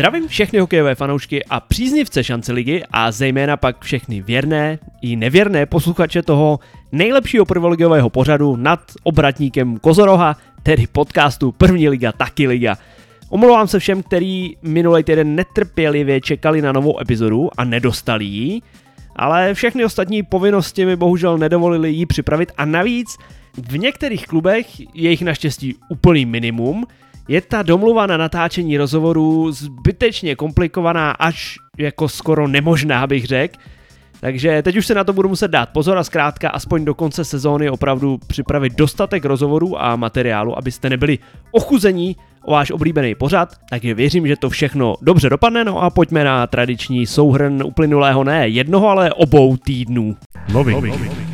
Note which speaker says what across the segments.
Speaker 1: Zdravím všechny hokejové fanoušky a příznivce šance ligy a zejména pak všechny věrné i nevěrné posluchače toho nejlepšího prvoligového pořadu nad obratníkem Kozoroha, tedy podcastu První liga, taky liga. Omlouvám se všem, kteří minulý týden netrpělivě čekali na novou epizodu a nedostali ji, ale všechny ostatní povinnosti mi bohužel nedovolili ji připravit a navíc v některých klubech je jich naštěstí úplný minimum, je ta domluva na natáčení rozhovorů zbytečně komplikovaná až jako skoro nemožná, bych řekl. Takže teď už se na to budu muset dát pozor a zkrátka aspoň do konce sezóny opravdu připravit dostatek rozhovorů a materiálu, abyste nebyli ochuzení o váš oblíbený pořad, takže věřím, že to všechno dobře dopadne, no a pojďme na tradiční souhrn uplynulého ne jednoho, ale obou týdnů.
Speaker 2: Loving. Loving.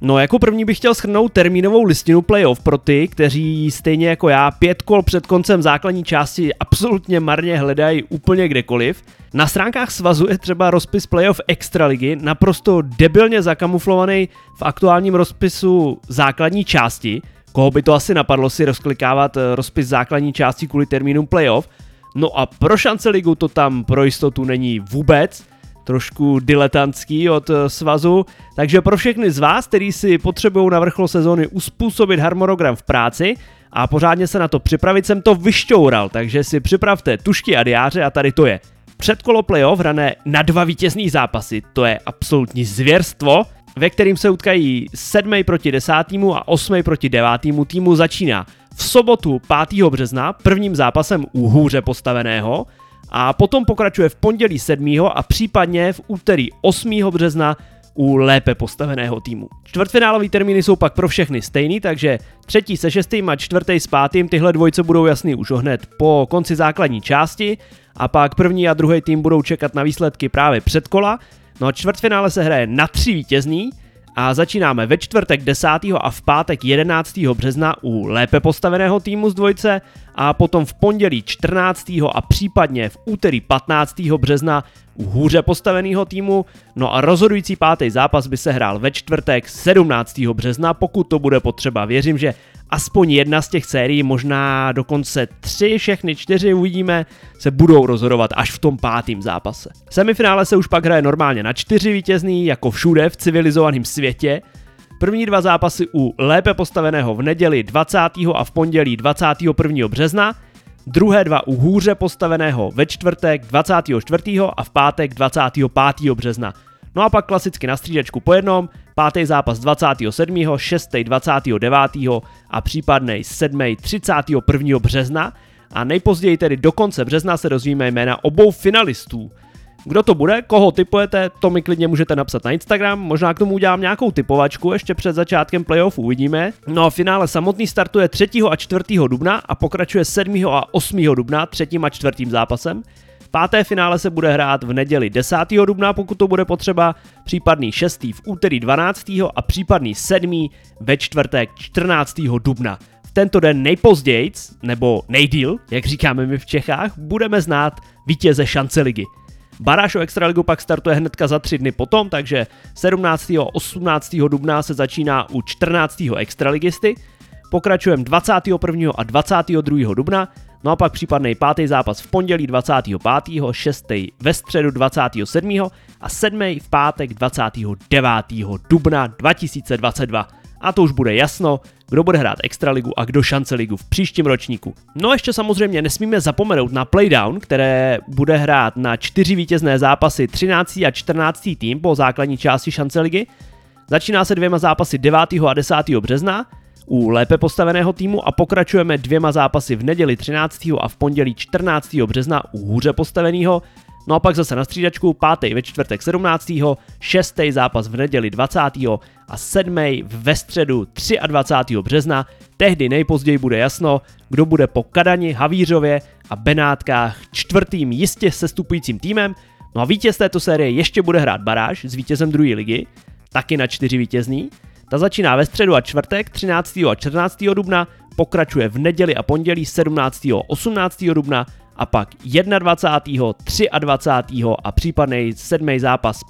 Speaker 1: No jako první bych chtěl schrnout termínovou listinu playoff pro ty, kteří stejně jako já pět kol před koncem základní části absolutně marně hledají úplně kdekoliv. Na stránkách svazu je třeba rozpis playoff Extraligy, naprosto debilně zakamuflovaný v aktuálním rozpisu základní části. Koho by to asi napadlo si rozklikávat eh, rozpis základní části kvůli termínům playoff. No a pro šance ligu to tam pro jistotu není vůbec trošku diletantský od eh, svazu. Takže pro všechny z vás, kteří si potřebují na vrchol sezóny uspůsobit harmonogram v práci a pořádně se na to připravit, jsem to vyšťoural, takže si připravte tušky a diáře a tady to je. Předkolo playoff hrané na dva vítězný zápasy, to je absolutní zvěrstvo, ve kterým se utkají 7. proti 10. a 8. proti 9. týmu začíná v sobotu 5. března prvním zápasem u hůře postaveného a potom pokračuje v pondělí 7. a případně v úterý 8. března u lépe postaveného týmu. Čtvrtfinálový termíny jsou pak pro všechny stejný, takže třetí se šestým a čtvrtý s pátým tyhle dvojce budou jasný už hned po konci základní části a pak první a druhý tým budou čekat na výsledky právě před kola. No a čtvrtfinále se hraje na tři vítězný, a začínáme ve čtvrtek 10. a v pátek 11. března u lépe postaveného týmu z dvojce a potom v pondělí 14. a případně v úterý 15. března u hůře postaveného týmu. No a rozhodující pátý zápas by se hrál ve čtvrtek 17. března, pokud to bude potřeba. Věřím, že aspoň jedna z těch sérií, možná dokonce tři, všechny čtyři uvidíme, se budou rozhodovat až v tom pátém zápase. Semifinále se už pak hraje normálně na čtyři vítězný, jako všude v civilizovaném světě. První dva zápasy u lépe postaveného v neděli 20. a v pondělí 21. března, druhé dva u hůře postaveného ve čtvrtek 24. a v pátek 25. března. No a pak klasicky na střídačku po jednom, pátý zápas 27., 6., 29. a případný 7. 31. března a nejpozději tedy do konce března se dozvíme jména obou finalistů. Kdo to bude, koho typujete, to mi klidně můžete napsat na Instagram, možná k tomu udělám nějakou typovačku ještě před začátkem playoff, uvidíme. No a finále samotný startuje 3. a 4. dubna a pokračuje 7. a 8. dubna třetím a čtvrtým zápasem. Páté finále se bude hrát v neděli 10. dubna, pokud to bude potřeba, případný 6. v úterý 12. a případný 7. ve čtvrtek 14. dubna. V tento den nejpozději, nebo nejdíl, jak říkáme my v Čechách, budeme znát vítěze šance ligy. Baráž o Extraligu pak startuje hnedka za tři dny potom, takže 17. a 18. dubna se začíná u 14. extraligisty, pokračujeme 21. a 22. dubna, no a pak případný pátý zápas v pondělí 25. 6. ve středu 27. a 7. v pátek 29. dubna 2022 a to už bude jasno, kdo bude hrát Extraligu a kdo šance ligu v příštím ročníku. No a ještě samozřejmě nesmíme zapomenout na Playdown, které bude hrát na čtyři vítězné zápasy 13. a 14. tým po základní části šance ligy. Začíná se dvěma zápasy 9. a 10. března u lépe postaveného týmu a pokračujeme dvěma zápasy v neděli 13. a v pondělí 14. března u hůře postaveného No a pak zase na střídačku, pátý ve čtvrtek 17. šestý zápas v neděli 20. a sedmý ve středu 23. března. Tehdy nejpozději bude jasno, kdo bude po Kadani, Havířově a Benátkách čtvrtým jistě sestupujícím týmem. No a vítěz této série ještě bude hrát baráž s vítězem druhé ligy, taky na čtyři vítězný. Ta začíná ve středu a čtvrtek 13. a 14. dubna, pokračuje v neděli a pondělí 17. a 18. dubna a pak 21., 23. a případný sedmý zápas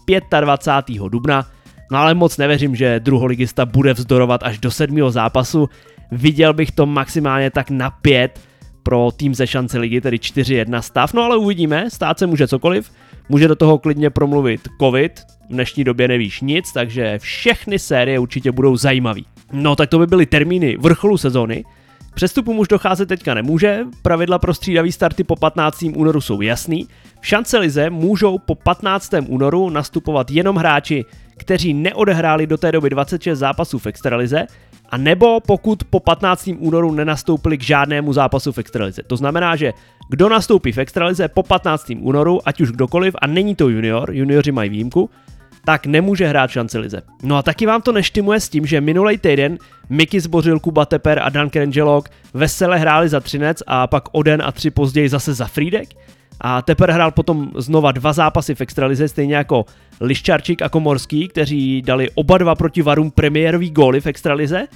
Speaker 1: 25. dubna. No ale moc nevěřím, že druholigista bude vzdorovat až do sedmého zápasu. Viděl bych to maximálně tak na pět, pro tým ze šance ligy, tedy 4-1 stav, no ale uvidíme, stát se může cokoliv, může do toho klidně promluvit covid, v dnešní době nevíš nic, takže všechny série určitě budou zajímavý. No tak to by byly termíny vrcholu sezóny, Přestupům už docházet teďka nemůže, pravidla pro střídavý starty po 15. únoru jsou jasný. V šance lize můžou po 15. únoru nastupovat jenom hráči, kteří neodehráli do té doby 26 zápasů v extralize, a nebo pokud po 15. únoru nenastoupili k žádnému zápasu v extralize. To znamená, že kdo nastoupí v extralize po 15. únoru, ať už kdokoliv, a není to junior, junioři mají výjimku, tak nemůže hrát v šance lize. No a taky vám to neštimuje s tím, že minulý týden Miky zbořil Kuba Teper a Dan Krengelok vesele hráli za Třinec a pak o den a tři později zase za Frídek. A Teper hrál potom znova dva zápasy v extralize, stejně jako Liščarčík a Komorský, kteří dali oba dva proti Varům premiérový góly v extralize.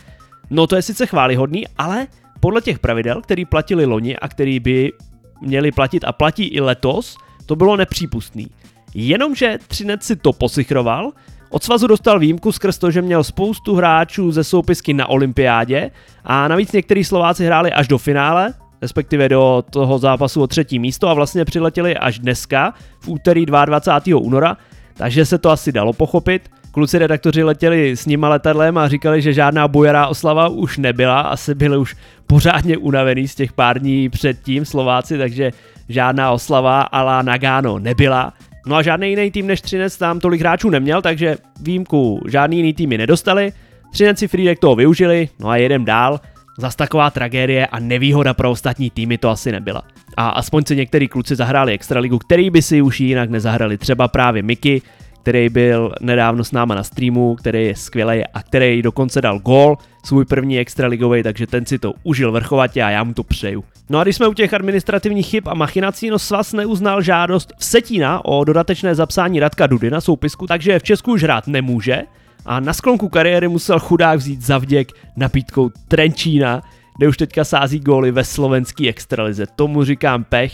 Speaker 1: No to je sice chválihodný, ale podle těch pravidel, který platili loni a který by měli platit a platí i letos, to bylo nepřípustný. Jenomže Třinec si to posichroval, od svazu dostal výjimku skrz to, že měl spoustu hráčů ze soupisky na olympiádě a navíc některý Slováci hráli až do finále, respektive do toho zápasu o třetí místo a vlastně přiletěli až dneska, v úterý 22. února, takže se to asi dalo pochopit. Kluci redaktoři letěli s nima letadlem a říkali, že žádná bojará oslava už nebyla, asi byli už pořádně unavený z těch pár dní předtím Slováci, takže žádná oslava ala Nagano nebyla. No a žádný jiný tým než Třinec tam tolik hráčů neměl, takže výjimku žádný jiný týmy nedostali. Třineci Friedek toho využili, no a jedem dál. Zas taková tragédie a nevýhoda pro ostatní týmy to asi nebyla. A aspoň si některý kluci zahráli Extraligu, který by si už jinak nezahrali. Třeba právě Miky, který byl nedávno s náma na streamu, který je skvělý a který dokonce dal gól, svůj první extraligový, takže ten si to užil vrchovatě a já mu to přeju. No a když jsme u těch administrativních chyb a machinací, no svaz neuznal žádost v Setína o dodatečné zapsání Radka Dudy na soupisku, takže v Česku už hrát nemůže a na sklonku kariéry musel chudák vzít zavděk napítkou Trenčína, kde už teďka sází góly ve slovenský extralize. Tomu říkám pech,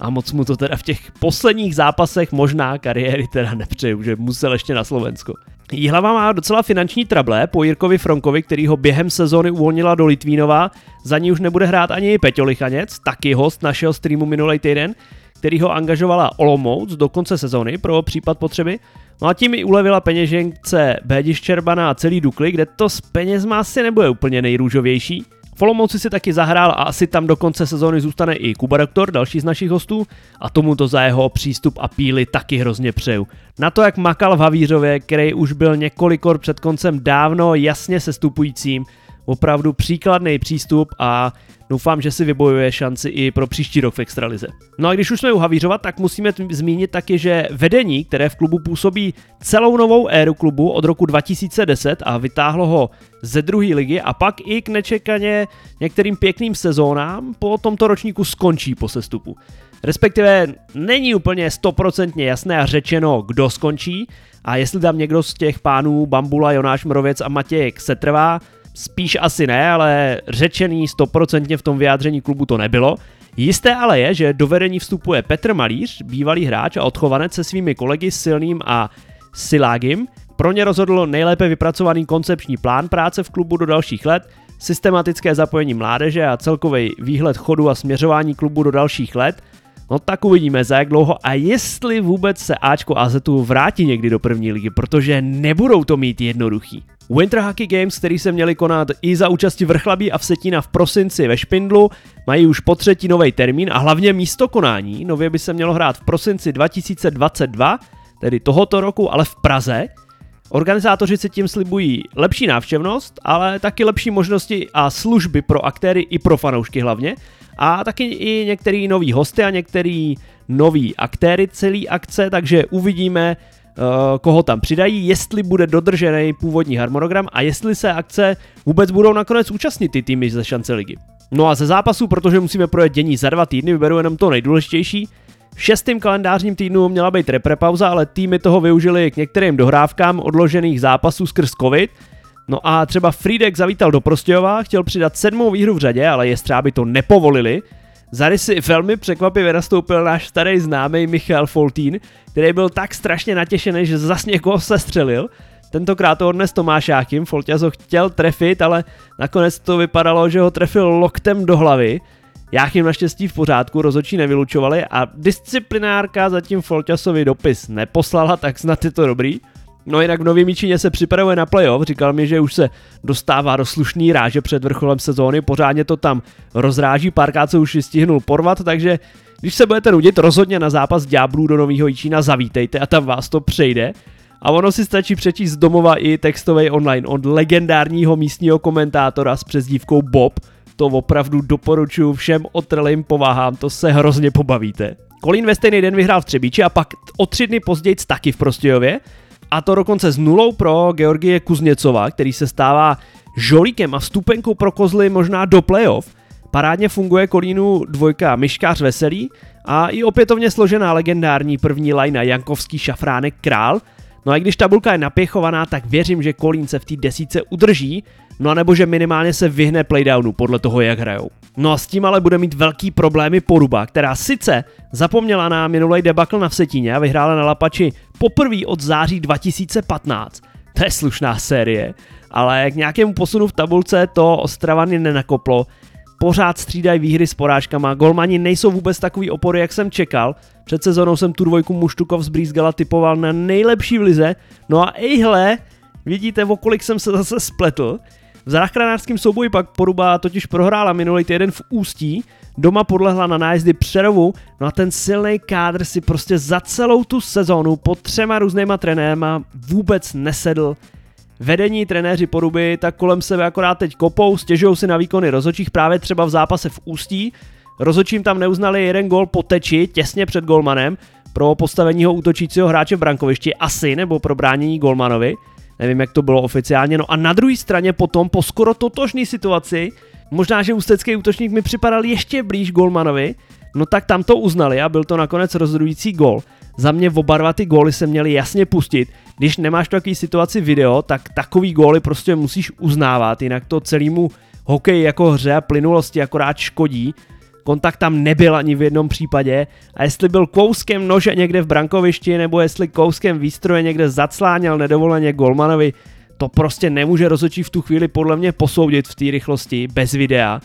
Speaker 1: a moc mu to teda v těch posledních zápasech možná kariéry teda nepřeju, že musel ještě na Slovensko. Jihlava má docela finanční trable po Jirkovi Fronkovi, který ho během sezóny uvolnila do Litvínova, za ní už nebude hrát ani Peťo Lichaněc, taky host našeho streamu minulý týden, který ho angažovala Olomouc do konce sezóny pro případ potřeby. No a tím i ulevila peněžence Bédiš Čerbana a celý Dukli, kde to s penězma asi nebude úplně nejrůžovější. V Olomouci si taky zahrál a asi tam do konce sezóny zůstane i Kuba Doktor, další z našich hostů, a tomu to za jeho přístup a píly taky hrozně přeju. Na to, jak makal v Havířově, který už byl několikor před koncem dávno jasně sestupujícím, opravdu příkladný přístup a doufám, že si vybojuje šanci i pro příští rok v Extralize. No a když už jsme u Havířova, tak musíme t- zmínit taky, že vedení, které v klubu působí celou novou éru klubu od roku 2010 a vytáhlo ho ze druhé ligy a pak i k nečekaně některým pěkným sezónám po tomto ročníku skončí po sestupu. Respektive není úplně stoprocentně jasné a řečeno, kdo skončí a jestli tam někdo z těch pánů Bambula, Jonáš Mrověc a Matějek setrvá, Spíš asi ne, ale řečený stoprocentně v tom vyjádření klubu to nebylo. Jisté ale je, že do vedení vstupuje Petr Malíř, bývalý hráč a odchovanec se svými kolegy Silným a Silágim. Pro ně rozhodl nejlépe vypracovaný koncepční plán práce v klubu do dalších let, systematické zapojení mládeže a celkový výhled chodu a směřování klubu do dalších let – No tak uvidíme za jak dlouho a jestli vůbec se Ačko AZ vrátí někdy do první ligy, protože nebudou to mít jednoduchý. Winter Hockey Games, který se měli konat i za účasti Vrchlabí a Vsetína v prosinci ve Špindlu, mají už po třetí nový termín a hlavně místo konání. Nově by se mělo hrát v prosinci 2022, tedy tohoto roku, ale v Praze. Organizátoři si tím slibují lepší návštěvnost, ale taky lepší možnosti a služby pro aktéry i pro fanoušky hlavně a taky i některý nový hosty a některý nový aktéry celý akce, takže uvidíme, koho tam přidají, jestli bude dodržený původní harmonogram a jestli se akce vůbec budou nakonec účastnit ty týmy ze šance ligy. No a ze zápasu, protože musíme projet dění za dva týdny, vyberu jenom to nejdůležitější. V šestém kalendářním týdnu měla být reprepauza, ale týmy toho využili k některým dohrávkám odložených zápasů skrz covid, No a třeba Friedek zavítal do Prostějova, chtěl přidat sedmou výhru v řadě, ale jestřáby to nepovolili. Za rysy velmi překvapivě nastoupil náš starý známý Michal Foltín, který byl tak strašně natěšený, že zas někoho sestřelil. Tentokrát to odnes Tomášákem, Folťaz ho chtěl trefit, ale nakonec to vypadalo, že ho trefil loktem do hlavy. Jáchym naštěstí v pořádku, rozočí nevylučovali a disciplinárka zatím Folťasovi dopis neposlala, tak snad je to dobrý. No jinak v Novém Míčině se připravuje na playoff, říkal mi, že už se dostává do slušný ráže před vrcholem sezóny, pořádně to tam rozráží, párkrát se už stihnul porvat, takže když se budete nudit, rozhodně na zápas Ďáblů do Nového Jičína zavítejte a tam vás to přejde. A ono si stačí přečíst z domova i textový online od legendárního místního komentátora s přezdívkou Bob. To opravdu doporučuji všem otrlým povahám, to se hrozně pobavíte. Kolín ve stejný den vyhrál v Třebíči a pak o tři dny později taky v Prostějově. A to dokonce s nulou pro Georgie Kuzněcova, který se stává žolíkem a vstupenkou pro kozly možná do playoff. Parádně funguje Kolínu dvojka Myškář Veselý a i opětovně složená legendární první lajna Jankovský Šafránek Král – No a když tabulka je napěchovaná, tak věřím, že Kolín se v té desíce udrží, no a nebo že minimálně se vyhne playdownu podle toho, jak hrajou. No a s tím ale bude mít velký problémy Poruba, která sice zapomněla na minulý debakl na Vsetíně a vyhrála na Lapači poprvé od září 2015. To je slušná série, ale k nějakému posunu v tabulce to Ostravany nenakoplo pořád střídají výhry s porážkama, golmani nejsou vůbec takový opory, jak jsem čekal. Před sezónou jsem tu dvojku Muštukov z Brýzgala typoval na nejlepší v lize, no a ejhle, vidíte, o kolik jsem se zase spletl. V záchranářském souboji pak Poruba totiž prohrála minulý týden v Ústí, doma podlehla na nájezdy Přerovu, no a ten silný kádr si prostě za celou tu sezónu pod třema různýma trenérama vůbec nesedl Vedení trenéři Poruby tak kolem sebe akorát teď kopou, stěžují si na výkony rozočích právě třeba v zápase v Ústí. Rozočím tam neuznali jeden gol po teči těsně před golmanem pro postavení útočícího hráče v brankovišti asi nebo pro bránění golmanovi. Nevím, jak to bylo oficiálně. No a na druhé straně potom po skoro totožné situaci, možná, že ústecký útočník mi připadal ještě blíž golmanovi, no tak tam to uznali a byl to nakonec rozhodující gol. Za mě oba dva ty góly se měly jasně pustit. Když nemáš takový situaci video, tak takový góly prostě musíš uznávat, jinak to celému hokej jako hře a plynulosti akorát škodí. Kontakt tam nebyl ani v jednom případě. A jestli byl kouskem nože někde v brankovišti nebo jestli kouskem výstroje někde zacláněl nedovoleně golmanovi, to prostě nemůže rozočí v tu chvíli podle mě posoudit v té rychlosti bez videa.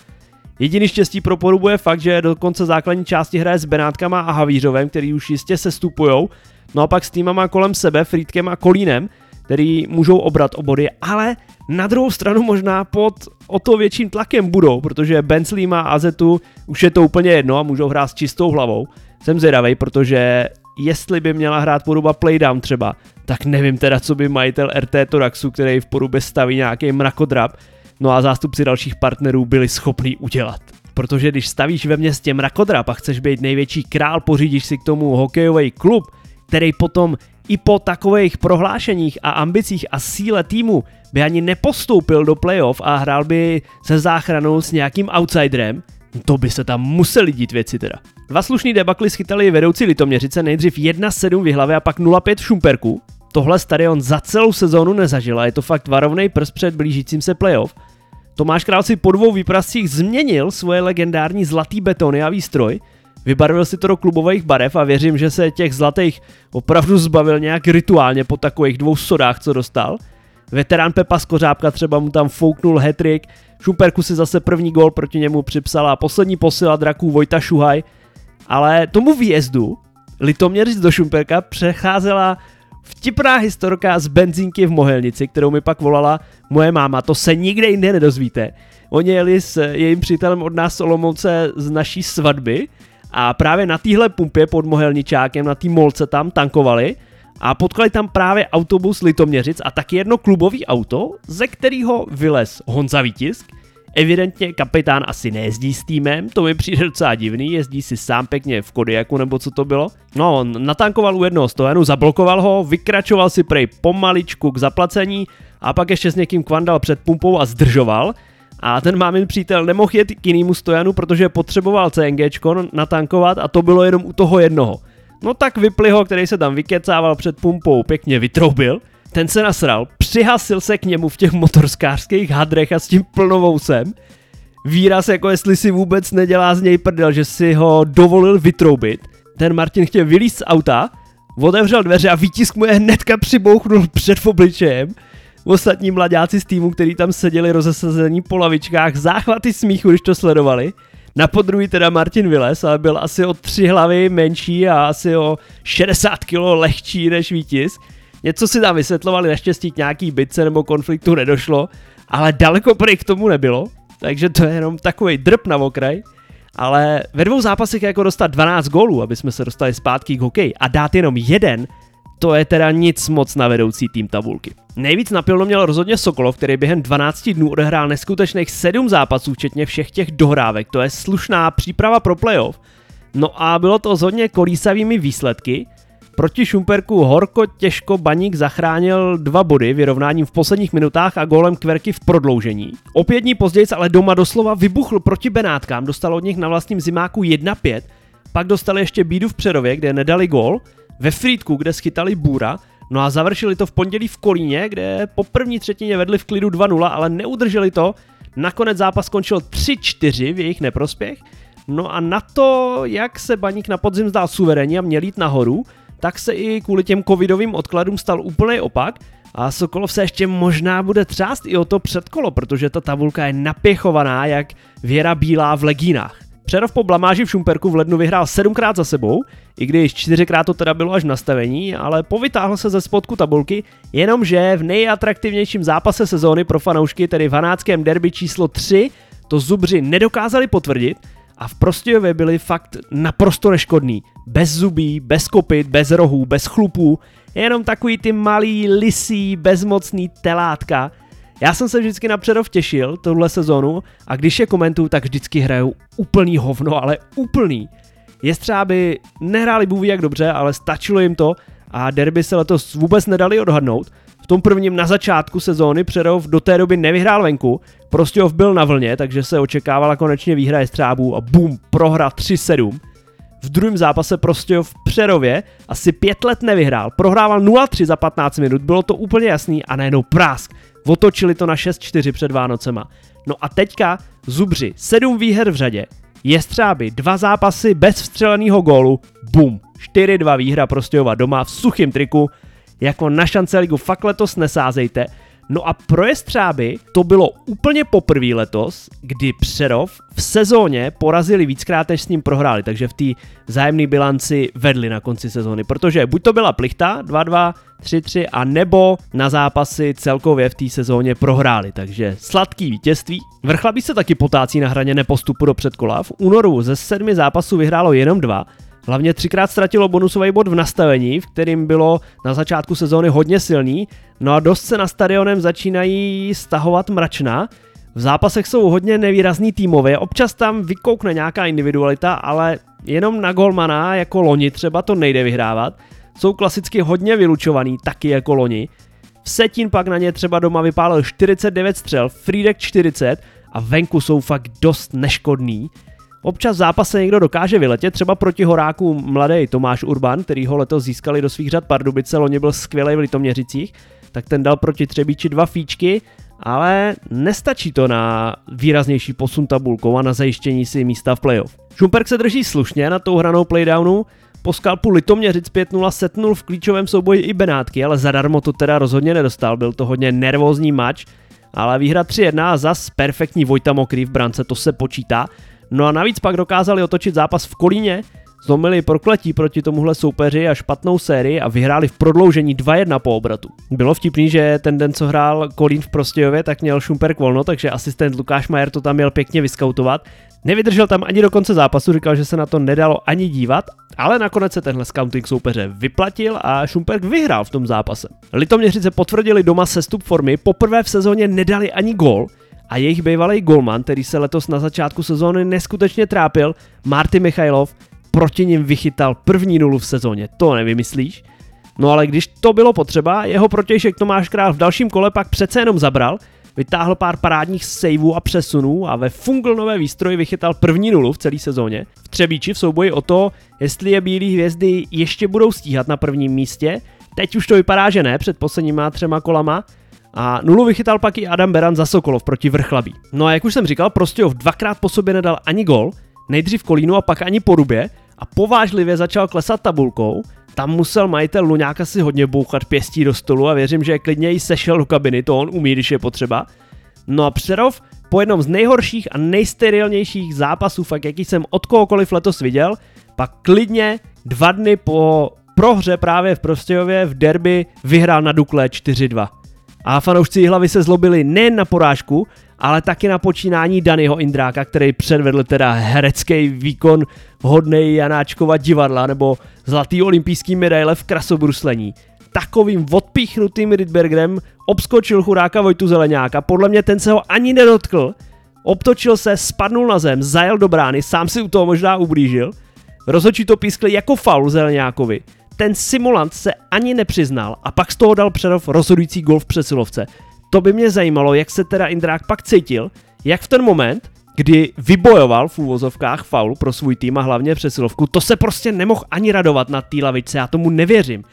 Speaker 1: Jediný štěstí pro porubu je fakt, že do konce základní části hraje s Benátkama a Havířovem, který už jistě se stupujou, no a pak s týmama kolem sebe, Frýdkem a Kolínem, který můžou obrat o body, ale na druhou stranu možná pod o to větším tlakem budou, protože Bensley má Azetu, už je to úplně jedno a můžou hrát s čistou hlavou. Jsem zvědavý, protože jestli by měla hrát poruba playdown třeba, tak nevím teda, co by majitel RT Toraxu, který v porubě staví nějaký mrakodrap, no a zástupci dalších partnerů byli schopní udělat. Protože když stavíš ve městě mrakodrap a chceš být největší král, pořídíš si k tomu hokejový klub, který potom i po takových prohlášeních a ambicích a síle týmu by ani nepostoupil do playoff a hrál by se záchranou s nějakým outsiderem, to by se tam museli dít věci teda. Dva slušný debakly schytali vedoucí Litoměřice nejdřív 1-7 v hlavě a pak 0-5 v Šumperku. Tohle stadion za celou sezónu nezažil a je to fakt varovný prst před blížícím se playoff. Tomáš Král si po dvou výprascích změnil svoje legendární zlatý betony a výstroj, vybarvil si to do klubových barev a věřím, že se těch zlatých opravdu zbavil nějak rituálně po takových dvou sodách, co dostal. Veterán Pepa Skořápka třeba mu tam fouknul hetrik, Šumperku si zase první gol proti němu připsala. Poslední posila draků Vojta Šuhaj, ale tomu výjezdu Litoměřic do Šumperka přecházela Vtipná historka z benzínky v Mohelnici, kterou mi pak volala moje máma, to se nikde jinde nedozvíte. Oni jeli s jejím přítelem od nás Olomouce z naší svatby a právě na téhle pumpě pod Mohelničákem, na té molce tam tankovali a potkali tam právě autobus Litoměřic a taky jedno klubový auto, ze kterého vylez Honza Vítisk Evidentně kapitán asi nejezdí s týmem, to mi přijde docela divný, jezdí si sám pěkně v Kodiaku nebo co to bylo. No, on natankoval u jednoho stojanu, zablokoval ho, vykračoval si prej pomaličku k zaplacení a pak ještě s někým kvandal před pumpou a zdržoval. A ten mámin přítel nemohl jet k jinému stojanu, protože potřeboval CNGčko natankovat a to bylo jenom u toho jednoho. No tak vypli ho, který se tam vykecával před pumpou, pěkně vytroubil ten se nasral, přihasil se k němu v těch motorskářských hadrech a s tím plnovousem. Výraz jako jestli si vůbec nedělá z něj prdel, že si ho dovolil vytroubit. Ten Martin chtěl vylízt z auta, otevřel dveře a výtisk mu je hnedka přibouchnul před obličejem. Ostatní mladáci z týmu, který tam seděli rozesazení po lavičkách, záchvaty smíchu, když to sledovali. Na podruhý teda Martin Viles, ale byl asi o tři hlavy menší a asi o 60 kg lehčí než vítěz. Něco si tam vysvětlovali, naštěstí k nějaký bitce nebo konfliktu nedošlo, ale daleko prej k tomu nebylo, takže to je jenom takový drp na okraj. Ale ve dvou zápasech jako dostat 12 gólů, aby jsme se dostali zpátky k hokeji a dát jenom jeden, to je teda nic moc na vedoucí tým tabulky. Nejvíc napilno měl rozhodně Sokolov, který během 12 dnů odehrál neskutečných 7 zápasů, včetně všech těch dohrávek. To je slušná příprava pro playoff. No a bylo to s hodně kolísavými výsledky. Proti Šumperku horko těžko Baník zachránil dva body vyrovnáním v posledních minutách a gólem Kverky v prodloužení. O pět dní později ale doma doslova vybuchl proti Benátkám, dostal od nich na vlastním zimáku 1-5, pak dostali ještě bídu v Přerově, kde nedali gól, ve Frýdku, kde schytali Bůra, no a završili to v pondělí v Kolíně, kde po první třetině vedli v klidu 2-0, ale neudrželi to. Nakonec zápas skončil 3-4 v jejich neprospěch. No a na to, jak se Baník na podzim zdál suverénně a měl jít nahoru, tak se i kvůli těm covidovým odkladům stal úplný opak a Sokolov se ještě možná bude třást i o to předkolo, protože ta tabulka je napěchovaná jak věra bílá v legínách. Přerov po blamáži v Šumperku v lednu vyhrál sedmkrát za sebou, i když čtyřikrát to teda bylo až v nastavení, ale povytáhl se ze spodku tabulky, jenomže v nejatraktivnějším zápase sezóny pro fanoušky, tedy v hanáckém derby číslo 3, to zubři nedokázali potvrdit a v Prostějově byli fakt naprosto neškodný. Bez zubí, bez kopit, bez rohů, bez chlupů, jenom takový ty malý, lisý, bezmocný telátka, já jsem se vždycky na Přerov těšil, tuhle sezonu, a když je komentuju, tak vždycky hrajou úplný hovno, ale úplný. Jestřáby nehráli bůh jak dobře, ale stačilo jim to a derby se letos vůbec nedali odhadnout. V tom prvním na začátku sezóny Přerov do té doby nevyhrál venku, prostě byl na vlně, takže se očekávala konečně výhra Jestřábů a bum, prohra 3-7. V druhém zápase prostě v Přerově asi pět let nevyhrál, prohrával 0-3 za 15 minut, bylo to úplně jasný a najednou prásk. Otočili to na 6-4 před Vánocema. No a teďka Zubři, sedm výher v řadě, Jestřáby, dva zápasy bez vstřeleného gólu, bum, 4-2 výhra Prostějova doma v suchém triku, jako na šance ligu fakt letos nesázejte, No a pro Jestřáby to bylo úplně poprvé letos, kdy Přerov v sezóně porazili víckrát, než s ním prohráli, takže v té zájemné bilanci vedli na konci sezóny, protože buď to byla plichta 2-2, 3-3 a nebo na zápasy celkově v té sezóně prohráli, takže sladký vítězství. Vrchlabí se taky potácí na hraně nepostupu do předkola, v únoru ze sedmi zápasů vyhrálo jenom dva, Hlavně třikrát ztratilo bonusový bod v nastavení, v kterým bylo na začátku sezóny hodně silný, no a dost se na stadionem začínají stahovat mračna. V zápasech jsou hodně nevýrazný týmově, občas tam vykoukne nějaká individualita, ale jenom na golmana jako loni třeba to nejde vyhrávat. Jsou klasicky hodně vylučovaný, taky jako loni. V Setin pak na ně třeba doma vypálil 49 střel, Friedek 40 a venku jsou fakt dost neškodný. Občas v zápase někdo dokáže vyletět, třeba proti horáku mladý Tomáš Urban, který ho letos získali do svých řad Pardubice, loni byl skvělý v Litoměřicích, tak ten dal proti Třebíči dva fíčky, ale nestačí to na výraznější posun tabulkou a na zajištění si místa v playoff. Šumperk se drží slušně na tou hranou playdownu, po skalpu Litoměřic 5-0 setnul v klíčovém souboji i Benátky, ale zadarmo to teda rozhodně nedostal, byl to hodně nervózní mač, ale výhra 3-1 a zas perfektní Vojta Mokrý v brance, to se počítá. No a navíc pak dokázali otočit zápas v Kolíně, zlomili prokletí proti tomuhle soupeři a špatnou sérii a vyhráli v prodloužení 2-1 po obratu. Bylo vtipný, že ten den, co hrál Kolín v Prostějově, tak měl Šumperk volno, takže asistent Lukáš Majer to tam měl pěkně vyskautovat. Nevydržel tam ani do konce zápasu, říkal, že se na to nedalo ani dívat, ale nakonec se tenhle scouting soupeře vyplatil a Šumperk vyhrál v tom zápase. Litoměřice potvrdili doma sestup formy, poprvé v sezóně nedali ani gól, a jejich bývalý golman, který se letos na začátku sezóny neskutečně trápil, Marty Michailov, proti ním vychytal první nulu v sezóně, to nevymyslíš? No ale když to bylo potřeba, jeho protějšek Tomáš Král v dalším kole pak přece jenom zabral, vytáhl pár parádních saveů a přesunů a ve nové výstroji vychytal první nulu v celé sezóně. V Třebíči v souboji o to, jestli je Bílý hvězdy ještě budou stíhat na prvním místě, teď už to vypadá, že ne, před posledníma třema kolama, a nulu vychytal pak i Adam Beran za Sokolov proti Vrchlabí. No a jak už jsem říkal, Prostějov dvakrát po sobě nedal ani gol, nejdřív Kolínu a pak ani Porubě a povážlivě začal klesat tabulkou. Tam musel majitel Luňáka si hodně bouchat pěstí do stolu a věřím, že klidně i sešel do kabiny, to on umí, když je potřeba. No a Přerov po jednom z nejhorších a nejsterilnějších zápasů, fakt jaký jsem od kohokoliv letos viděl, pak klidně dva dny po prohře právě v Prostějově v derby vyhrál na Dukle 4-2. A fanoušci hlavy se zlobili nejen na porážku, ale taky na počínání Danyho Indráka, který předvedl teda herecký výkon hodnej Janáčkova divadla nebo zlatý olympijský medaile v krasobruslení. Takovým odpíchnutým Rydbergerem obskočil chudáka Vojtu Zeleňáka, podle mě ten se ho ani nedotkl, obtočil se, spadnul na zem, zajel do brány, sám si u toho možná ublížil, rozhodčí to pískli jako faul Zeleňákovi, ten simulant se ani nepřiznal a pak z toho dal Přerov rozhodující gol v přesilovce. To by mě zajímalo, jak se teda Indrák pak cítil, jak v ten moment, kdy vybojoval v úvozovkách faul pro svůj tým a hlavně přesilovku, to se prostě nemohl ani radovat na té lavičce, já tomu nevěřím.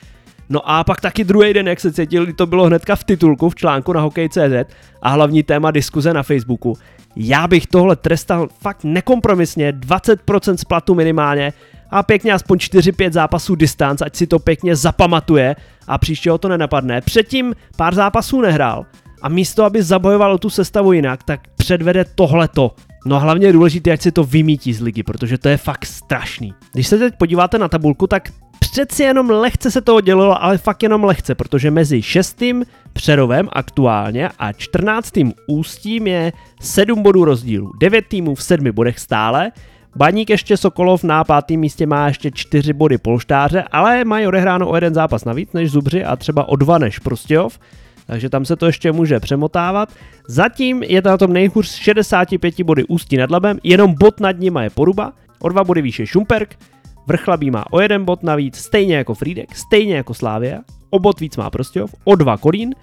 Speaker 1: No a pak taky druhý den, jak se cítil, to bylo hnedka v titulku v článku na Hokej.cz a hlavní téma diskuze na Facebooku. Já bych tohle trestal fakt nekompromisně, 20% splatu minimálně a pěkně aspoň 4-5 zápasů distanc, ať si to pěkně zapamatuje a příště ho to nenapadne. Předtím pár zápasů nehrál a místo, aby zabojoval tu sestavu jinak, tak předvede tohleto. No a hlavně je důležité, jak si to vymítí z ligy, protože to je fakt strašný. Když se teď podíváte na tabulku, tak přeci jenom lehce se toho dělalo, ale fakt jenom lehce, protože mezi šestým Přerovem aktuálně a 14. Ústím je 7 bodů rozdílu. 9 týmů v 7 bodech stále, Baník ještě Sokolov na pátém místě má ještě 4 body polštáře, ale mají odehráno o jeden zápas navíc než Zubři a třeba o dva než Prostějov, takže tam se to ještě může přemotávat. Zatím je to na tom nejhůř 65 body Ústí nad Labem, jenom bod nad nima je Poruba, o dva body výše Šumperk, Vrchlabí má o jeden bod navíc, stejně jako Frídek, stejně jako Slávia, o bod víc má Prostějov, o dva Kolín,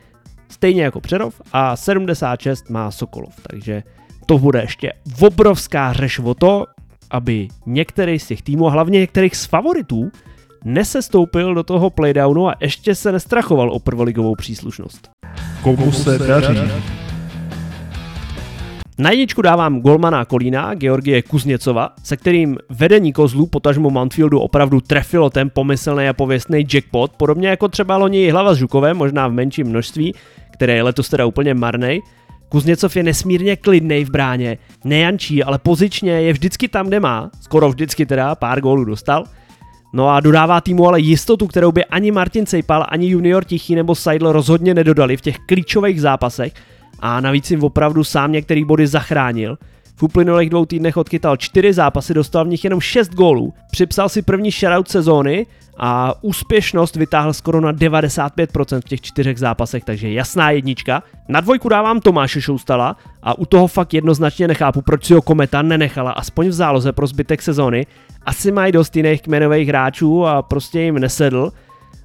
Speaker 1: stejně jako Přerov a 76 má Sokolov, takže to bude ještě obrovská řeš o to, aby některý z těch týmů, a hlavně některých z favoritů, nesestoupil do toho playdownu a ještě se nestrachoval o prvoligovou příslušnost. Komu se daří? Na jedničku dávám golmana Kolína, Georgie Kuzněcova, se kterým vedení kozlů potažmo Mountfieldu opravdu trefilo ten pomyslný a pověstný jackpot, podobně jako třeba loni hlava s Žukovem, možná v menším množství, které je letos teda úplně marnej, Kuzněcov je nesmírně klidný v bráně, nejančí, ale pozičně je vždycky tam, kde má, skoro vždycky teda, pár gólů dostal. No a dodává týmu ale jistotu, kterou by ani Martin Sejpal, ani junior Tichý nebo Seidl rozhodně nedodali v těch klíčových zápasech a navíc jim opravdu sám některý body zachránil. V uplynulých dvou týdnech odkytal čtyři zápasy, dostal v nich jenom 6 gólů, připsal si první shoutout sezóny a úspěšnost vytáhl skoro na 95% v těch čtyřech zápasech, takže jasná jednička. Na dvojku dávám Tomáše Šoustala a u toho fakt jednoznačně nechápu, proč si ho Kometa nenechala aspoň v záloze pro zbytek sezóny. Asi mají dost jiných kmenových hráčů a prostě jim nesedl,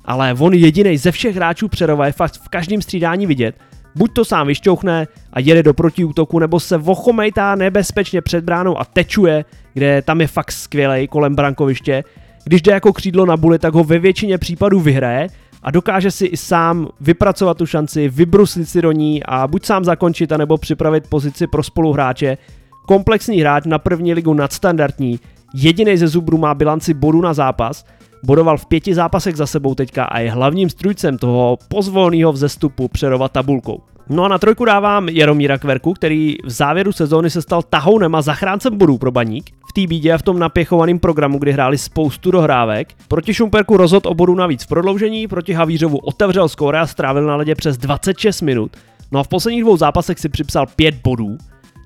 Speaker 1: ale on jediný ze všech hráčů Přerova je fakt v každém střídání vidět. Buď to sám vyšťouchne a jede do protiútoku, nebo se vochomejtá nebezpečně před bránou a tečuje, kde tam je fakt skvělej kolem brankoviště. Když jde jako křídlo na buli, tak ho ve většině případů vyhraje a dokáže si i sám vypracovat tu šanci, vybruslit si do ní a buď sám zakončit, anebo připravit pozici pro spoluhráče. Komplexní hráč na první ligu nadstandardní, jediný ze Zubru má bilanci bodů na zápas, bodoval v pěti zápasech za sebou teďka a je hlavním strujcem toho pozvolného vzestupu Přerova tabulkou. No a na trojku dávám Jaromíra Kverku, který v závěru sezóny se stal tahounem a zachráncem bodů pro baník. V té bídě a v tom napěchovaném programu, kdy hráli spoustu dohrávek. Proti Šumperku rozhod o bodu navíc v prodloužení, proti Havířovu otevřel skóre a strávil na ledě přes 26 minut. No a v posledních dvou zápasech si připsal 5 bodů,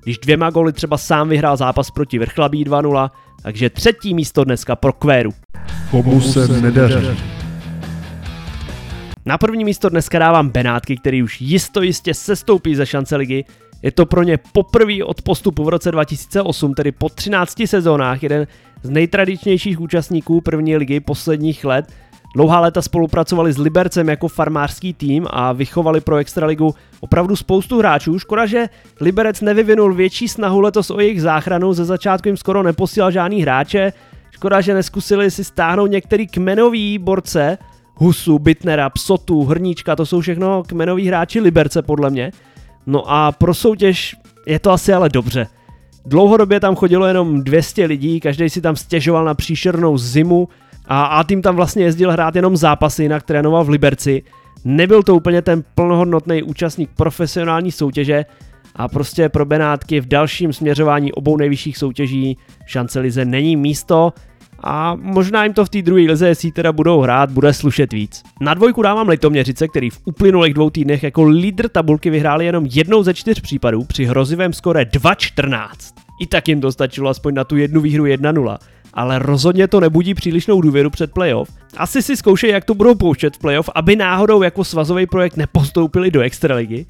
Speaker 1: když dvěma góly třeba sám vyhrál zápas proti Vrchlabí 2-0, takže třetí místo dneska pro Kvéru. Komu se nedaří? Na první místo dneska dávám Benátky, který už jisto jistě sestoupí ze šance ligy. Je to pro ně poprvé od postupu v roce 2008, tedy po 13 sezónách, jeden z nejtradičnějších účastníků první ligy posledních let. Dlouhá léta spolupracovali s Libercem jako farmářský tým a vychovali pro Extraligu opravdu spoustu hráčů. Škoda, že Liberec nevyvinul větší snahu letos o jejich záchranu, ze začátku jim skoro neposílal žádný hráče. Škoda, že neskusili si stáhnout některý kmenový borce, Husu, Bitnera, Psotu, Hrníčka, to jsou všechno kmenoví hráči Liberce podle mě. No a pro soutěž je to asi ale dobře. Dlouhodobě tam chodilo jenom 200 lidí, každý si tam stěžoval na příšernou zimu a A tým tam vlastně jezdil hrát jenom zápasy, jinak trénoval v Liberci. Nebyl to úplně ten plnohodnotný účastník profesionální soutěže a prostě pro Benátky v dalším směřování obou nejvyšších soutěží šance lize není místo a možná jim to v té druhé lize, jestli teda budou hrát, bude slušet víc. Na dvojku dávám Litoměřice, který v uplynulých dvou týdnech jako lídr tabulky vyhráli jenom jednou ze čtyř případů při hrozivém skore 2-14. I tak jim to stačilo aspoň na tu jednu výhru 1-0 ale rozhodně to nebudí přílišnou důvěru před playoff. Asi si zkoušej, jak to budou pouštět v playoff, aby náhodou jako svazový projekt nepostoupili do extraligy.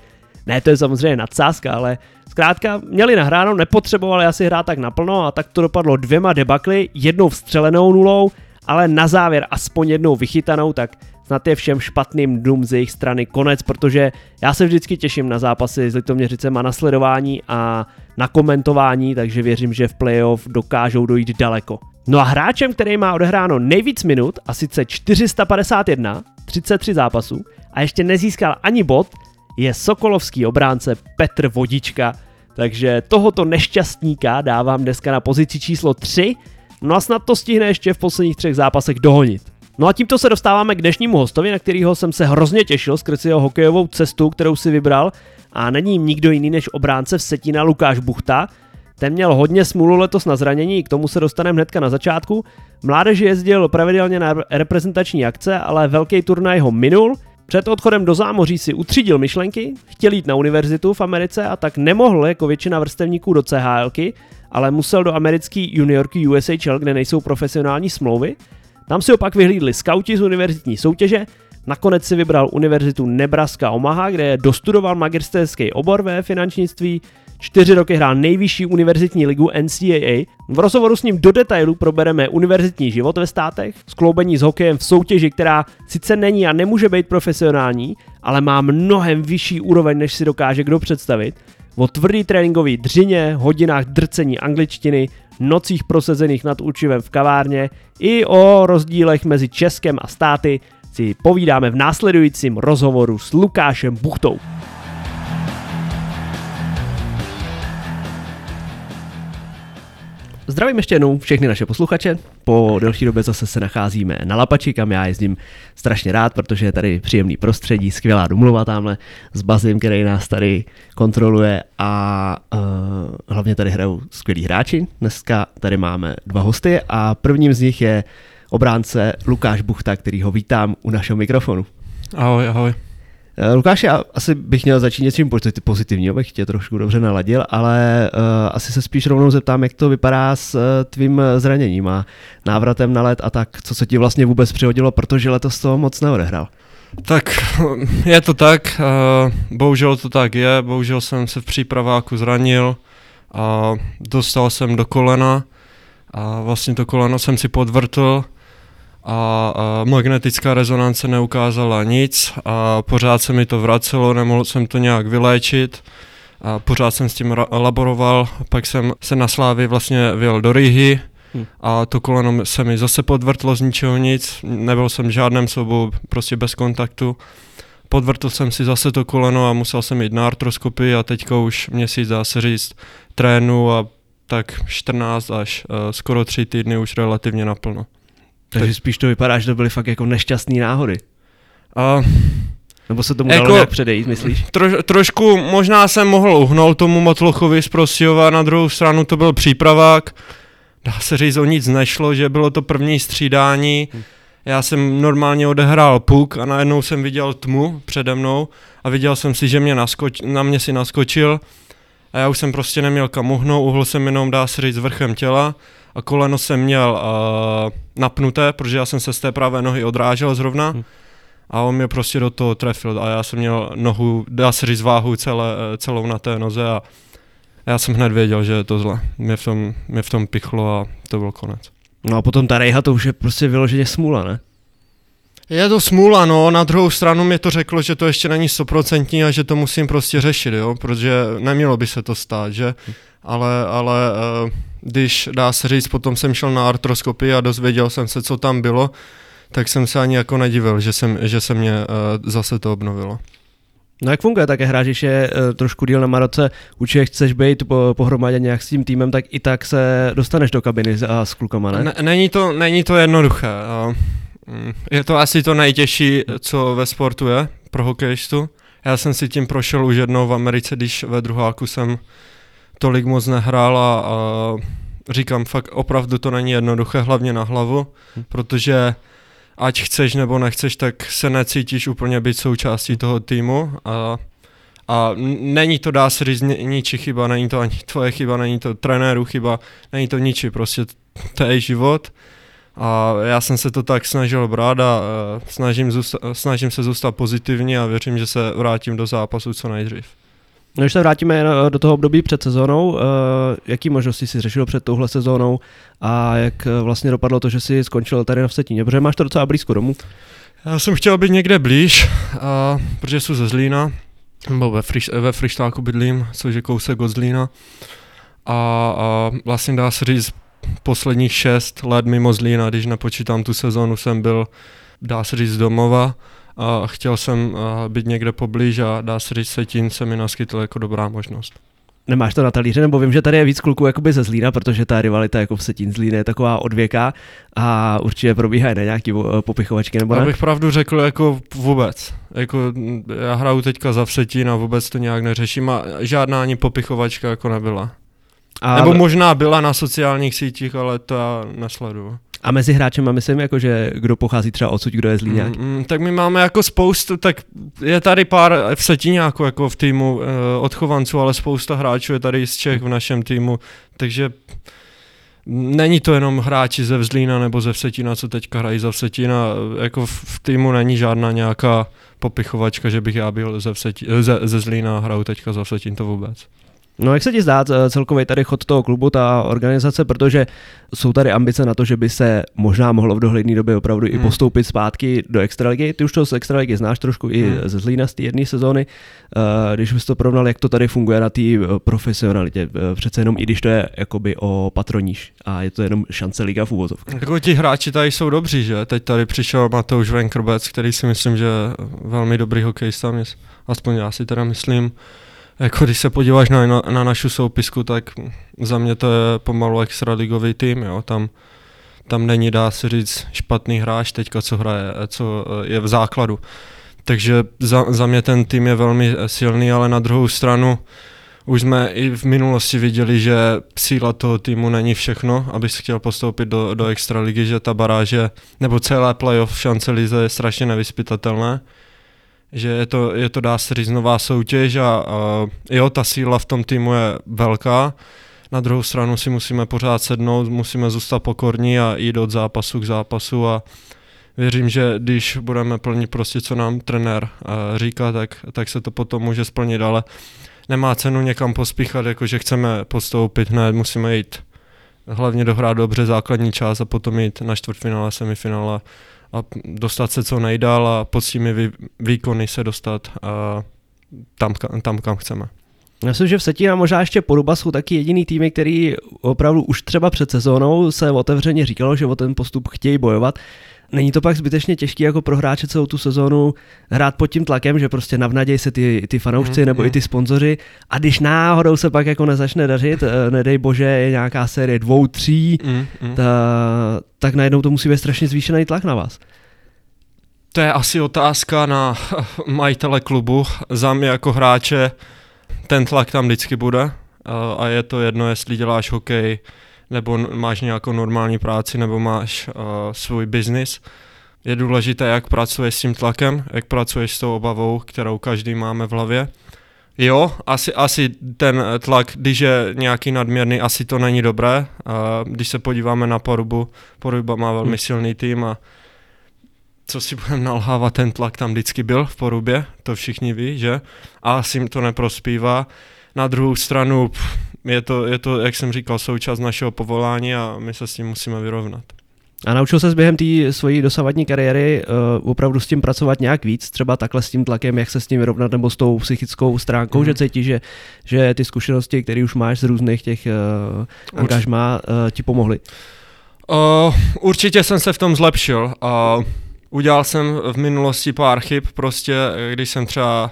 Speaker 1: Ne, to je samozřejmě nadsázka, ale zkrátka měli nahráno, nepotřebovali asi hrát tak naplno a tak to dopadlo dvěma debakly, jednou vstřelenou nulou, ale na závěr aspoň jednou vychytanou, tak snad je všem špatným dnům z jejich strany konec, protože já se vždycky těším na zápasy s Litoměřicem a na sledování a na komentování, takže věřím, že v playoff dokážou dojít daleko. No a hráčem, který má odehráno nejvíc minut, a sice 451, 33 zápasů, a ještě nezískal ani bod, je sokolovský obránce Petr Vodička, takže tohoto nešťastníka dávám dneska na pozici číslo 3, no a snad to stihne ještě v posledních třech zápasech dohonit. No a tímto se dostáváme k dnešnímu hostovi, na kterého jsem se hrozně těšil skrz jeho hokejovou cestu, kterou si vybral. A není jim nikdo jiný než obránce v Setina Lukáš Buchta, ten měl hodně smůlu letos na zranění, k tomu se dostaneme hnedka na začátku. Mládeži jezdil pravidelně na reprezentační akce, ale velký turnaj ho minul. Před odchodem do zámoří si utřídil myšlenky, chtěl jít na univerzitu v Americe a tak nemohl jako většina vrstevníků do CHLky, ale musel do americký juniorky USHL, kde nejsou profesionální smlouvy. Tam si opak vyhlídli skauti z univerzitní soutěže, nakonec si vybral univerzitu Nebraska Omaha, kde dostudoval magisterský obor ve finančnictví, Čtyři roky hrál nejvyšší univerzitní ligu NCAA. V rozhovoru s ním do detailu probereme univerzitní život ve státech, skloubení s hokejem v soutěži, která sice není a nemůže být profesionální, ale má mnohem vyšší úroveň, než si dokáže kdo představit. O tvrdý tréninkový dřině, hodinách drcení angličtiny, nocích prosezených nad učivem v kavárně i o rozdílech mezi Českem a státy si povídáme v následujícím rozhovoru s Lukášem Buchtou. Zdravím ještě jednou všechny naše posluchače. Po delší době zase se nacházíme na Lapači, kam já jezdím strašně rád, protože je tady příjemný prostředí, skvělá domluva tamhle s Bazim, který nás tady kontroluje a uh, hlavně tady hrajou skvělí hráči. Dneska tady máme dva hosty a prvním z nich je obránce Lukáš Buchta, který ho vítám u našeho mikrofonu.
Speaker 2: Ahoj, ahoj.
Speaker 1: Eh, Lukáš, já asi bych měl začít něčím pozitivním, abych tě trošku dobře naladil, ale uh, asi se spíš rovnou zeptám, jak to vypadá s uh, tvým zraněním a návratem na let a tak, co se ti vlastně vůbec přihodilo, protože letos to moc neodehrál.
Speaker 2: Tak je to tak, uh, bohužel to tak je, bohužel jsem se v přípraváku zranil a dostal jsem do kolena a vlastně to koleno jsem si podvrtl a, a magnetická rezonance neukázala nic a pořád se mi to vracelo, nemohl jsem to nějak vyléčit a pořád jsem s tím ra- laboroval, pak jsem se na Slávy vlastně vyjel do Rihy hmm. a to koleno se mi zase podvrtlo z ničeho nic, nebyl jsem v žádném sobou, prostě bez kontaktu. Podvrtl jsem si zase to koleno a musel jsem jít na artroskopii a teďka už měsíc dá se říct trénu a tak 14 až uh, skoro 3 týdny už relativně naplno.
Speaker 1: Takže tak. spíš to vypadá, že to byly fakt jako nešťastné náhody. A nebo se tomu jako, dalo nějak předejít, myslíš?
Speaker 2: Tro, trošku, možná jsem mohl uhnout tomu Motlochovi z Prostějova, na druhou stranu to byl přípravák. Dá se říct, o nic nešlo, že bylo to první střídání. Hm. Já jsem normálně odehrál puk a najednou jsem viděl tmu přede mnou a viděl jsem si, že mě naskoč, na mě si naskočil a já už jsem prostě neměl kam uhnout, uhl jsem jenom, dá se říct, vrchem těla a koleno jsem měl uh, napnuté, protože já jsem se z té pravé nohy odrážel zrovna hmm. a on mě prostě do toho trefil a já jsem měl nohu, dá se říct váhu celé, celou na té noze a já jsem hned věděl, že je to zle. Mě v tom, mě v tom pichlo a to byl konec.
Speaker 1: No a potom ta rejha to už je prostě vyloženě smůla, ne?
Speaker 2: Je to smůla, no, na druhou stranu mi to řeklo, že to ještě není stoprocentní a že to musím prostě řešit, jo, protože nemělo by se to stát, že, ale, ale uh, když dá se říct, potom jsem šel na artroskopii a dozvěděl jsem se, co tam bylo, tak jsem se ani jako nedivil, že, jsem, že se mě uh, zase to obnovilo.
Speaker 1: No jak funguje také hráč, když je uh, trošku díl na Maroce, určitě chceš být po, pohromadě nějak s tím týmem, tak i tak se dostaneš do kabiny a s klukama, ne?
Speaker 2: ne není, to, není to jednoduché. Uh, je to asi to nejtěžší, co ve sportu je pro hokejistu. Já jsem si tím prošel už jednou v Americe, když ve druháku jsem tolik moc nehrál a, a říkám, fakt opravdu to není jednoduché, hlavně na hlavu, hm. protože ať chceš nebo nechceš, tak se necítíš úplně být součástí toho týmu a, a není to, dá se říct, ničí chyba, není to ani tvoje chyba, není to trenéru chyba, není to ničí, prostě to je život a já jsem se to tak snažil brát a snažím, zůsta, snažím se zůstat pozitivní a věřím, že se vrátím do zápasu co nejdřív.
Speaker 1: No, když se vrátíme do toho období před sezónou, jaký možnosti si řešil před touhle sezónou a jak vlastně dopadlo to, že jsi skončil tady na Vsetíně, protože máš to docela blízko domů.
Speaker 2: Já jsem chtěl být někde blíž, a, protože jsou ze Zlína, nebo ve, Friš, ve Frištáku bydlím, což je kousek od Zlína. A, a vlastně dá se říct, posledních šest let mimo Zlína, když nepočítám tu sezónu, jsem byl, dá se říct, domova a chtěl jsem být někde poblíž a dá se říct, Setín se mi naskytl jako dobrá možnost.
Speaker 1: Nemáš to na talíře, nebo vím, že tady je víc kluků jakoby ze Zlína, protože ta rivalita jako v Setín Zlín je taková odvěká a určitě probíhají na nějaký popichovačky nebo
Speaker 2: ne? Já bych pravdu řekl jako vůbec. Jako já hraju teďka za Vsetín a vůbec to nějak neřeším a žádná ani popichovačka jako nebyla. A... Nebo možná byla na sociálních sítích, ale to já nesleduju.
Speaker 1: A mezi hráčem myslím, jako, že kdo pochází třeba odsud, kdo je zlý nějak? Mm,
Speaker 2: mm, tak my máme jako spoustu, tak je tady pár v Setíňáku jako v týmu uh, odchovanců, ale spousta hráčů je tady z Čech v našem týmu, takže Není to jenom hráči ze Vzlína nebo ze Vsetína, co teďka hrají za Vsetína, jako v, v týmu není žádná nějaká popichovačka, že bych já byl ze, Vsetí, ze, ze Zlína a hraju teďka za Vsetín, to vůbec.
Speaker 1: No jak se ti zdá eh, celkově tady chod toho klubu, ta organizace, protože jsou tady ambice na to, že by se možná mohlo v dohledné době opravdu hmm. i postoupit zpátky do extraligy. Ty už to z extraligy znáš trošku i hmm. ze Zlína z té jedné sezóny. Uh, když bys to porovnal, jak to tady funguje na té eh, profesionalitě, přece jenom i když to je jakoby o patroníž a je to jenom šance liga v úvozovkách.
Speaker 2: Jako ti hráči tady jsou dobří, že? Teď tady přišel Matouš Venkrbec, který si myslím, že velmi dobrý hokejista, aspoň já si teda myslím jako když se podíváš na, na, na našu soupisku, tak za mě to je pomalu extraligový tým, jo, tam, tam není, dá se říct, špatný hráč teďka, co hraje, co je v základu. Takže za, za mě ten tým je velmi silný, ale na druhou stranu už jsme i v minulosti viděli, že síla toho týmu není všechno, abys chtěl postoupit do, do extraligy, že ta baráže nebo celé playoff šance lize je strašně nevyspytatelné že je to, je to dá se říct nová soutěž a, a jo, ta síla v tom týmu je velká. Na druhou stranu si musíme pořád sednout, musíme zůstat pokorní a jít od zápasu k zápasu a věřím, že když budeme plnit prostě, co nám trenér říká, tak, tak se to potom může splnit, ale nemá cenu někam pospíchat, jako že chceme postoupit, ne, musíme jít hlavně dohrát dobře základní čas a potom jít na čtvrtfinále, semifinále a dostat se co nejdál a pod vý, výkony se dostat a tam, tam, kam chceme.
Speaker 1: Já myslím, že v Setína možná ještě Poruba jsou taky jediný týmy, který opravdu už třeba před sezónou se otevřeně říkalo, že o ten postup chtějí bojovat. Není to pak zbytečně těžké jako pro hráče celou tu sezónu hrát pod tím tlakem, že prostě navnadějí se ty, ty fanoušci mm, nebo mm. i ty sponzoři a když náhodou se pak jako nezačne dařit, eh, nedej bože, je nějaká série dvou, tří, mm, mm. Ta, tak najednou to musí být strašně zvýšený tlak na vás.
Speaker 2: To je asi otázka na majitele klubu. Za mě jako hráče ten tlak tam vždycky bude a je to jedno, jestli děláš hokej, nebo máš nějakou normální práci, nebo máš uh, svůj biznis. Je důležité, jak pracuješ s tím tlakem, jak pracuješ s tou obavou, kterou každý máme v hlavě. Jo, asi, asi ten tlak, když je nějaký nadměrný, asi to není dobré. Uh, když se podíváme na Porubu, Poruba má velmi hmm. silný tým a co si budeme nalhávat, ten tlak tam vždycky byl v Porubě, to všichni ví, že? A asi jim to neprospívá. Na druhou stranu je to, je to, jak jsem říkal, součást našeho povolání a my se s tím musíme vyrovnat.
Speaker 1: A naučil se během té svojí dosavadní kariéry uh, opravdu s tím pracovat nějak víc, třeba takhle s tím tlakem, jak se s tím vyrovnat, nebo s tou psychickou stránkou, mm. že cítíš, že, že ty zkušenosti, které už máš z různých těch uh, angažmá, uh, ti pomohly?
Speaker 2: Uh, určitě jsem se v tom zlepšil. Uh, udělal jsem v minulosti pár chyb, prostě když jsem třeba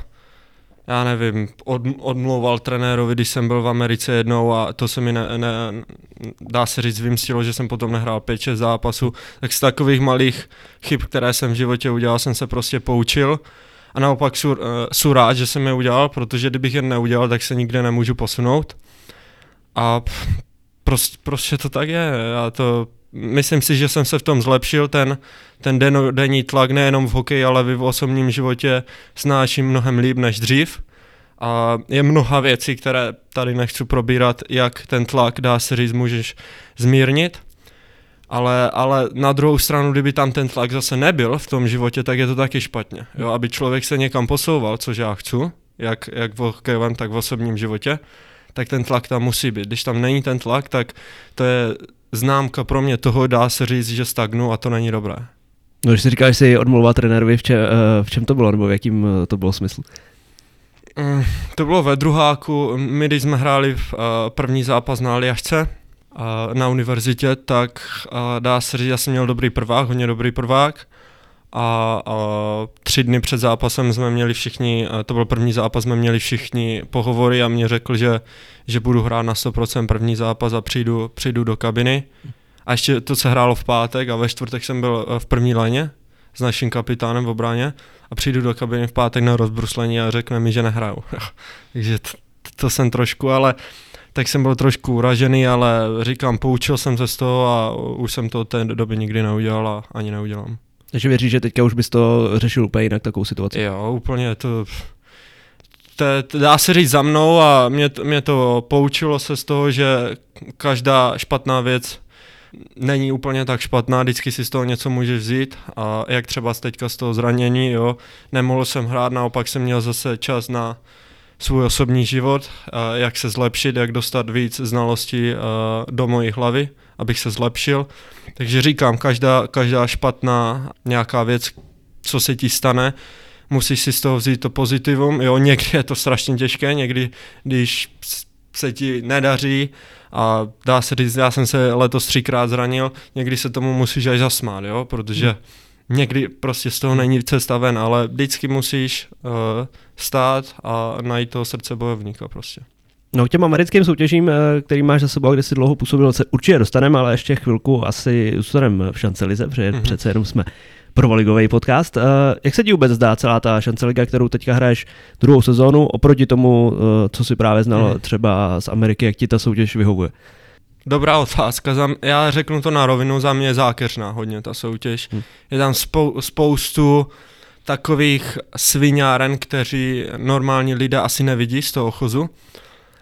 Speaker 2: já nevím, od, odmlouval trenérovi, když jsem byl v Americe jednou a to se mi ne, ne, dá se říct vymstilo, že jsem potom nehrál 5-6 zápasů, tak z takových malých chyb, které jsem v životě udělal, jsem se prostě poučil A naopak jsou, uh, jsou rád, že jsem je udělal, protože kdybych je neudělal, tak se nikde nemůžu posunout. A prostě, prostě to tak je. Já to, myslím si, že jsem se v tom zlepšil, ten, ten denní tlak nejenom v hokeji, ale i v osobním životě snáším mnohem líp než dřív. A je mnoha věcí, které tady nechci probírat, jak ten tlak, dá se říct, můžeš zmírnit. Ale, ale na druhou stranu, kdyby tam ten tlak zase nebyl v tom životě, tak je to taky špatně. Jo, aby člověk se někam posouval, což já chci, jak, jak v hokejovém, tak v osobním životě, tak ten tlak tam musí být. Když tam není ten tlak, tak to je známka pro mě toho, dá se říct, že stagnu a to není dobré.
Speaker 1: No, když si říkáš, že jsi odmluvat trenérovi, v, če, eh, v čem to bylo, nebo v jakým eh, to bylo smyslu?
Speaker 2: Mm, to bylo ve druháku, my když jsme hráli v, uh, první zápas na Aliašce na univerzitě, tak dá se říct, já jsem měl dobrý prvák, hodně dobrý prvák a, a tři dny před zápasem jsme měli všichni, to byl první zápas, jsme měli všichni pohovory a mě řekl, že, že budu hrát na 100% první zápas a přijdu, přijdu do kabiny. A ještě to se hrálo v pátek a ve čtvrtek jsem byl v první léně s naším kapitánem v obráně a přijdu do kabiny v pátek na rozbruslení a řekne mi, že nehraju. Takže to, to jsem trošku, ale tak jsem byl trošku uražený, ale říkám, poučil jsem se z toho a už jsem to od té doby nikdy neudělal a ani neudělám.
Speaker 1: Takže věříš, že teďka už bys to řešil úplně jinak, takovou situaci?
Speaker 2: Jo, úplně to... To, to dá se říct za mnou a mě, mě to poučilo se z toho, že každá špatná věc není úplně tak špatná, vždycky si z toho něco můžeš vzít a jak třeba teďka z toho zranění, jo, nemohl jsem hrát, naopak jsem měl zase čas na svůj osobní život, jak se zlepšit, jak dostat víc znalostí do mojí hlavy, abych se zlepšil. Takže říkám, každá, každá špatná nějaká věc, co se ti stane, musíš si z toho vzít to pozitivum. Jo, někdy je to strašně těžké, někdy, když se ti nedaří a dá se říct, já jsem se letos třikrát zranil, někdy se tomu musíš až zasmát, jo, protože hmm. někdy prostě z toho není cesta ven, ale vždycky musíš uh, stát a najít toho srdce bojovníka prostě.
Speaker 1: No k těm americkým soutěžím, eh, který máš za sebou, kde si dlouho působil, se určitě dostaneme, ale ještě chvilku asi zůstaneme v šancelize, protože mm-hmm. přece jenom jsme provoligový podcast. Uh, jak se ti vůbec zdá celá ta šanceliga, kterou teďka hraješ druhou sezónu, oproti tomu, uh, co si právě znal mm. třeba z Ameriky, jak ti ta soutěž vyhovuje?
Speaker 2: Dobrá otázka. Já řeknu to na rovinu, za mě je zákeřná hodně ta soutěž. Hmm. Je tam spou- spoustu takových sviňáren, kteří normální lidé asi nevidí z toho chozu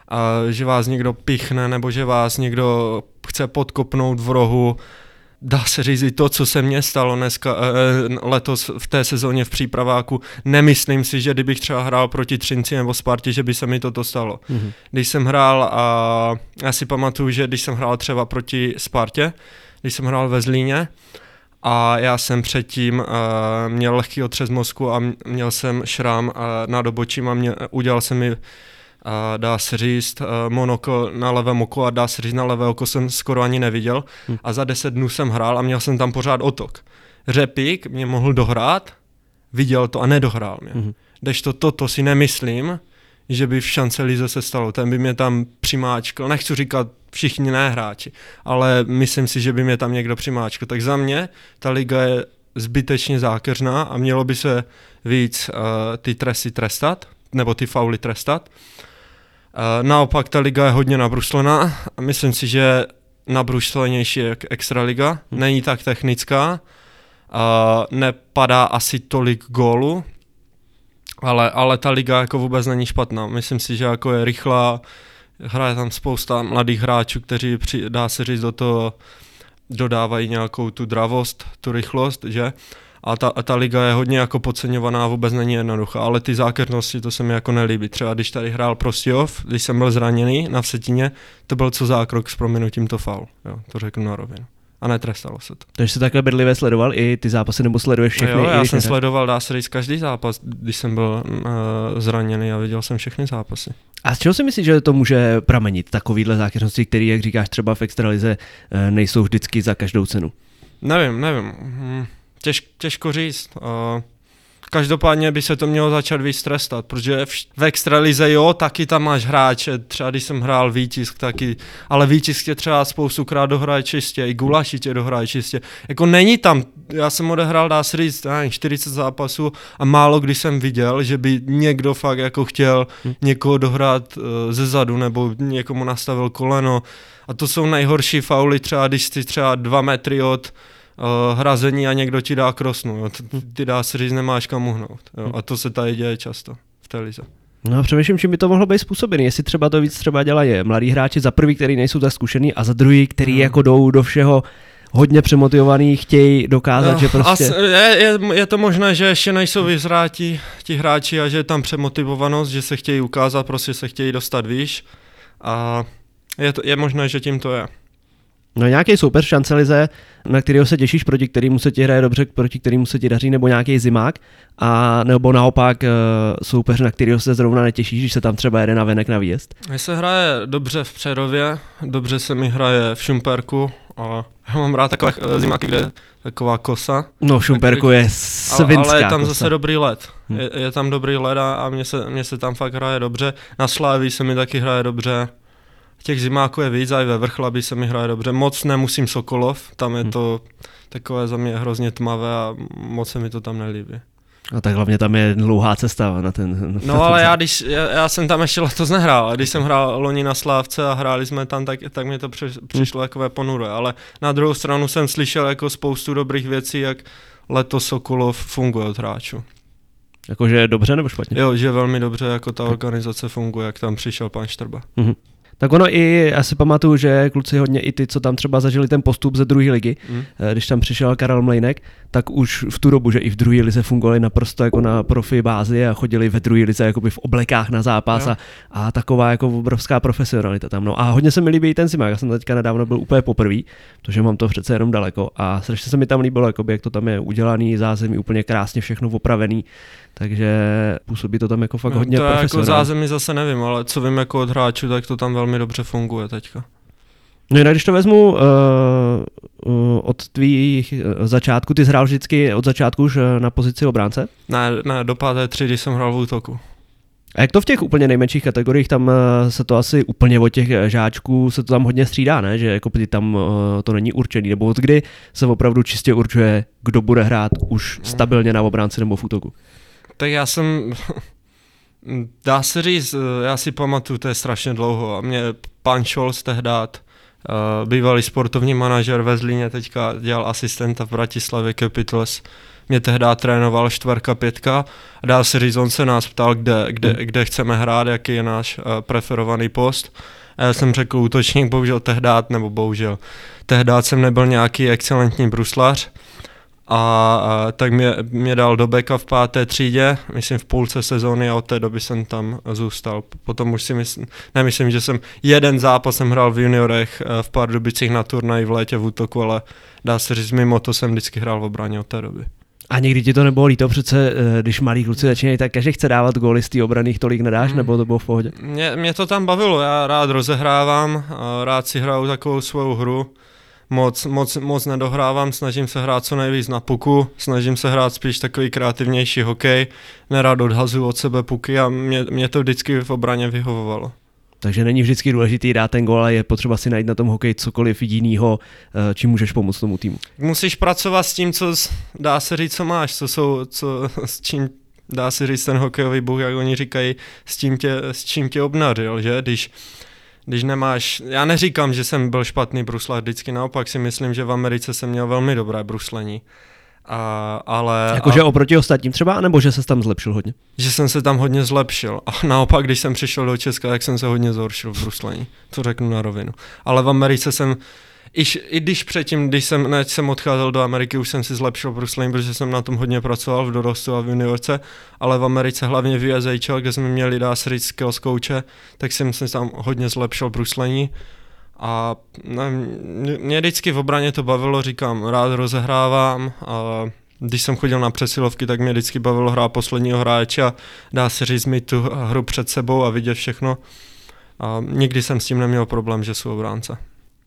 Speaker 2: a že vás někdo pichne nebo že vás někdo chce podkopnout v rohu. Dá se říct i to, co se mně stalo dneska, eh, letos v té sezóně v přípraváku. Nemyslím si, že kdybych třeba hrál proti Třinci nebo Spartě, že by se mi toto stalo. Mm-hmm. Když jsem hrál a já si pamatuju, že když jsem hrál třeba proti Spartě, když jsem hrál ve Zlíně, a já jsem předtím uh, měl lehký otřes mozku a měl jsem šrám uh, nad obočím a mě, udělal jsem mi a dá se říct, monoko na levém oku a dá se říct na levé oko jsem skoro ani neviděl hmm. a za deset dnů jsem hrál a měl jsem tam pořád otok. Řepík mě mohl dohrát, viděl to a nedohrál mě. Hmm. to toto si nemyslím, že by v šance Lize se stalo. Ten by mě tam přimáčkl, nechci říkat všichni nehráči, ale myslím si, že by mě tam někdo přimáčkl. Tak za mě ta liga je zbytečně zákeřná a mělo by se víc uh, ty tresty trestat, nebo ty fauly trestat. Eh, naopak ta liga je hodně nabruslená a myslím si, že nabruslenější je extraliga, hmm. není tak technická, a nepadá asi tolik gólů, ale, ale ta liga jako vůbec není špatná. Myslím si, že jako je rychlá, hraje tam spousta mladých hráčů, kteří při, dá se říct do toho dodávají nějakou tu dravost, tu rychlost, že? A ta, a ta liga je hodně jako podceňovaná, vůbec není jednoduchá, ale ty zákernosti, to se mi jako nelíbí. Třeba když tady hrál Prostějov, když jsem byl zraněný na Vsetíně, to byl co zákrok s prominutím to faul, jo, to řeknu na rovinu. A netrestalo se to.
Speaker 1: Takže jsi takhle bedlivě sledoval i ty zápasy, nebo sleduješ všechny?
Speaker 2: Jo, já jsem nehrál? sledoval, dá se říct, každý zápas, když jsem byl uh, zraněný a viděl jsem všechny zápasy.
Speaker 1: A z čeho si myslíš, že to může pramenit, takovýhle zákeřnosti, které, jak říkáš, třeba v extralize uh, nejsou vždycky za každou cenu?
Speaker 2: Nevím, nevím. Hm těž, těžko říct. Uh, Každopádně by se to mělo začat víc trestat, protože v, v extralize jo, taky tam máš hráče, třeba když jsem hrál výtisk taky, ale výtisk tě třeba spoustukrát dohraje čistě, i Gulaši tě dohraje čistě. Jako není tam, já jsem odehrál, dá se říct, nevím, 40 zápasů a málo kdy jsem viděl, že by někdo fakt jako chtěl hmm. někoho dohrát uh, ze zadu nebo někomu nastavil koleno a to jsou nejhorší fauly třeba, když jsi třeba dva metry od uh, hrazení a někdo ti dá krosnu. Jo. Ty dá se říct, nemáš kam uhnout. Jo. A to se tady děje často v televizi.
Speaker 1: No přemýšlím, čím by to mohlo být způsobený. Jestli třeba to víc třeba dělají mladí hráči za prvý, který nejsou tak zkušený a za druhý, který hmm. jako jdou do všeho hodně přemotivovaný, chtějí dokázat, no, že prostě...
Speaker 2: As, je, je, je to možné, že ještě nejsou vyzráti ti hráči a že je tam přemotivovanost, že se chtějí ukázat, prostě se chtějí dostat výš a je, to, je možné, že tím to je.
Speaker 1: No nějaký soupeř šancelize, na kterého se těšíš, proti kterému se ti hraje dobře, proti kterému se ti daří, nebo nějaký zimák, a nebo naopak uh, soupeř, na kterého se zrovna netěšíš, když se tam třeba jede na venek na výjezd?
Speaker 2: Mně se hraje dobře v Přerově, dobře se mi hraje v Šumperku, a já mám rád takové uh, zimáky, kde je taková kosa.
Speaker 1: No v Šumperku je svinská
Speaker 2: Ale, ale je tam
Speaker 1: kosa.
Speaker 2: zase dobrý led. Hmm. Je, je tam dobrý led a, a mně, se, mně se tam fakt hraje dobře. Na Sláví se mi taky hraje dobře. Těch zimáků je víc, a i ve Vrchlabí se mi hraje dobře. Moc nemusím Sokolov, tam je to takové za mě hrozně tmavé a moc se mi to tam nelíbí.
Speaker 1: A tak hlavně tam je dlouhá cesta na ten... Na
Speaker 2: no ten ale já, když, já, já, jsem tam ještě letos nehrál, a když jsem hrál loni na Slávce a hráli jsme tam, tak, tak mi to přiš, přišlo takové ponure, ale na druhou stranu jsem slyšel jako spoustu dobrých věcí, jak letos Sokolov funguje od hráčů.
Speaker 1: Jakože dobře nebo špatně?
Speaker 2: Jo, že velmi dobře, jako ta organizace funguje, jak tam přišel pan Štrba. Mm-hmm.
Speaker 1: Tak ono i, já si pamatuju, že kluci hodně i ty, co tam třeba zažili ten postup ze druhé ligy, mm. když tam přišel Karel Mlejnek, tak už v tu dobu, že i v druhé lize fungovali naprosto jako na profi bázi a chodili ve druhé lize jakoby v oblekách na zápas a, a, taková jako obrovská profesionalita tam. No a hodně se mi líbí ten Zimák, já jsem teďka nedávno byl úplně poprvé, protože mám to přece jenom daleko a strašně se mi tam líbilo, jakoby, jak to tam je udělaný, zázemí úplně krásně všechno opravený, takže působí to tam jako fakt no, hodně
Speaker 2: to
Speaker 1: jako
Speaker 2: zázemí zase nevím, ale co vím jako od hráčů, tak to tam velmi dobře funguje teďka.
Speaker 1: No jinak, když to vezmu uh, uh, od tvých uh, začátku, ty jsi hrál vždycky od začátku už na pozici obránce?
Speaker 2: Ne, ne, do páté třídy jsem hrál v útoku.
Speaker 1: A jak to v těch úplně nejmenších kategoriích, tam se to asi úplně od těch žáčků se to tam hodně střídá, ne? Že jako tam to není určený, nebo od kdy se opravdu čistě určuje, kdo bude hrát už stabilně na obránci nebo v útoku?
Speaker 2: Tak já jsem, dá se říct, já si pamatuju, to je strašně dlouho a mě pan Scholz tehdát Uh, bývalý sportovní manažer ve Zlíně teďka dělal asistenta v Bratislavě Capitals. Mě tehdy trénoval čtvrka, pětka a dá se říct, on se nás ptal, kde, kde, hmm. kde chceme hrát, jaký je náš uh, preferovaný post. A já jsem řekl útočník, bohužel tehdy, nebo bohužel, tehdy jsem nebyl nějaký excelentní bruslař, a, tak mě, mě dal do beka v páté třídě, myslím v půlce sezóny a od té doby jsem tam zůstal. Potom už si myslím, nemyslím, že jsem jeden zápas jsem hrál v juniorech eh, v pár dubicích na turnaji v létě v útoku, ale dá se říct, mimo to jsem vždycky hrál v obraně od té doby.
Speaker 1: A někdy ti to nebylo líto, přece eh, když malí kluci začínají, tak každý chce dávat góly z té obrany, tolik nedáš, mm. nebo to bylo v pohodě?
Speaker 2: Mě, mě to tam bavilo, já rád rozehrávám, rád si hraju takovou svou hru moc, moc, moc nedohrávám, snažím se hrát co nejvíc na puku, snažím se hrát spíš takový kreativnější hokej, nerád odhazuju od sebe puky a mě, mě to vždycky v obraně vyhovovalo.
Speaker 1: Takže není vždycky důležitý dát ten gol, ale je potřeba si najít na tom hokeji cokoliv jinýho, eh, čím můžeš pomoct tomu týmu.
Speaker 2: Musíš pracovat s tím, co dá se říct, co máš, co jsou, co, s čím dá se říct ten hokejový bůh, jak oni říkají, s, tím tě, s čím tě obnařil, že? Když když nemáš, já neříkám, že jsem byl špatný bruslař, vždycky naopak si myslím, že v Americe jsem měl velmi dobré bruslení. A, ale...
Speaker 1: Jakože a... oproti ostatním třeba, nebo že se tam zlepšil hodně?
Speaker 2: Že jsem se tam hodně zlepšil. A naopak, když jsem přišel do Česka, tak jsem se hodně zhoršil v bruslení. To řeknu na rovinu. Ale v Americe jsem Iž, I když předtím, když jsem, než jsem odcházel do Ameriky, už jsem si zlepšil bruslení, protože jsem na tom hodně pracoval v dorostu a v juniorce, ale v Americe, hlavně v USHL, kde jsme měli dá skills coache, tak jsem se tam hodně zlepšil bruslení. A ne, mě vždycky v obraně to bavilo, říkám, rád rozehrávám a když jsem chodil na přesilovky, tak mě vždycky bavilo hrát posledního hráče a dá se říct mi tu hru před sebou a vidět všechno. A nikdy jsem s tím neměl problém, že jsou obránce.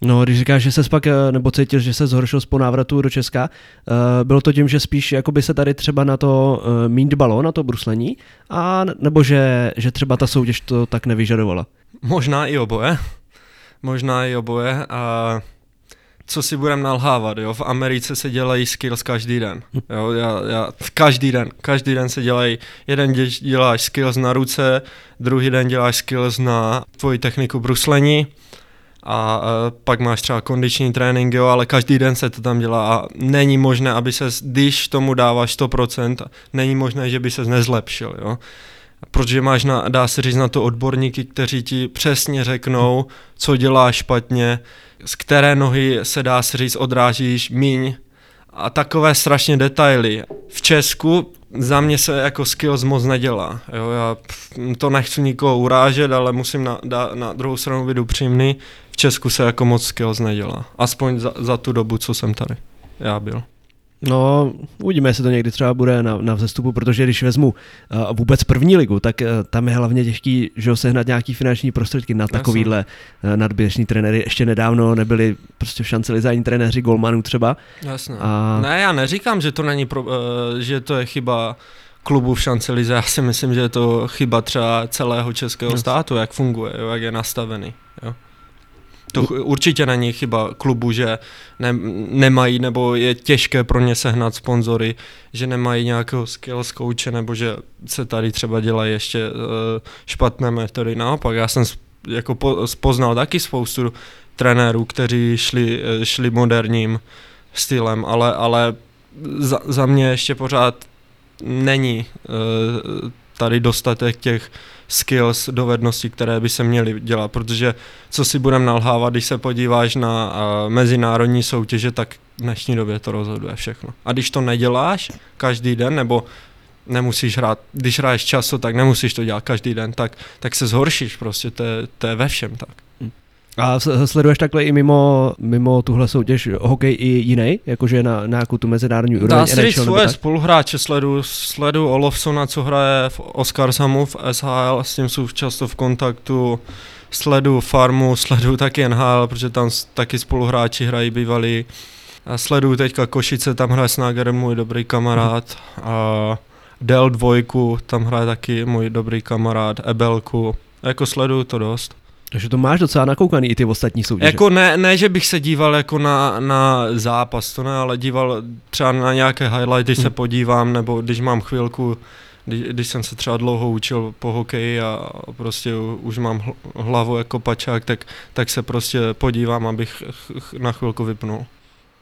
Speaker 1: No, když říkáš, že se pak, eh, nebo cítil, že se zhoršil po návratu do Česka, uh, bylo to tím, že spíš jakoby se tady třeba na to uh, míň dbalo, na to bruslení, a nebo že, že třeba ta soutěž to tak nevyžadovala?
Speaker 2: Možná i oboje. Možná i oboje. A co si budeme nalhávat, jo? V Americe se dělají skills každý den. Jo? Já, já, každý den, každý den se dělají, jeden děláš skills na ruce, druhý den děláš skills na tvoji techniku bruslení, a uh, pak máš třeba kondiční trénink, jo, ale každý den se to tam dělá a není možné, aby se, když tomu dáváš 100%, není možné, že by se nezlepšil, jo. Protože máš, na, dá se říct, na to odborníky, kteří ti přesně řeknou, co děláš špatně, z které nohy se dá se říct odrážíš míň a takové strašně detaily. V Česku za mě se jako skills moc nedělá. Jo, já to nechci nikoho urážet, ale musím na, na, na druhou stranu být upřímný. V Česku se jako moc skills nedělá. Aspoň za, za tu dobu, co jsem tady já byl.
Speaker 1: No, uvidíme, jestli to někdy třeba bude na, na vzestupu, protože když vezmu uh, vůbec první ligu, tak uh, tam je hlavně těžký, že sehnat nějaký finanční prostředky na takovýhle uh, nadběžní trenéry. Ještě nedávno nebyli prostě v šanci lizáni trenéři Golmanů třeba.
Speaker 2: Jasně. A... Ne, já neříkám, že to není, pro, uh, že to je chyba klubu v šance lize. Já si myslím, že je to chyba třeba celého českého státu, jak funguje, jo, jak je nastavený. To určitě není chyba klubu, že ne, nemají, nebo je těžké pro ně sehnat sponzory, že nemají nějakého skills coache, nebo že se tady třeba dělají ještě uh, špatné metody. Naopak, já jsem jako po, poznal taky spoustu trenérů, kteří šli, eh, šli moderním stylem, ale, ale za, za mě ještě pořád není uh, tady dostatek těch skills, dovedností, které by se měly dělat, protože co si budeme nalhávat, když se podíváš na uh, mezinárodní soutěže, tak v dnešní době to rozhoduje všechno. A když to neděláš každý den, nebo nemusíš hrát, když hraješ často, tak nemusíš to dělat každý den, tak, tak se zhoršíš prostě, to je, to je ve všem tak.
Speaker 1: A sleduješ takhle i mimo, mimo tuhle soutěž hokej i jiný, jakože na, na nějakou tu mezinárodní úroveň?
Speaker 2: Dá se říct svoje spoluhráče, sledu, sledu Olofsona, co hraje v Oscarsamu v SHL, s tím jsou často v kontaktu, sledu Farmu, sledu taky NHL, protože tam taky spoluhráči hrají bývalí. A sleduju teďka Košice, tam hraje Snager, můj dobrý kamarád. A Del dvojku, tam hraje taky můj dobrý kamarád, Ebelku. Jako sleduju to dost.
Speaker 1: Takže to máš docela nakoukaný i ty ostatní soutěže.
Speaker 2: Jako ne, ne, že bych se díval jako na, na zápas, to ne, ale díval třeba na nějaké highlighty hmm. se podívám, nebo když mám chvilku, když, když jsem se třeba dlouho učil po hokeji a prostě už mám hlavu jako pačák, tak, tak se prostě podívám, abych na chvilku vypnul.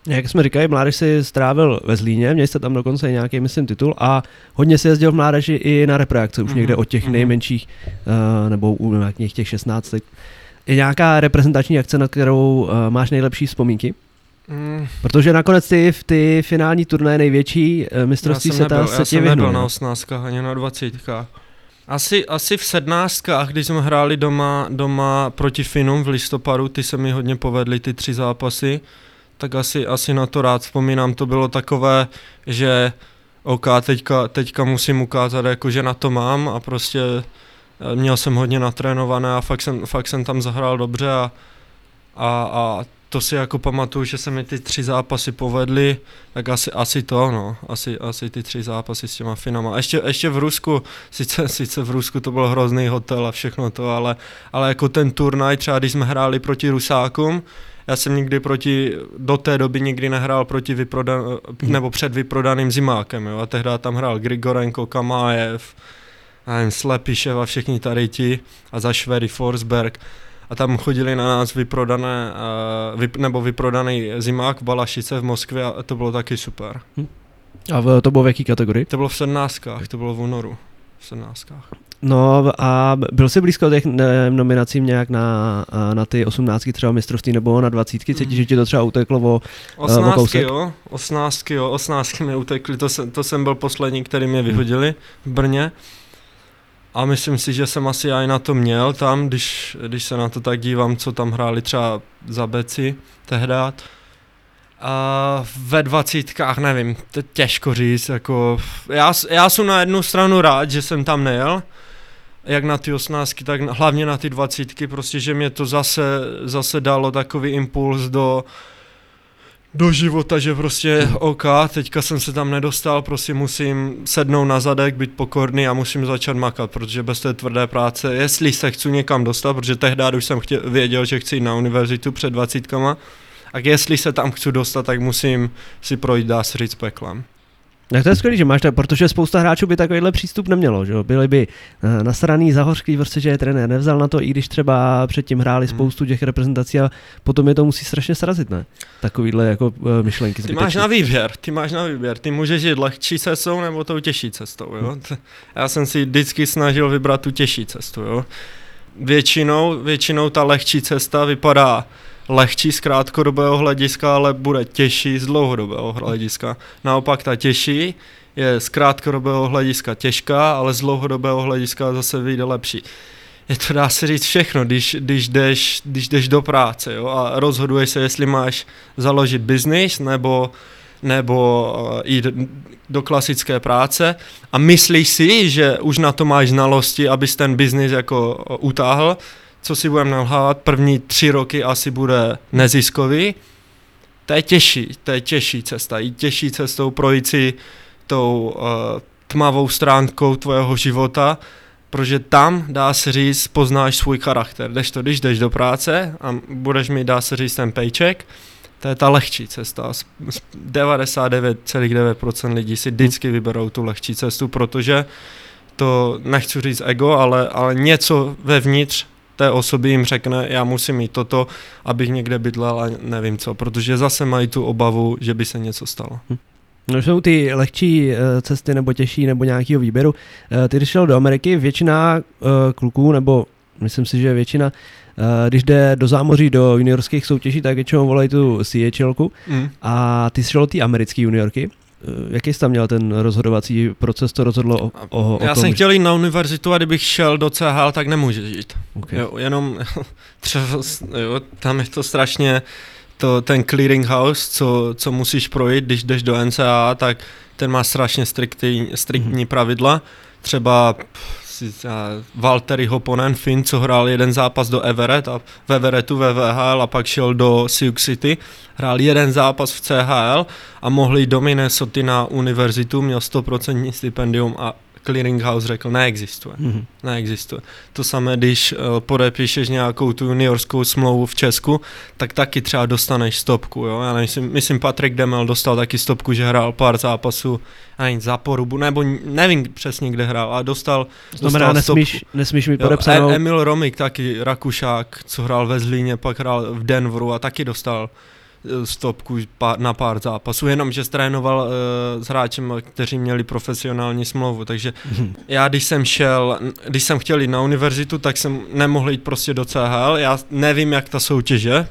Speaker 1: Jak jsme říkali, mládež si strávil ve Zlíně, měli jste tam dokonce nějaký, myslím, titul a hodně si jezdil v mládeži i na repreakce, už mm-hmm. někde od těch mm-hmm. nejmenších, uh, nebo u nějakých těch 16. Je nějaká reprezentační akce, na kterou uh, máš nejlepší vzpomínky? Mm. Protože nakonec ty, ty finální turné největší uh, mistrovství světa
Speaker 2: nebyl,
Speaker 1: se
Speaker 2: ti vyhnul. Já jsem nebyl na osnáctkách ani na dvacítkách. Asi, asi v sednáctkách, když jsme hráli doma, doma proti Finům v listopadu, ty se mi hodně povedly, ty tři zápasy tak asi, asi na to rád vzpomínám. To bylo takové, že OK, teďka, teďka musím ukázat, jako, že na to mám a prostě eh, měl jsem hodně natrénované a fakt jsem, fakt jsem tam zahrál dobře a, a, a to si jako pamatuju, že se mi ty tři zápasy povedly, tak asi, asi to, no, asi, asi ty tři zápasy s těma Finama. Ještě, ještě v Rusku, sice, sice v Rusku to byl hrozný hotel a všechno to, ale, ale jako ten turnaj, třeba když jsme hráli proti Rusákům, já jsem nikdy proti, do té doby nikdy nehrál proti vyprodan, nebo před vyprodaným zimákem, jo, a tehdy tam hrál Grigorenko, Kamájev, nevím, Slepišev a všichni tady ti a za Švedy Forsberg a tam chodili na nás vyprodané, uh, vyp, nebo vyprodaný zimák v Balašice v Moskvě a to bylo taky super. Hm.
Speaker 1: A v, to bylo v jaký kategorii?
Speaker 2: To bylo v sednáctkách, to bylo v únoru. V sednáctkách.
Speaker 1: No a byl jsi blízko těch nominací nějak na, na ty osmnáctky třeba mistrovství nebo na dvacítky? Cítíš, že ti to třeba uteklo o,
Speaker 2: osnáctky, o kousek? jo, osmnáctky, jo, osmnáctky mi utekly, to jsem, to jsem byl poslední, který mě vyhodili v Brně. A myslím si, že jsem asi i na to měl tam, když, když se na to tak dívám, co tam hráli třeba za Beci tehdát. A ve dvacítkách, nevím, to těžko říct, jako, já, já jsem na jednu stranu rád, že jsem tam nejel, jak na ty osnázky, tak hlavně na ty dvacítky, prostě, že mě to zase, zase dalo takový impuls do, do života, že prostě OK, teďka jsem se tam nedostal, prostě musím sednout na zadek, být pokorný a musím začat makat, protože bez té tvrdé práce, jestli se chci někam dostat, protože tehdy už jsem chtěl, věděl, že chci jít na univerzitu před dvacítkama, a jestli se tam chci dostat, tak musím si projít, dá se říct, peklem.
Speaker 1: Tak to je skvělé, že máš tak, protože spousta hráčů by takovýhle přístup nemělo, že jo? Byli by uh, nasraný, zahořklý, prostě, že je trenér nevzal na to, i když třeba předtím hráli hmm. spoustu těch reprezentací a potom je to musí strašně srazit, ne? Takovýhle jako uh, myšlenky.
Speaker 2: Ty máš na výběr, ty máš na výběr, ty můžeš jít lehčí cestou nebo tou těžší cestou, jo? Hmm. Já jsem si vždycky snažil vybrat tu těžší cestu, jo? Většinou, většinou ta lehčí cesta vypadá lehčí z krátkodobého hlediska, ale bude těžší z dlouhodobého hlediska. Naopak ta těžší je z krátkodobého hlediska těžká, ale z dlouhodobého hlediska zase vyjde lepší. Je to dá se říct všechno, když, když, jdeš, když jdeš do práce jo, a rozhoduješ se, jestli máš založit biznis nebo, nebo uh, jít do klasické práce a myslíš si, že už na to máš znalosti, abys ten biznis jako uh, utáhl, co si budeme nalhávat, první tři roky asi bude neziskový. To je těžší, to je těžší cesta. I těžší cestou projít si tou uh, tmavou stránkou tvého života, protože tam, dá se říct, poznáš svůj charakter. Jdeš to, když jdeš do práce a budeš mít, dá se říct, ten paycheck, to je ta lehčí cesta. 99,9% lidí si vždycky vyberou tu lehčí cestu, protože to nechci říct ego, ale, ale něco vevnitř té osoby jim řekne, já musím mít toto, abych někde bydlel a nevím co, protože zase mají tu obavu, že by se něco stalo. Hm.
Speaker 1: No jsou ty lehčí eh, cesty nebo těžší nebo nějakého výběru. Eh, ty, když šel do Ameriky, většina eh, kluků, nebo myslím si, že většina, když jde do zámoří do juniorských soutěží, tak většinou volají tu CHL mm. a ty šel ty americké juniorky. Eh, jaký jsi tam měl ten rozhodovací proces, to rozhodlo o, o,
Speaker 2: o Já
Speaker 1: tom,
Speaker 2: jsem chtěl jít na univerzitu a kdybych šel do CHL, tak nemůže jít. Okay. Jo, jenom třeba, jo, tam je to strašně, to, ten clearinghouse, co, co musíš projít, když jdeš do NCA, tak ten má strašně striktní, striktní mm-hmm. pravidla. Třeba Valtteri Hoponen, Finn, co hrál jeden zápas do Everett a v Everettu ve VHL a pak šel do Sioux City, hrál jeden zápas v CHL a mohli do Minnesota na univerzitu, měl 100% stipendium a clearinghouse řekl, neexistuje. Mm-hmm. Neexistuje. To samé, když uh, podepíšeš nějakou tu juniorskou smlouvu v Česku, tak taky třeba dostaneš stopku. Jo? Já myslím, myslím, Patrick Demel dostal taky stopku, že hrál pár zápasů ani za porubu, nebo nevím přesně, kde hrál, a dostal,
Speaker 1: Znamená, dostal nesmíš, stopku. nesmíš mít podepsanou...
Speaker 2: E- Emil Romik, taky Rakušák, co hrál ve Zlíně, pak hrál v Denveru a taky dostal stopku na pár zápasů, jenom že trénoval uh, s hráčem, kteří měli profesionální smlouvu, takže hmm. já když jsem šel, když jsem chtěl jít na univerzitu, tak jsem nemohl jít prostě do CHL, já nevím, jak ta soutěž je,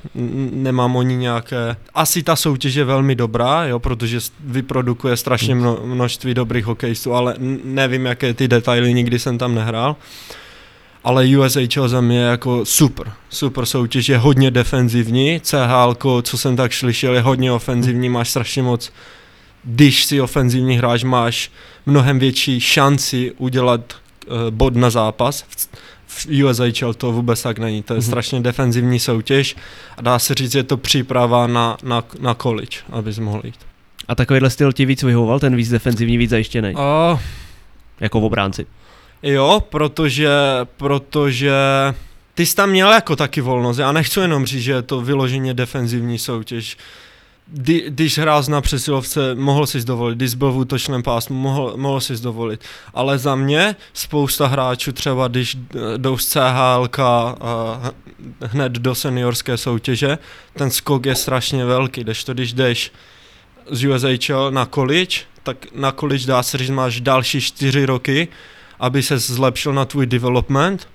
Speaker 2: nemám oni nějaké, asi ta soutěž je velmi dobrá, jo, protože vyprodukuje strašně mno, množství dobrých hokejistů, ale nevím, jaké ty detaily, nikdy jsem tam nehrál. Ale USHL za mě jako super, super soutěž, je hodně defenzivní, CHL, co jsem tak slyšel, je hodně ofenzivní, máš strašně moc, když si ofenzivní hráč, máš mnohem větší šanci udělat uh, bod na zápas, v, USHL to vůbec tak není, to je mm-hmm. strašně defenzivní soutěž a dá se říct, je to příprava na, na, na college, abys mohl jít.
Speaker 1: A takovýhle styl ti víc vyhovoval, ten víc defenzivní, víc zajištěný? Uh, jako v obránci.
Speaker 2: Jo, protože, protože ty jsi tam měl jako taky volnost. Já nechci jenom říct, že je to vyloženě defenzivní soutěž. Kdy, když hrál na přesilovce, mohl si dovolit, když byl v útočném pásmu, mohl, mohl si dovolit. Ale za mě spousta hráčů třeba, když jdou z CHL hned do seniorské soutěže, ten skok je strašně velký, když to když jdeš z USHL na college, tak na college dá se říct, máš další čtyři roky, aby se zlepšil na tvůj development,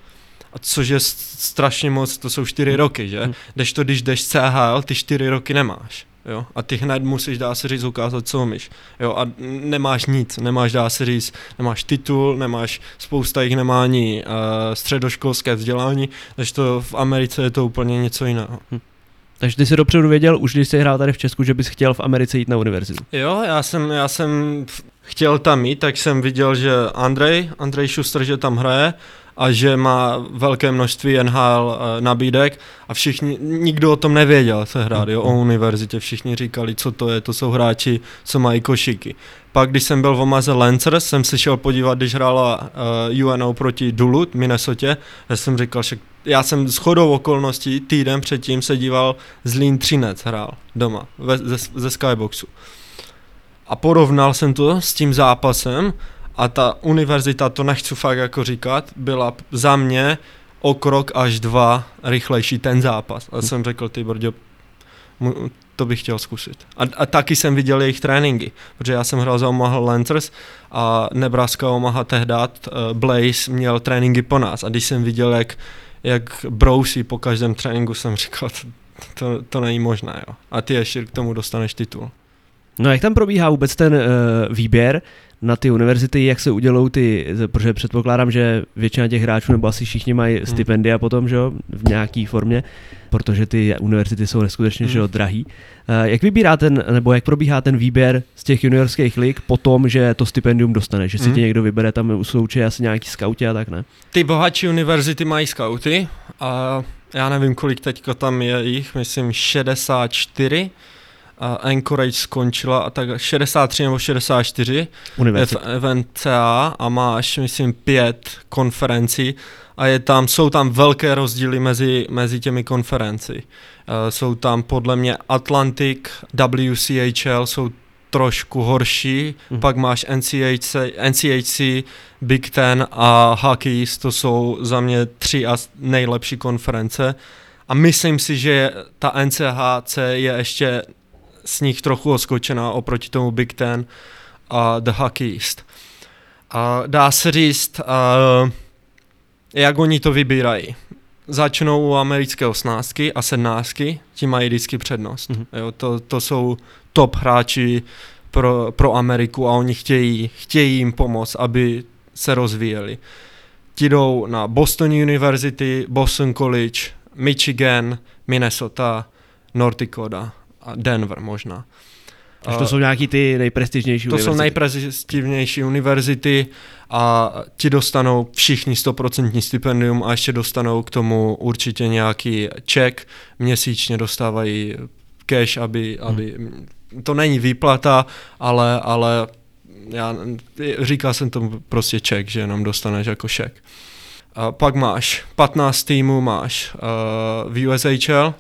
Speaker 2: což je strašně moc, to jsou čtyři roky, že? Hmm. Když to, když jdeš CHL, ty čtyři roky nemáš. Jo? A ty hned musíš, dá se říct, ukázat, co umíš. Jo? A nemáš nic, nemáš, dá se říct, nemáš titul, nemáš, spousta jich nemá ani uh, středoškolské vzdělání, takže to v Americe je to úplně něco jiného. Hm.
Speaker 1: Takže ty jsi dopředu věděl, už když jsi hrál tady v Česku, že bys chtěl v Americe jít na univerzitu.
Speaker 2: Jo, já jsem, já jsem chtěl tam jít, tak jsem viděl, že Andrej, Andrej Schuster, že tam hraje a že má velké množství NHL uh, nabídek a všichni, nikdo o tom nevěděl se hrát, jo, o univerzitě, všichni říkali, co to je, to jsou hráči, co mají košiky. Pak, když jsem byl v Omaze Lancers, jsem se šel podívat, když hrála uh, UNO proti Duluth, Minnesota, já jsem říkal, že já jsem s chodou okolností týden předtím se díval Zlín Třinec hrál doma ve, ze, ze Skyboxu. A porovnal jsem to s tím zápasem a ta univerzita, to nechci fakt jako říkat, byla za mě o krok až dva rychlejší ten zápas. A jsem řekl, ty brďo, to bych chtěl zkusit. A, a taky jsem viděl jejich tréninky, protože já jsem hrál za Omaha Lancers a Nebraska Omaha tehdy uh, Blaze měl tréninky po nás a když jsem viděl, jak, jak brousí po každém tréninku, jsem říkal, to, to, to není možné. Jo. A ty ještě k tomu dostaneš titul.
Speaker 1: No jak tam probíhá vůbec ten uh, výběr na ty univerzity, jak se udělou ty, protože předpokládám, že většina těch hráčů nebo asi všichni mají hmm. stipendia potom, že jo, v nějaký formě, protože ty univerzity jsou neskutečně, hmm. že jo, drahý. Uh, jak vybírá ten, nebo jak probíhá ten výběr z těch juniorských lig po tom, že to stipendium dostane, že si hmm. tě někdo vybere, tam jsou určitě asi nějaký skauti a tak, ne?
Speaker 2: Ty bohatší univerzity mají skauty a já nevím, kolik teďka tam je jich, myslím 64, a Anchorage skončila a tak 63 nebo 64
Speaker 1: Univerzit.
Speaker 2: v NCA a máš, myslím, pět konferencí a je tam, jsou tam velké rozdíly mezi, mezi těmi konferenci. Uh, jsou tam podle mě Atlantic, WCHL jsou trošku horší, mm. pak máš NCHC, NCHC, Big Ten a Hockey, to jsou za mě tři a nejlepší konference. A myslím si, že ta NCHC je ještě z nich trochu oskočená oproti tomu Big Ten a The Hockey East. A dá se říct, uh, jak oni to vybírají. Začnou u americké osnáctky a sednáctky, ti mají vždycky přednost. Mm-hmm. Jo, to, to jsou top hráči pro, pro Ameriku a oni chtějí, chtějí jim pomoct, aby se rozvíjeli. Ti jdou na Boston University, Boston College, Michigan, Minnesota, North Dakota a Denver možná.
Speaker 1: Takže to jsou nějaký ty nejprestižnější
Speaker 2: To univerzity. jsou nejprestižnější univerzity a ti dostanou všichni 100% stipendium a ještě dostanou k tomu určitě nějaký ček. Měsíčně dostávají cash, aby, hmm. aby to není výplata, ale, ale já, říká jsem tomu prostě ček, že jenom dostaneš jako šek. A pak máš 15 týmů, máš uh, v USHL,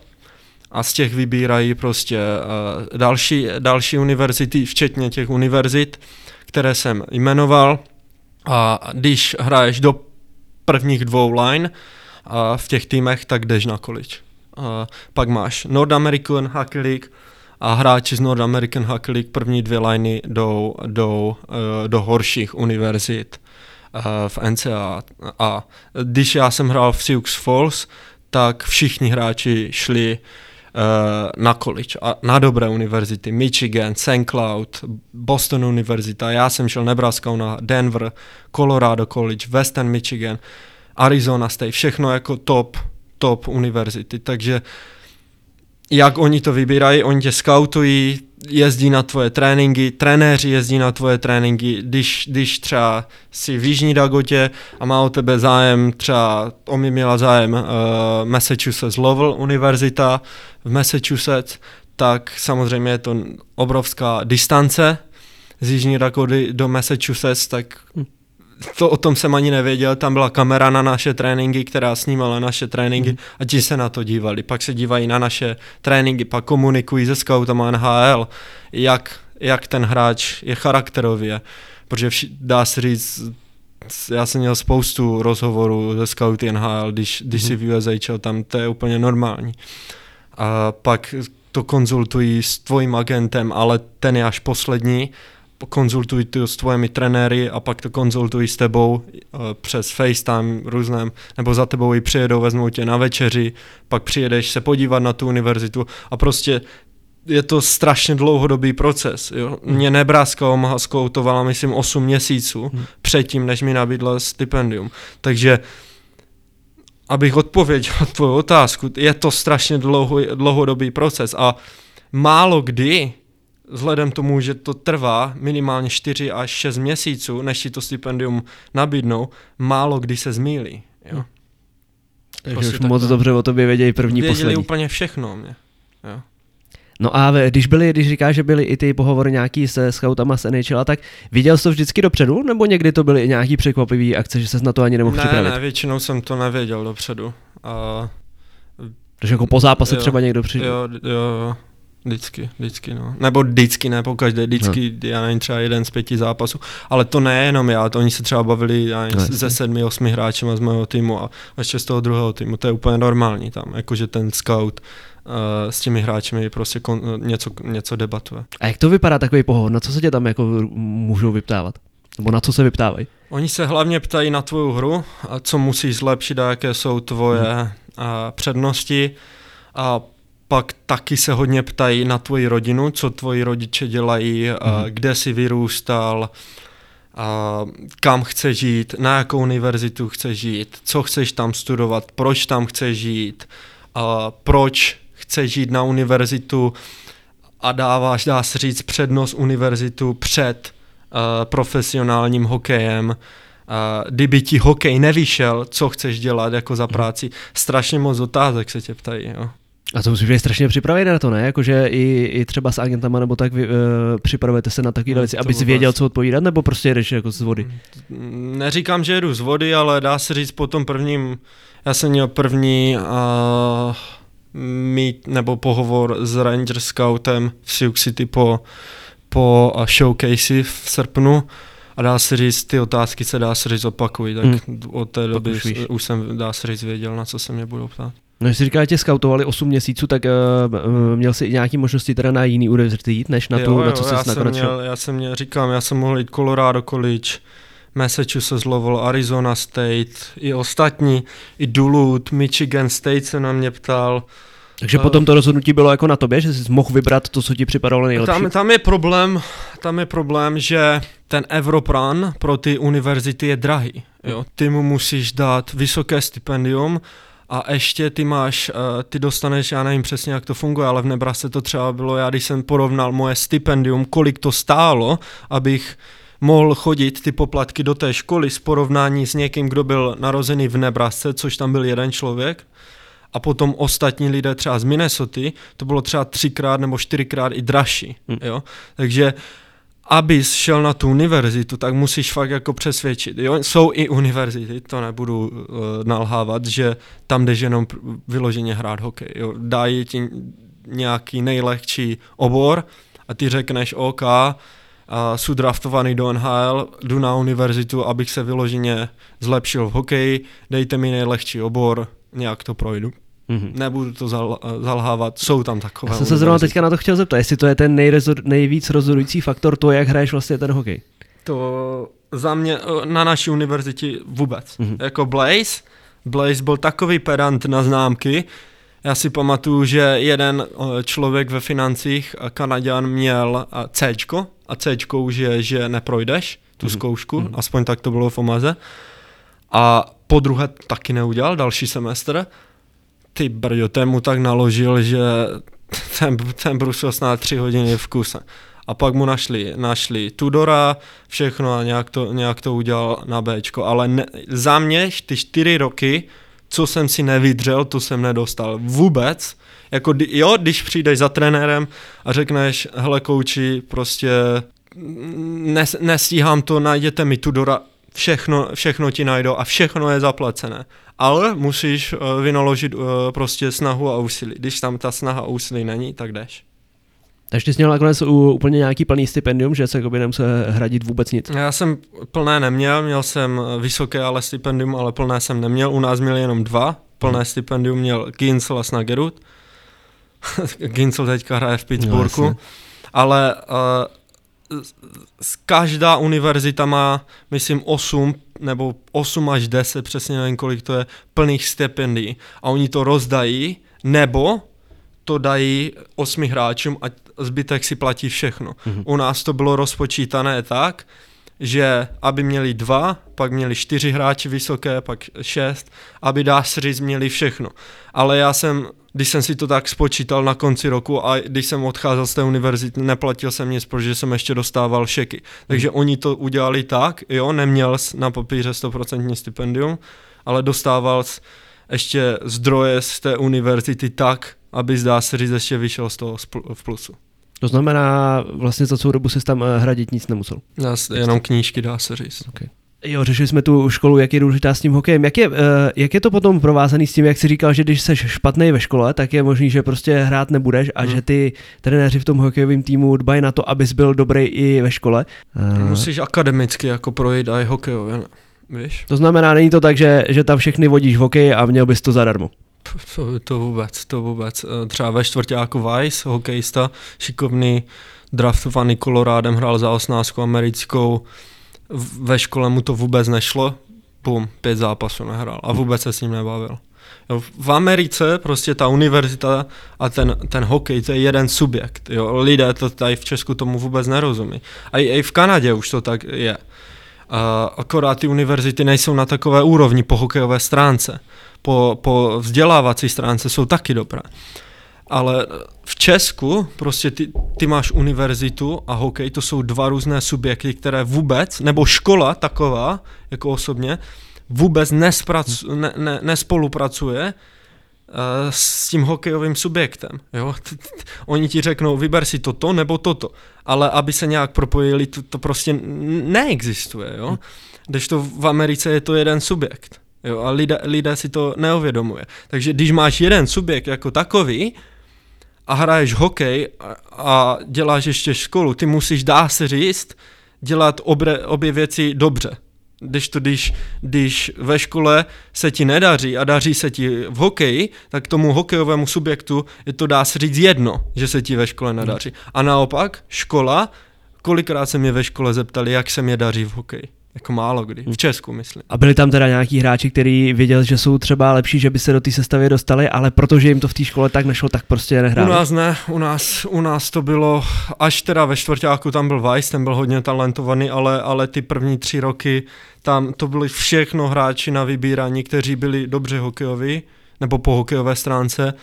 Speaker 2: a z těch vybírají prostě uh, další, další univerzity, včetně těch univerzit, které jsem jmenoval. A když hraješ do prvních dvou line uh, v těch týmech, tak jdeš na college. Uh, pak máš North American Hockey League a hráči z North American Hockey League první dvě liney jdou, jdou uh, do horších univerzit uh, v NCAA. A když já jsem hrál v Sioux Falls, tak všichni hráči šli Eh, na college a na dobré univerzity, Michigan, St. Cloud, Boston univerzita, já jsem šel Nebraska na Denver, Colorado College, Western Michigan, Arizona State, všechno jako top, top univerzity, takže jak oni to vybírají, oni tě skautují, jezdí na tvoje tréninky, trenéři jezdí na tvoje tréninky, když, když třeba si v Jižní Dagotě a má o tebe zájem, třeba o mě měla zájem uh, Massachusetts Lowell univerzita v Massachusetts, tak samozřejmě je to obrovská distance z Jižní Dakoty do Massachusetts, tak hm to o tom jsem ani nevěděl, tam byla kamera na naše tréninky, která snímala naše tréninky mm. a ti se na to dívali. Pak se dívají na naše tréninky, pak komunikují se scoutama NHL, jak, jak ten hráč je charakterově, protože vši, dá se říct, já jsem měl spoustu rozhovorů ze scouty NHL, když, když mm. si v USHL, tam to je úplně normální. A pak to konzultují s tvojím agentem, ale ten je až poslední konzultuj to s tvojimi trenéry a pak to konzultují s tebou uh, přes FaceTime různém, nebo za tebou i přijedou, vezmou tě na večeři, pak přijedeš se podívat na tu univerzitu a prostě je to strašně dlouhodobý proces. Jo? Hmm. Mě Nebraska Omaha skoutovala, myslím, 8 měsíců hmm. předtím, než mi nabídla stipendium. Takže abych odpověděl na tvou otázku, je to strašně dlouho, dlouhodobý proces a málo kdy vzhledem tomu, že to trvá minimálně 4 až 6 měsíců, než si to stipendium nabídnou, málo kdy se zmílí. Jo.
Speaker 1: Takže prostě už moc to... dobře o tobě vědějí první,
Speaker 2: Věděli
Speaker 1: poslední.
Speaker 2: úplně všechno mě. Jo.
Speaker 1: No a když byli, když říkáš, že byly i ty pohovory nějaký se scoutama z NHL, tak viděl jsi to vždycky dopředu, nebo někdy to byly i nějaký překvapivý akce, že ses na to ani nemohl
Speaker 2: ne,
Speaker 1: připravit?
Speaker 2: Ne, většinou jsem to nevěděl dopředu. A...
Speaker 1: Takže jako po zápase jo, třeba někdo přijde?
Speaker 2: Jo, jo, jo. Vždycky, vždycky, no. Nebo vždycky, ne po každé, vždycky, no. já nevím, třeba jeden z pěti zápasů. Ale to nejenom já, to oni se třeba bavili já nevím, no, ze sedmi, osmi hráčem z mého týmu a ještě z toho druhého týmu. To je úplně normální tam, jakože ten scout uh, s těmi hráči prostě kon, něco, něco debatuje.
Speaker 1: A jak to vypadá takový pohovor? Na co se tě tam jako můžou vyptávat? Nebo na co se vyptávají?
Speaker 2: Oni se hlavně ptají na tvou hru, a co musíš zlepšit a jaké jsou tvoje hmm. a přednosti. A pak taky se hodně ptají na tvoji rodinu, co tvoji rodiče dělají, hmm. a kde jsi vyrůstal, a kam chceš žít, na jakou univerzitu chceš žít, co chceš tam studovat, proč tam chceš žít, a proč chceš žít na univerzitu a dáváš, dá se říct, přednost univerzitu před uh, profesionálním hokejem. Uh, kdyby ti hokej nevyšel, co chceš dělat jako za mhm. práci. Strašně moc otázek se tě ptají. Jo.
Speaker 1: A to musíš být strašně připravený na to, ne? Jakože i, i třeba s agentama nebo tak vy, uh, připravujete se na takové věci, abys věděl, co odpovídat, nebo prostě jdeš jako z vody?
Speaker 2: Mm, neříkám, že jedu z vody, ale dá se říct po tom prvním, já jsem měl první uh, mít nebo pohovor s Ranger Scoutem v Sioux City po, po showcase v srpnu a dá se říct, ty otázky se dá se říct opakují, tak hmm. od té doby už, už jsem, dá se říct, věděl, na co se mě budou ptát.
Speaker 1: No, když jsi říkal, že tě skautovali 8 měsíců, tak uh, měl jsi i nějaké možnosti teda na jiný univerzity jít, než na tu, jo, jo, na co jsi nakonec
Speaker 2: měl, Já jsem měl, říkám, já jsem mohl jít Colorado College, Massachusetts Lowell, Arizona State, i ostatní, i Duluth, Michigan State se na mě ptal.
Speaker 1: Takže uh, potom to rozhodnutí bylo jako na tobě, že jsi mohl vybrat to, co ti připadalo nejlepší?
Speaker 2: Tam, tam, je problém, tam je problém, že ten Evropran pro ty univerzity je drahý. Jo? Ty mu musíš dát vysoké stipendium a ještě ty máš, uh, ty dostaneš, já nevím přesně, jak to funguje, ale v Nebrase to třeba bylo, já když jsem porovnal moje stipendium, kolik to stálo, abych mohl chodit ty poplatky do té školy s porovnání s někým, kdo byl narozený v Nebrasce, což tam byl jeden člověk, a potom ostatní lidé třeba z Minnesota, to bylo třeba třikrát nebo čtyřikrát i dražší. Hmm. Jo? Takže abys šel na tu univerzitu, tak musíš fakt jako přesvědčit. Jo? Jsou i univerzity, to nebudu uh, nalhávat, že tam jdeš jenom vyloženě hrát hokej. Jo? Dají ti nějaký nejlehčí obor a ty řekneš OK, a jsou draftovaný do NHL, jdu na univerzitu, abych se vyloženě zlepšil v hokeji, dejte mi nejlehčí obor, nějak to projdu. Mm-hmm. Nebudu to zal, zalhávat, jsou tam takové.
Speaker 1: Já jsem se zrovna teďka na to chtěl zeptat, jestli to je ten nejrezor, nejvíc rozhodující faktor to, jak hraješ vlastně ten hokej.
Speaker 2: To za mě na naší univerzitě vůbec. Mm-hmm. Jako Blaze, Blaze byl takový pedant na známky, já si pamatuju, že jeden člověk ve financích, Kanaděn, měl C a C už je, že neprojdeš tu mm-hmm. zkoušku, mm-hmm. aspoň tak to bylo v Omaze. A po druhé taky neudělal, další semestr ty brďo, ten mu tak naložil, že ten, ten brusil snad tři hodiny v kuse. A pak mu našli, našli Tudora, všechno a nějak to, nějak to udělal na Bčko. Ale ne, za mě ty čtyři roky, co jsem si nevydřel, to jsem nedostal vůbec. Jako, jo, když přijdeš za trenérem a řekneš, hele kouči, prostě nes, nestíhám to, najděte mi Tudora, všechno, všechno ti najdou a všechno je zaplacené. Ale musíš uh, vynaložit uh, prostě snahu a úsilí. Když tam ta snaha a úsilí není, tak jdeš.
Speaker 1: Takže jsi měl nakonec úplně nějaký plný stipendium, že se jako by nemusel hradit vůbec nic?
Speaker 2: Já jsem plné neměl, měl jsem vysoké ale stipendium, ale plné jsem neměl. U nás měli jenom dva. Plné hmm. stipendium měl Ginsel a Snagerud. Ginsel teďka hraje v Pittsburghu. No, ale uh, každá univerzita má, myslím, 8 nebo 8 až 10, přesně nevím, kolik to je, plných stipendií. A oni to rozdají, nebo to dají osmi hráčům a zbytek si platí všechno. Mm-hmm. U nás to bylo rozpočítané tak, že aby měli dva, pak měli čtyři hráči vysoké, pak šest, aby dá říct měli všechno. Ale já jsem, když jsem si to tak spočítal na konci roku a když jsem odcházel z té univerzity, neplatil jsem nic, protože jsem ještě dostával šeky. Takže hmm. oni to udělali tak, jo, neměl na papíře 100% stipendium, ale dostával ještě zdroje z té univerzity tak, aby zdá se říct ještě vyšel z toho v plusu.
Speaker 1: To znamená, vlastně za celou dobu se tam eh, hradit nic nemusel.
Speaker 2: Nás, jenom knížky dá se říct.
Speaker 1: Okay. Jo, řešili jsme tu školu, jak je důležitá s tím hokejem. Jak je, uh, jak je to potom provázaný s tím, jak jsi říkal, že když jsi špatný ve škole, tak je možný, že prostě hrát nebudeš a hmm. že ty trenéři v tom hokejovém týmu dbají na to, abys byl dobrý i ve škole.
Speaker 2: Uh, Musíš akademicky jako projít i hokejově, víš?
Speaker 1: To znamená, není to tak, že, že tam všechny vodíš v hokeji a měl bys to zadarmo.
Speaker 2: To, to vůbec, to vůbec. Eh, třeba ve čtvrtáku Vice, hokejista, šikovný, draftovaný Kolorádem, hrál za osnásku americkou. Ve škole mu to vůbec nešlo, bum, pět zápasů nehrál a vůbec se s ním nebavil. Jo, v Americe prostě ta univerzita a ten, ten hokej, to je jeden subjekt. Jo. Lidé to tady v Česku tomu vůbec nerozumí. A i, i v Kanadě už to tak je. A akorát ty univerzity nejsou na takové úrovni po hokejové stránce po, po vzdělávací stránce jsou taky dobré. Ale v Česku prostě ty, ty máš univerzitu a hokej, to jsou dva různé subjekty, které vůbec, nebo škola taková, jako osobně, vůbec nespracu, ne, ne, nespolupracuje uh, s tím hokejovým subjektem. Jo? Oni ti řeknou, vyber si toto nebo toto, ale aby se nějak propojili, to, to prostě neexistuje. Jo? Když to v Americe je to jeden subjekt. Jo, a lidé, lidé si to neuvědomuje. Takže když máš jeden subjekt jako takový a hraješ hokej a, a děláš ještě školu, ty musíš, dá se říct, dělat obre, obě věci dobře. Když to, když, když ve škole se ti nedaří a daří se ti v hokeji, tak tomu hokejovému subjektu je to dá se říct jedno, že se ti ve škole nedaří. A naopak, škola, kolikrát se mě ve škole zeptali, jak se mě daří v hokeji. Jako málo kdy. V Česku, myslím.
Speaker 1: A byli tam teda nějaký hráči, kteří věděli, že jsou třeba lepší, že by se do té sestavy dostali, ale protože jim to v té škole tak nešlo, tak prostě nehráli.
Speaker 2: U nás ne, u nás, u nás to bylo, až teda ve čtvrtáku tam byl Weiss, ten byl hodně talentovaný, ale, ale ty první tři roky tam to byly všechno hráči na vybírání, kteří byli dobře hokejoví, nebo po hokejové stránce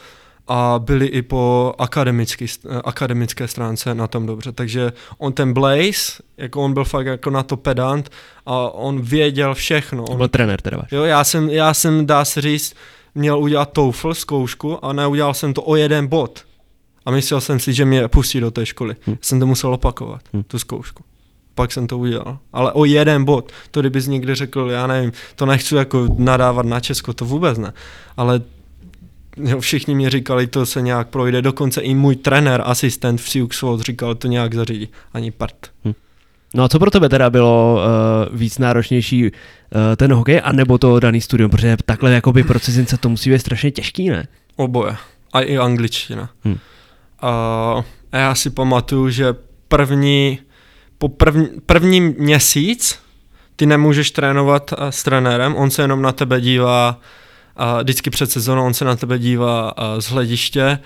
Speaker 2: a byli i po akademický, akademické stránce na tom dobře. Takže on ten Blaze, jako on byl fakt jako na to pedant a on věděl všechno. On
Speaker 1: byl trenér teda
Speaker 2: Jo, já jsem, já jsem, dá se říct, měl udělat TOEFL zkoušku a neudělal jsem to o jeden bod. A myslel jsem si, že mě pustí do té školy. Hm. Jsem to musel opakovat, hm. tu zkoušku. Pak jsem to udělal. Ale o jeden bod. To kdybys někdy řekl, já nevím, to nechci jako nadávat na Česko, to vůbec ne. Ale jo, všichni mi říkali, to se nějak projde, dokonce i můj trenér, asistent v Sioux říkal, to nějak zařídí, ani part. Hm.
Speaker 1: No a co pro tebe teda bylo uh, víc náročnější, uh, ten hokej, anebo to daný studium, protože takhle jakoby pro cizince to musí být strašně těžký, ne?
Speaker 2: Oboje. A i angličtina. Hm. Uh, a já si pamatuju, že první, po první, první měsíc ty nemůžeš trénovat s trenérem, on se jenom na tebe dívá a vždycky před sezónou on se na tebe dívá z hlediště,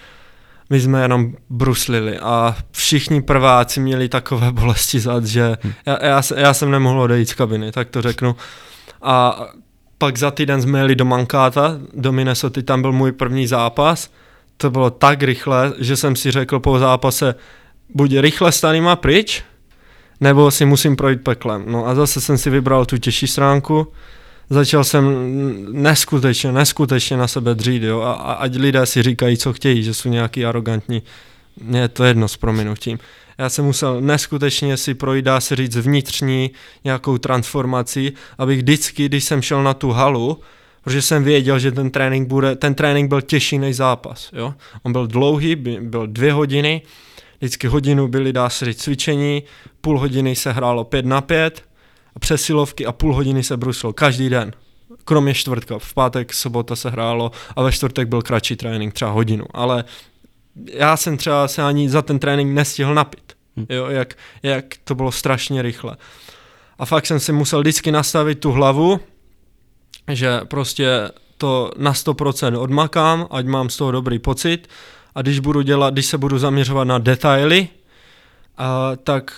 Speaker 2: my jsme jenom bruslili a všichni prváci měli takové bolesti zad, že hm. já, já, já jsem nemohl odejít z kabiny, tak to řeknu. A pak za týden jsme jeli do Mankáta, do Minnesota, tam byl můj první zápas. To bylo tak rychle, že jsem si řekl po zápase, buď rychle stanima pryč, nebo si musím projít peklem. No a zase jsem si vybral tu těžší stránku začal jsem neskutečně, neskutečně na sebe dřít, jo, a, a ať lidé si říkají, co chtějí, že jsou nějaký arrogantní, mně je to jedno s prominutím. Já jsem musel neskutečně si projít, dá se říct, vnitřní nějakou transformaci, abych vždycky, když jsem šel na tu halu, protože jsem věděl, že ten trénink bude, ten trénink byl těžší než zápas, jo. On byl dlouhý, byl dvě hodiny, vždycky hodinu byly, dá se říct, cvičení, půl hodiny se hrálo pět na pět, přesilovky a půl hodiny se brusilo každý den. Kromě čtvrtka. V pátek, sobota se hrálo a ve čtvrtek byl kratší trénink, třeba hodinu. Ale já jsem třeba se ani za ten trénink nestihl napít. Hm. Jo, jak, jak to bylo strašně rychle. A fakt jsem si musel vždycky nastavit tu hlavu, že prostě to na 100% odmakám, ať mám z toho dobrý pocit a když budu dělat, když se budu zaměřovat na detaily, a, tak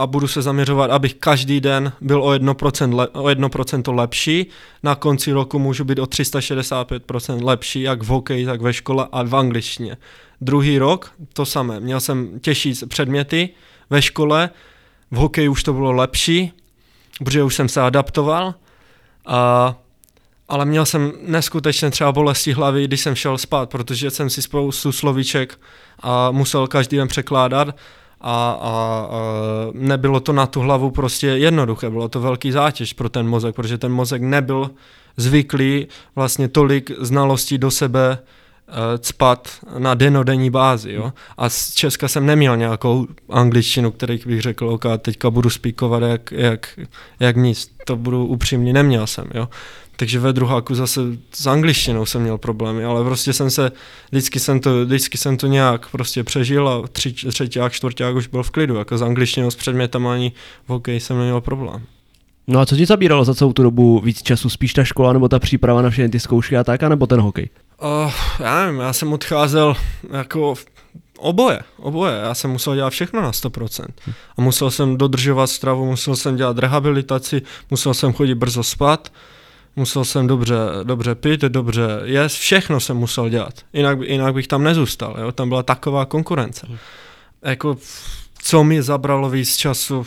Speaker 2: a budu se zaměřovat, abych každý den byl o 1%, le, o 1% lepší. Na konci roku můžu být o 365% lepší, jak v hokeji, tak ve škole a v angličtině. Druhý rok to samé. Měl jsem těžší předměty ve škole, v hokeji už to bylo lepší, protože už jsem se adaptoval. A ale měl jsem neskutečně třeba bolesti hlavy, když jsem šel spát, protože jsem si spoustu slovíček a musel každý den překládat a, a, a nebylo to na tu hlavu prostě jednoduché, bylo to velký zátěž pro ten mozek, protože ten mozek nebyl zvyklý vlastně tolik znalostí do sebe uh, cpat na denodenní bázi. Jo? A z Česka jsem neměl nějakou angličtinu, který bych řekl, ok, teďka budu spíkovat jak, jak, jak nic. To budu upřímně, neměl jsem. Jo? Takže ve druháku zase s angličtinou jsem měl problémy, ale prostě jsem se, vždycky jsem to, vždycky jsem to nějak prostě přežil a tři, třetíák, čtvrták už byl v klidu, jako s angličtinou, s předmětem ani v hokeji jsem neměl problém.
Speaker 1: No a co ti zabíralo za celou tu dobu víc času? Spíš ta škola nebo ta příprava na všechny ty zkoušky a tak, nebo ten hokej?
Speaker 2: Uh, já nevím, já jsem odcházel jako oboje, oboje. Já jsem musel dělat všechno na 100%. A musel jsem dodržovat stravu, musel jsem dělat rehabilitaci, musel jsem chodit brzo spát, musel jsem dobře, dobře pít, dobře jíst, všechno jsem musel dělat, jinak, jinak bych tam nezůstal, jo? tam byla taková konkurence. Hmm. Jako, co mi zabralo víc času,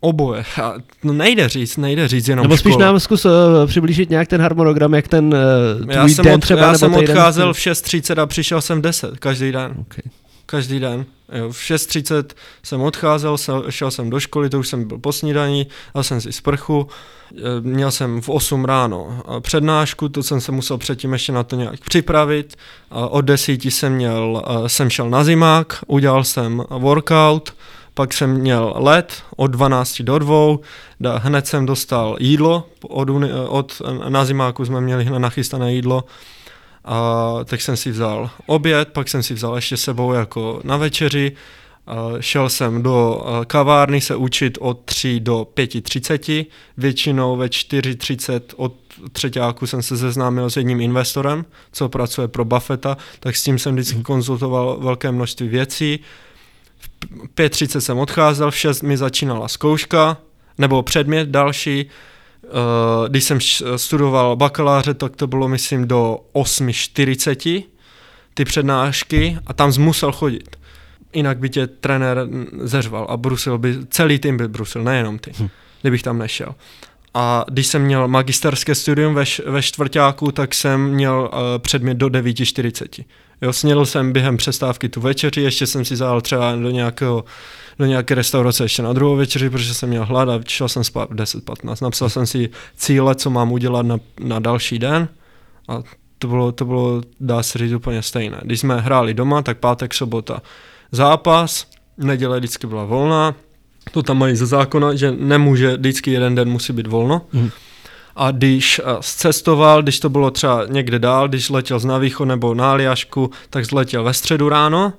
Speaker 2: oboje. A no nejde říct, nejde říct jenom
Speaker 1: Nebo spíš škola. nám zkus uh, přiblížit nějak ten harmonogram, jak ten uh,
Speaker 2: já jsem den od, třeba, Já jsem odcházel v 6.30 a přišel jsem v 10, každý den. Okay každý den. Jo, v 6.30 jsem odcházel, šel jsem do školy, to už jsem byl po snídaní, dal jsem si sprchu, e, měl jsem v 8 ráno přednášku, to jsem se musel předtím ještě na to nějak připravit. Od 10 jsem, měl, e, jsem šel na zimák, udělal jsem workout, pak jsem měl let od 12 do 2, hned jsem dostal jídlo, od, od na zimáku jsme měli hned nachystané jídlo, a tak jsem si vzal oběd, pak jsem si vzal ještě sebou jako na večeři, a šel jsem do kavárny se učit od 3 do 5.30, většinou ve 4.30 od třetíku jsem se seznámil s jedním investorem, co pracuje pro Buffetta, tak s tím jsem vždycky mhm. konzultoval velké množství věcí. V 5.30 jsem odcházel, v 6 mi začínala zkouška, nebo předmět další, když jsem studoval bakaláře, tak to bylo, myslím, do 8.40 ty přednášky a tam musel chodit. Jinak by tě trenér zeřval a brusil by, celý tým by brusil, nejenom ty, hm. kdybych tam nešel. A když jsem měl magisterské studium ve, ve čtvrtáku, tak jsem měl uh, předmět do 9.40. Jo, snědl jsem během přestávky tu večeři, ještě jsem si vzal třeba do nějakého do nějaké restaurace ještě na druhou večeři, protože jsem měl hlad a šel jsem spát v 10.15. Napsal jsem si cíle, co mám udělat na, na další den a to bylo, to bylo, dá se říct, úplně stejné. Když jsme hráli doma, tak pátek, sobota zápas, neděle vždycky byla volná, to tam mají ze zákona, že nemůže, vždycky jeden den musí být volno. Mm. A když uh, cestoval, když to bylo třeba někde dál, když letěl z Navýcho nebo na Aliašku, tak zletěl ve středu ráno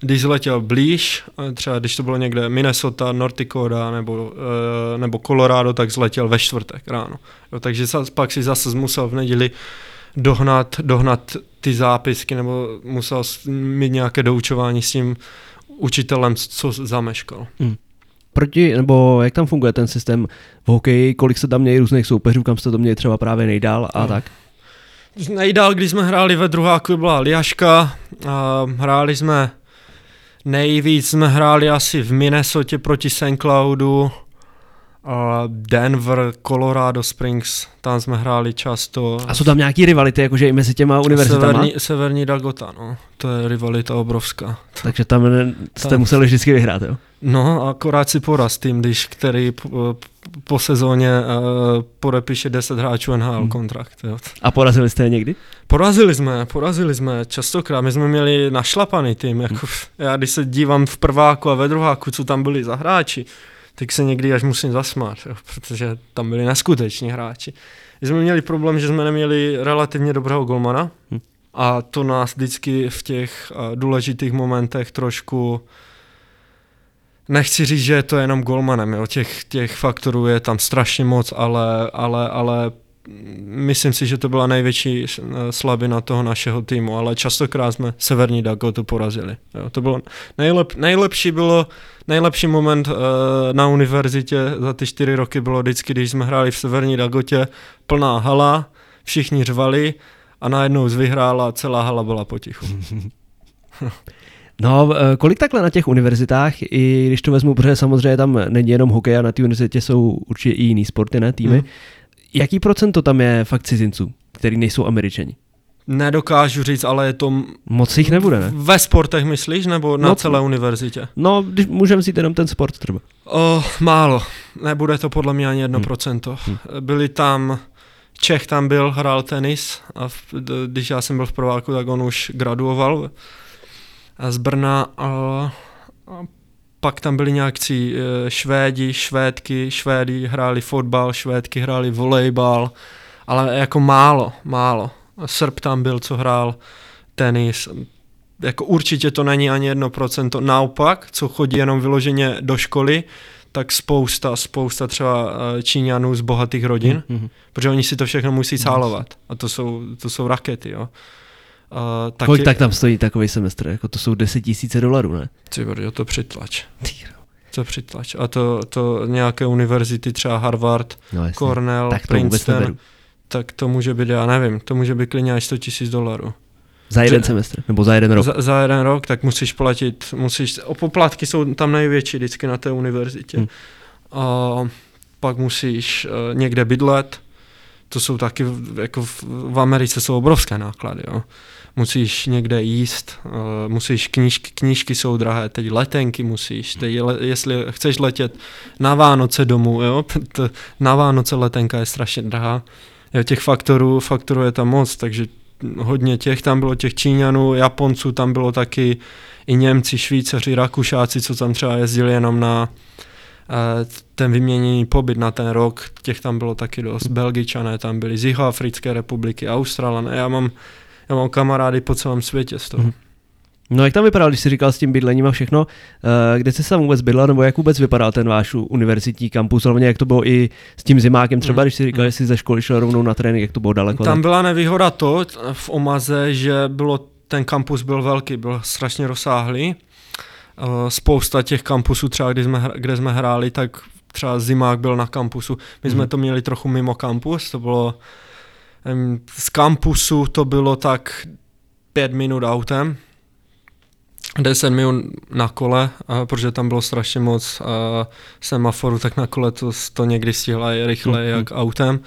Speaker 2: když letěl blíž, třeba když to bylo někde Minnesota, North Dakota nebo, uh, nebo Colorado, tak zletěl ve čtvrtek ráno. Jo, takže pak si zase musel v neděli dohnat, dohnat ty zápisky nebo musel mít nějaké doučování s tím učitelem, co zameškal. Hmm.
Speaker 1: Proti, nebo jak tam funguje ten systém v hokeji, kolik se tam mějí různých soupeřů, kam jste to měli třeba právě nejdál a no. tak?
Speaker 2: Nejdál, když jsme hráli ve druháku, byla Liaška, a hráli jsme Nejvíc jsme hráli asi v Minnesota proti St. Cloudu, Denver, Colorado Springs, tam jsme hráli často.
Speaker 1: A jsou tam nějaký rivality, jakože i mezi těma univerzitama?
Speaker 2: Severní, severní Dakota, no. To je rivalita obrovská.
Speaker 1: Takže tam jste tam. museli vždycky vyhrát, jo?
Speaker 2: No, akorát si poraz tým, když který po, po sezóně uh, podepíše 10 hráčů NHL hmm. kontrakt. Jo.
Speaker 1: A porazili jste je někdy?
Speaker 2: Porazili jsme, porazili jsme častokrát. My jsme měli našlapaný tým. Jako, hmm. Já když se dívám v prváku a ve druháku, co tam byli za hráči, tak se někdy až musím zasmát, jo, protože tam byli neskuteční hráči. My jsme měli problém, že jsme neměli relativně dobrého golmana hmm. a to nás vždycky v těch uh, důležitých momentech trošku nechci říct, že je to jenom golmanem, jo. Těch, těch faktorů je tam strašně moc, ale, ale, ale myslím si, že to byla největší slabina toho našeho týmu, ale častokrát jsme Severní Dakotu porazili. Jo, to bylo nejlep, nejlepší bylo, nejlepší moment uh, na univerzitě za ty čtyři roky bylo vždycky, když jsme hráli v Severní Dagotě, plná hala, všichni řvali a najednou vyhrála, celá hala byla potichu.
Speaker 1: No, eh, kolik takhle na těch univerzitách, i když to vezmu, protože samozřejmě tam není jenom hokej a na té univerzitě jsou určitě i jiný sporty, ne, týmy. Hmm. Jaký procento tam je fakt cizinců, který nejsou američani?
Speaker 2: Nedokážu říct, ale je to...
Speaker 1: Moc jich nebude, ne?
Speaker 2: Ve sportech myslíš, nebo na no, celé univerzitě?
Speaker 1: No, když můžeme si jenom ten sport třeba.
Speaker 2: Oh, málo. Nebude to podle mě ani jedno hmm. procento. Hmm. Byli tam... Čech tam byl, hrál tenis a v, když já jsem byl v prváku, tak on už graduoval z Brna a, a pak tam byli nějakcí e, Švédi, Švédky, Švédy hráli fotbal, Švédky hráli volejbal, ale jako málo, málo. Srb tam byl, co hrál tenis. Jako určitě to není ani jedno procento. Naopak, co chodí jenom vyloženě do školy, tak spousta, spousta třeba e, Číňanů z bohatých rodin, mm-hmm. protože oni si to všechno musí cálovat. A to jsou, to jsou rakety, jo.
Speaker 1: Uh, taky... Kolik tak tam stojí takový semestr? Jako to jsou 10 tisíce dolarů, ne?
Speaker 2: Ty brdo, to přitlač. To přitlač. A to, to nějaké univerzity, třeba Harvard, no, Cornell, tak to Princeton, tak to může být, já nevím, to může být klidně až 100 tisíc dolarů.
Speaker 1: Za jeden Že, semestr, nebo za jeden rok?
Speaker 2: Za, za jeden rok, tak musíš platit, musíš, o poplatky jsou tam největší vždycky na té univerzitě. Hmm. A pak musíš uh, někde bydlet, to jsou taky, jako v, v Americe jsou obrovské náklady, jo musíš někde jíst, uh, musíš knížky, knížky jsou drahé, teď letenky musíš, teď le, jestli chceš letět na Vánoce domů, jo, to, na Vánoce letenka je strašně drahá, jo, těch faktorů, faktorů je tam moc, takže hodně těch, tam bylo těch Číňanů, Japonců, tam bylo taky i Němci, Švýcaři, Rakušáci, co tam třeba jezdili jenom na uh, ten vyměněný pobyt na ten rok, těch tam bylo taky dost, Belgičané tam byli z Jihoafrické republiky, Australané, já mám já mám kamarády po celém světě z toho. Hmm.
Speaker 1: No jak tam vypadal, když jsi říkal s tím bydlením a všechno, uh, kde jsi tam vůbec bydlel, nebo jak vůbec vypadal ten váš univerzitní kampus, hlavně jak to bylo i s tím zimákem třeba, mm. když jsi říkal, že jsi ze školy šel rovnou na trénink, jak to bylo daleko?
Speaker 2: Tam byla nevýhoda to v Omaze, že bylo, ten kampus byl velký, byl strašně rozsáhlý. Uh, spousta těch kampusů třeba, kde jsme, kde jsme hráli, tak třeba zimák byl na kampusu. My jsme mm. to měli trochu mimo kampus, to bylo z kampusu to bylo tak pět minut autem, 10 minut na kole, a protože tam bylo strašně moc a semaforu, tak na kole to, to někdy stihla rychleji mm-hmm. jak autem.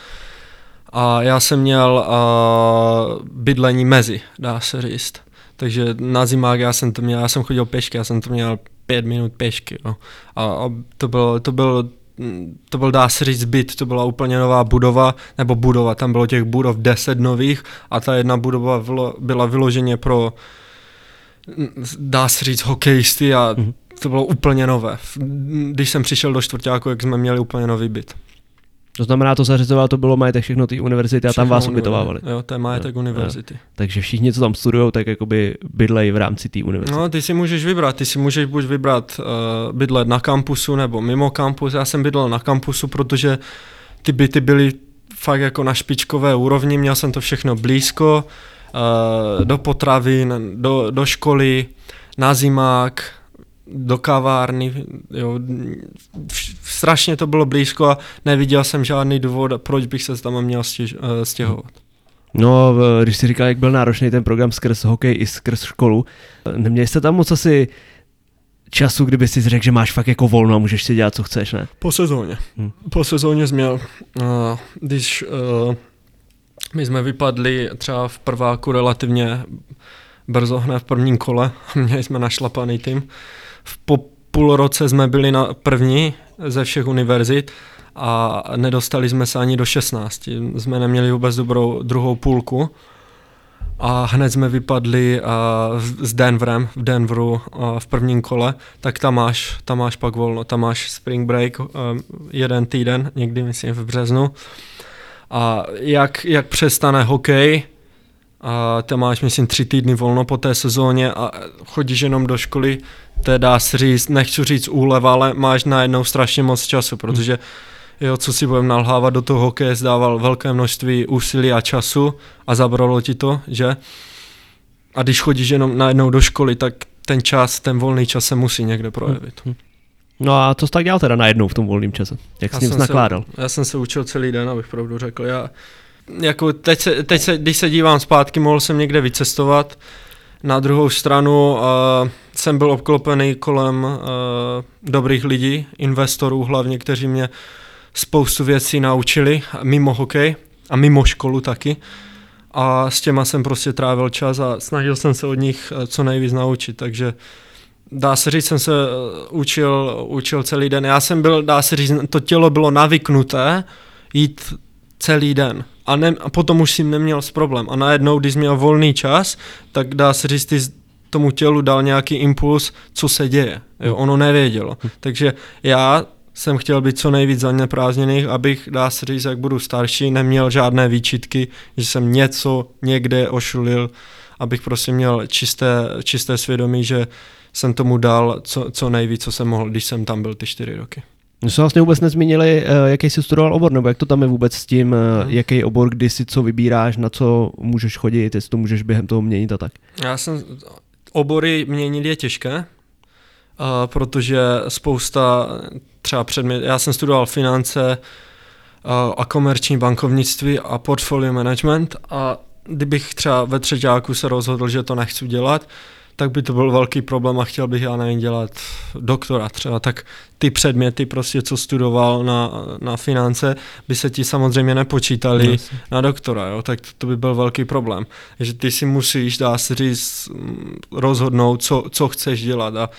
Speaker 2: A já jsem měl a, bydlení mezi, dá se říct. Takže na zimák já jsem to měl, já jsem chodil pěšky, já jsem to měl pět minut pěšky. Jo. A, a to, bylo, to bylo to byl dá se říct byt, to byla úplně nová budova, nebo budova, tam bylo těch budov deset nových a ta jedna budova byla vyloženě pro, dá se říct, hokejisty a mm-hmm. to bylo úplně nové. Když jsem přišel do čtvrtáku, jak jsme měli úplně nový byt.
Speaker 1: To znamená, to zařizoval, to bylo majetek všechno té univerzity a tam vás ubytovávali.
Speaker 2: Jo, to je majetek jo, univerzity. Jo.
Speaker 1: Takže všichni, co tam studují, tak jakoby bydlejí v rámci té univerzity.
Speaker 2: No, ty si můžeš vybrat, ty si můžeš buď vybrat uh, bydlet na kampusu nebo mimo kampus. Já jsem bydlel na kampusu, protože ty byty byly fakt jako na špičkové úrovni, měl jsem to všechno blízko, uh, do potravin, do, do školy, na zimák, do kavárny, jo, strašně to bylo blízko a neviděl jsem žádný důvod, proč bych se tam měl stěž, eh, stěhovat.
Speaker 1: No, když si říkal, jak byl náročný ten program skrz hokej i skrz školu, neměli jste tam moc asi času, kdyby si řekl, že máš fakt jako volno a můžeš si dělat, co chceš, ne?
Speaker 2: Po sezóně. Hmm. Po sezóně jsi měl, uh, když uh, my jsme vypadli třeba v prváku relativně brzo hned v prvním kole, měli jsme našlapaný tým, v po půl roce jsme byli na první ze všech univerzit a nedostali jsme se ani do 16. Jsme neměli vůbec dobrou druhou půlku a hned jsme vypadli uh, s Denverem v Denveru uh, v prvním kole, tak tam máš, tam máš pak volno, tam máš spring break uh, jeden týden, někdy myslím v březnu. A jak, jak přestane hokej, a ty máš, myslím, tři týdny volno po té sezóně a chodíš jenom do školy, to dá se říct, nechci říct úleva, ale máš najednou strašně moc času, protože jo, co si budeme nalhávat, do toho hokeje zdával velké množství úsilí a času a zabralo ti to, že? A když chodíš jenom najednou do školy, tak ten čas, ten volný čas se musí někde projevit. Hmm.
Speaker 1: No a co jsi tak dělal teda najednou v tom volném čase? Jak jsi s ním nakládal?
Speaker 2: Se, já jsem se učil celý den, abych pravdu řekl. Já, jako teď, se, teď se, když se dívám zpátky, mohl jsem někde vycestovat. Na druhou stranu uh, jsem byl obklopený kolem uh, dobrých lidí, investorů hlavně, kteří mě spoustu věcí naučili, mimo hokej a mimo školu taky. A s těma jsem prostě trávil čas a snažil jsem se od nich co nejvíc naučit, takže dá se říct, jsem se učil, učil celý den. Já jsem byl, dá se říct, to tělo bylo navyknuté jít celý den. A, ne, a potom už si neměl s problém. A najednou, když měl volný čas, tak dá se říct, ty tomu tělu dal nějaký impuls, co se děje. Jo, ono nevědělo. Takže já jsem chtěl být co nejvíc zaneprázdněných, abych, dá se říct, jak budu starší, neměl žádné výčitky, že jsem něco někde ošulil, abych prostě měl čisté, čisté svědomí, že jsem tomu dal co, co nejvíc, co jsem mohl, když jsem tam byl ty čtyři roky.
Speaker 1: My jsme vlastně vůbec nezmínili, eh, jaký jsi studoval obor, nebo jak to tam je vůbec s tím, hmm. jaký obor, kdy si co vybíráš, na co můžeš chodit, jestli to můžeš během toho měnit a tak.
Speaker 2: Já jsem, obory měnit je těžké, uh, protože spousta třeba předmět, já jsem studoval finance a komerční bankovnictví a portfolio management a kdybych třeba ve třetíku se rozhodl, že to nechci dělat, tak by to byl velký problém a chtěl bych já nevím dělat doktora třeba, tak ty předměty prostě, co studoval na, na finance, by se ti samozřejmě nepočítali yes. na doktora, jo? tak to, to by byl velký problém. Že ty si musíš, dá se říct, rozhodnout, co, co chceš dělat a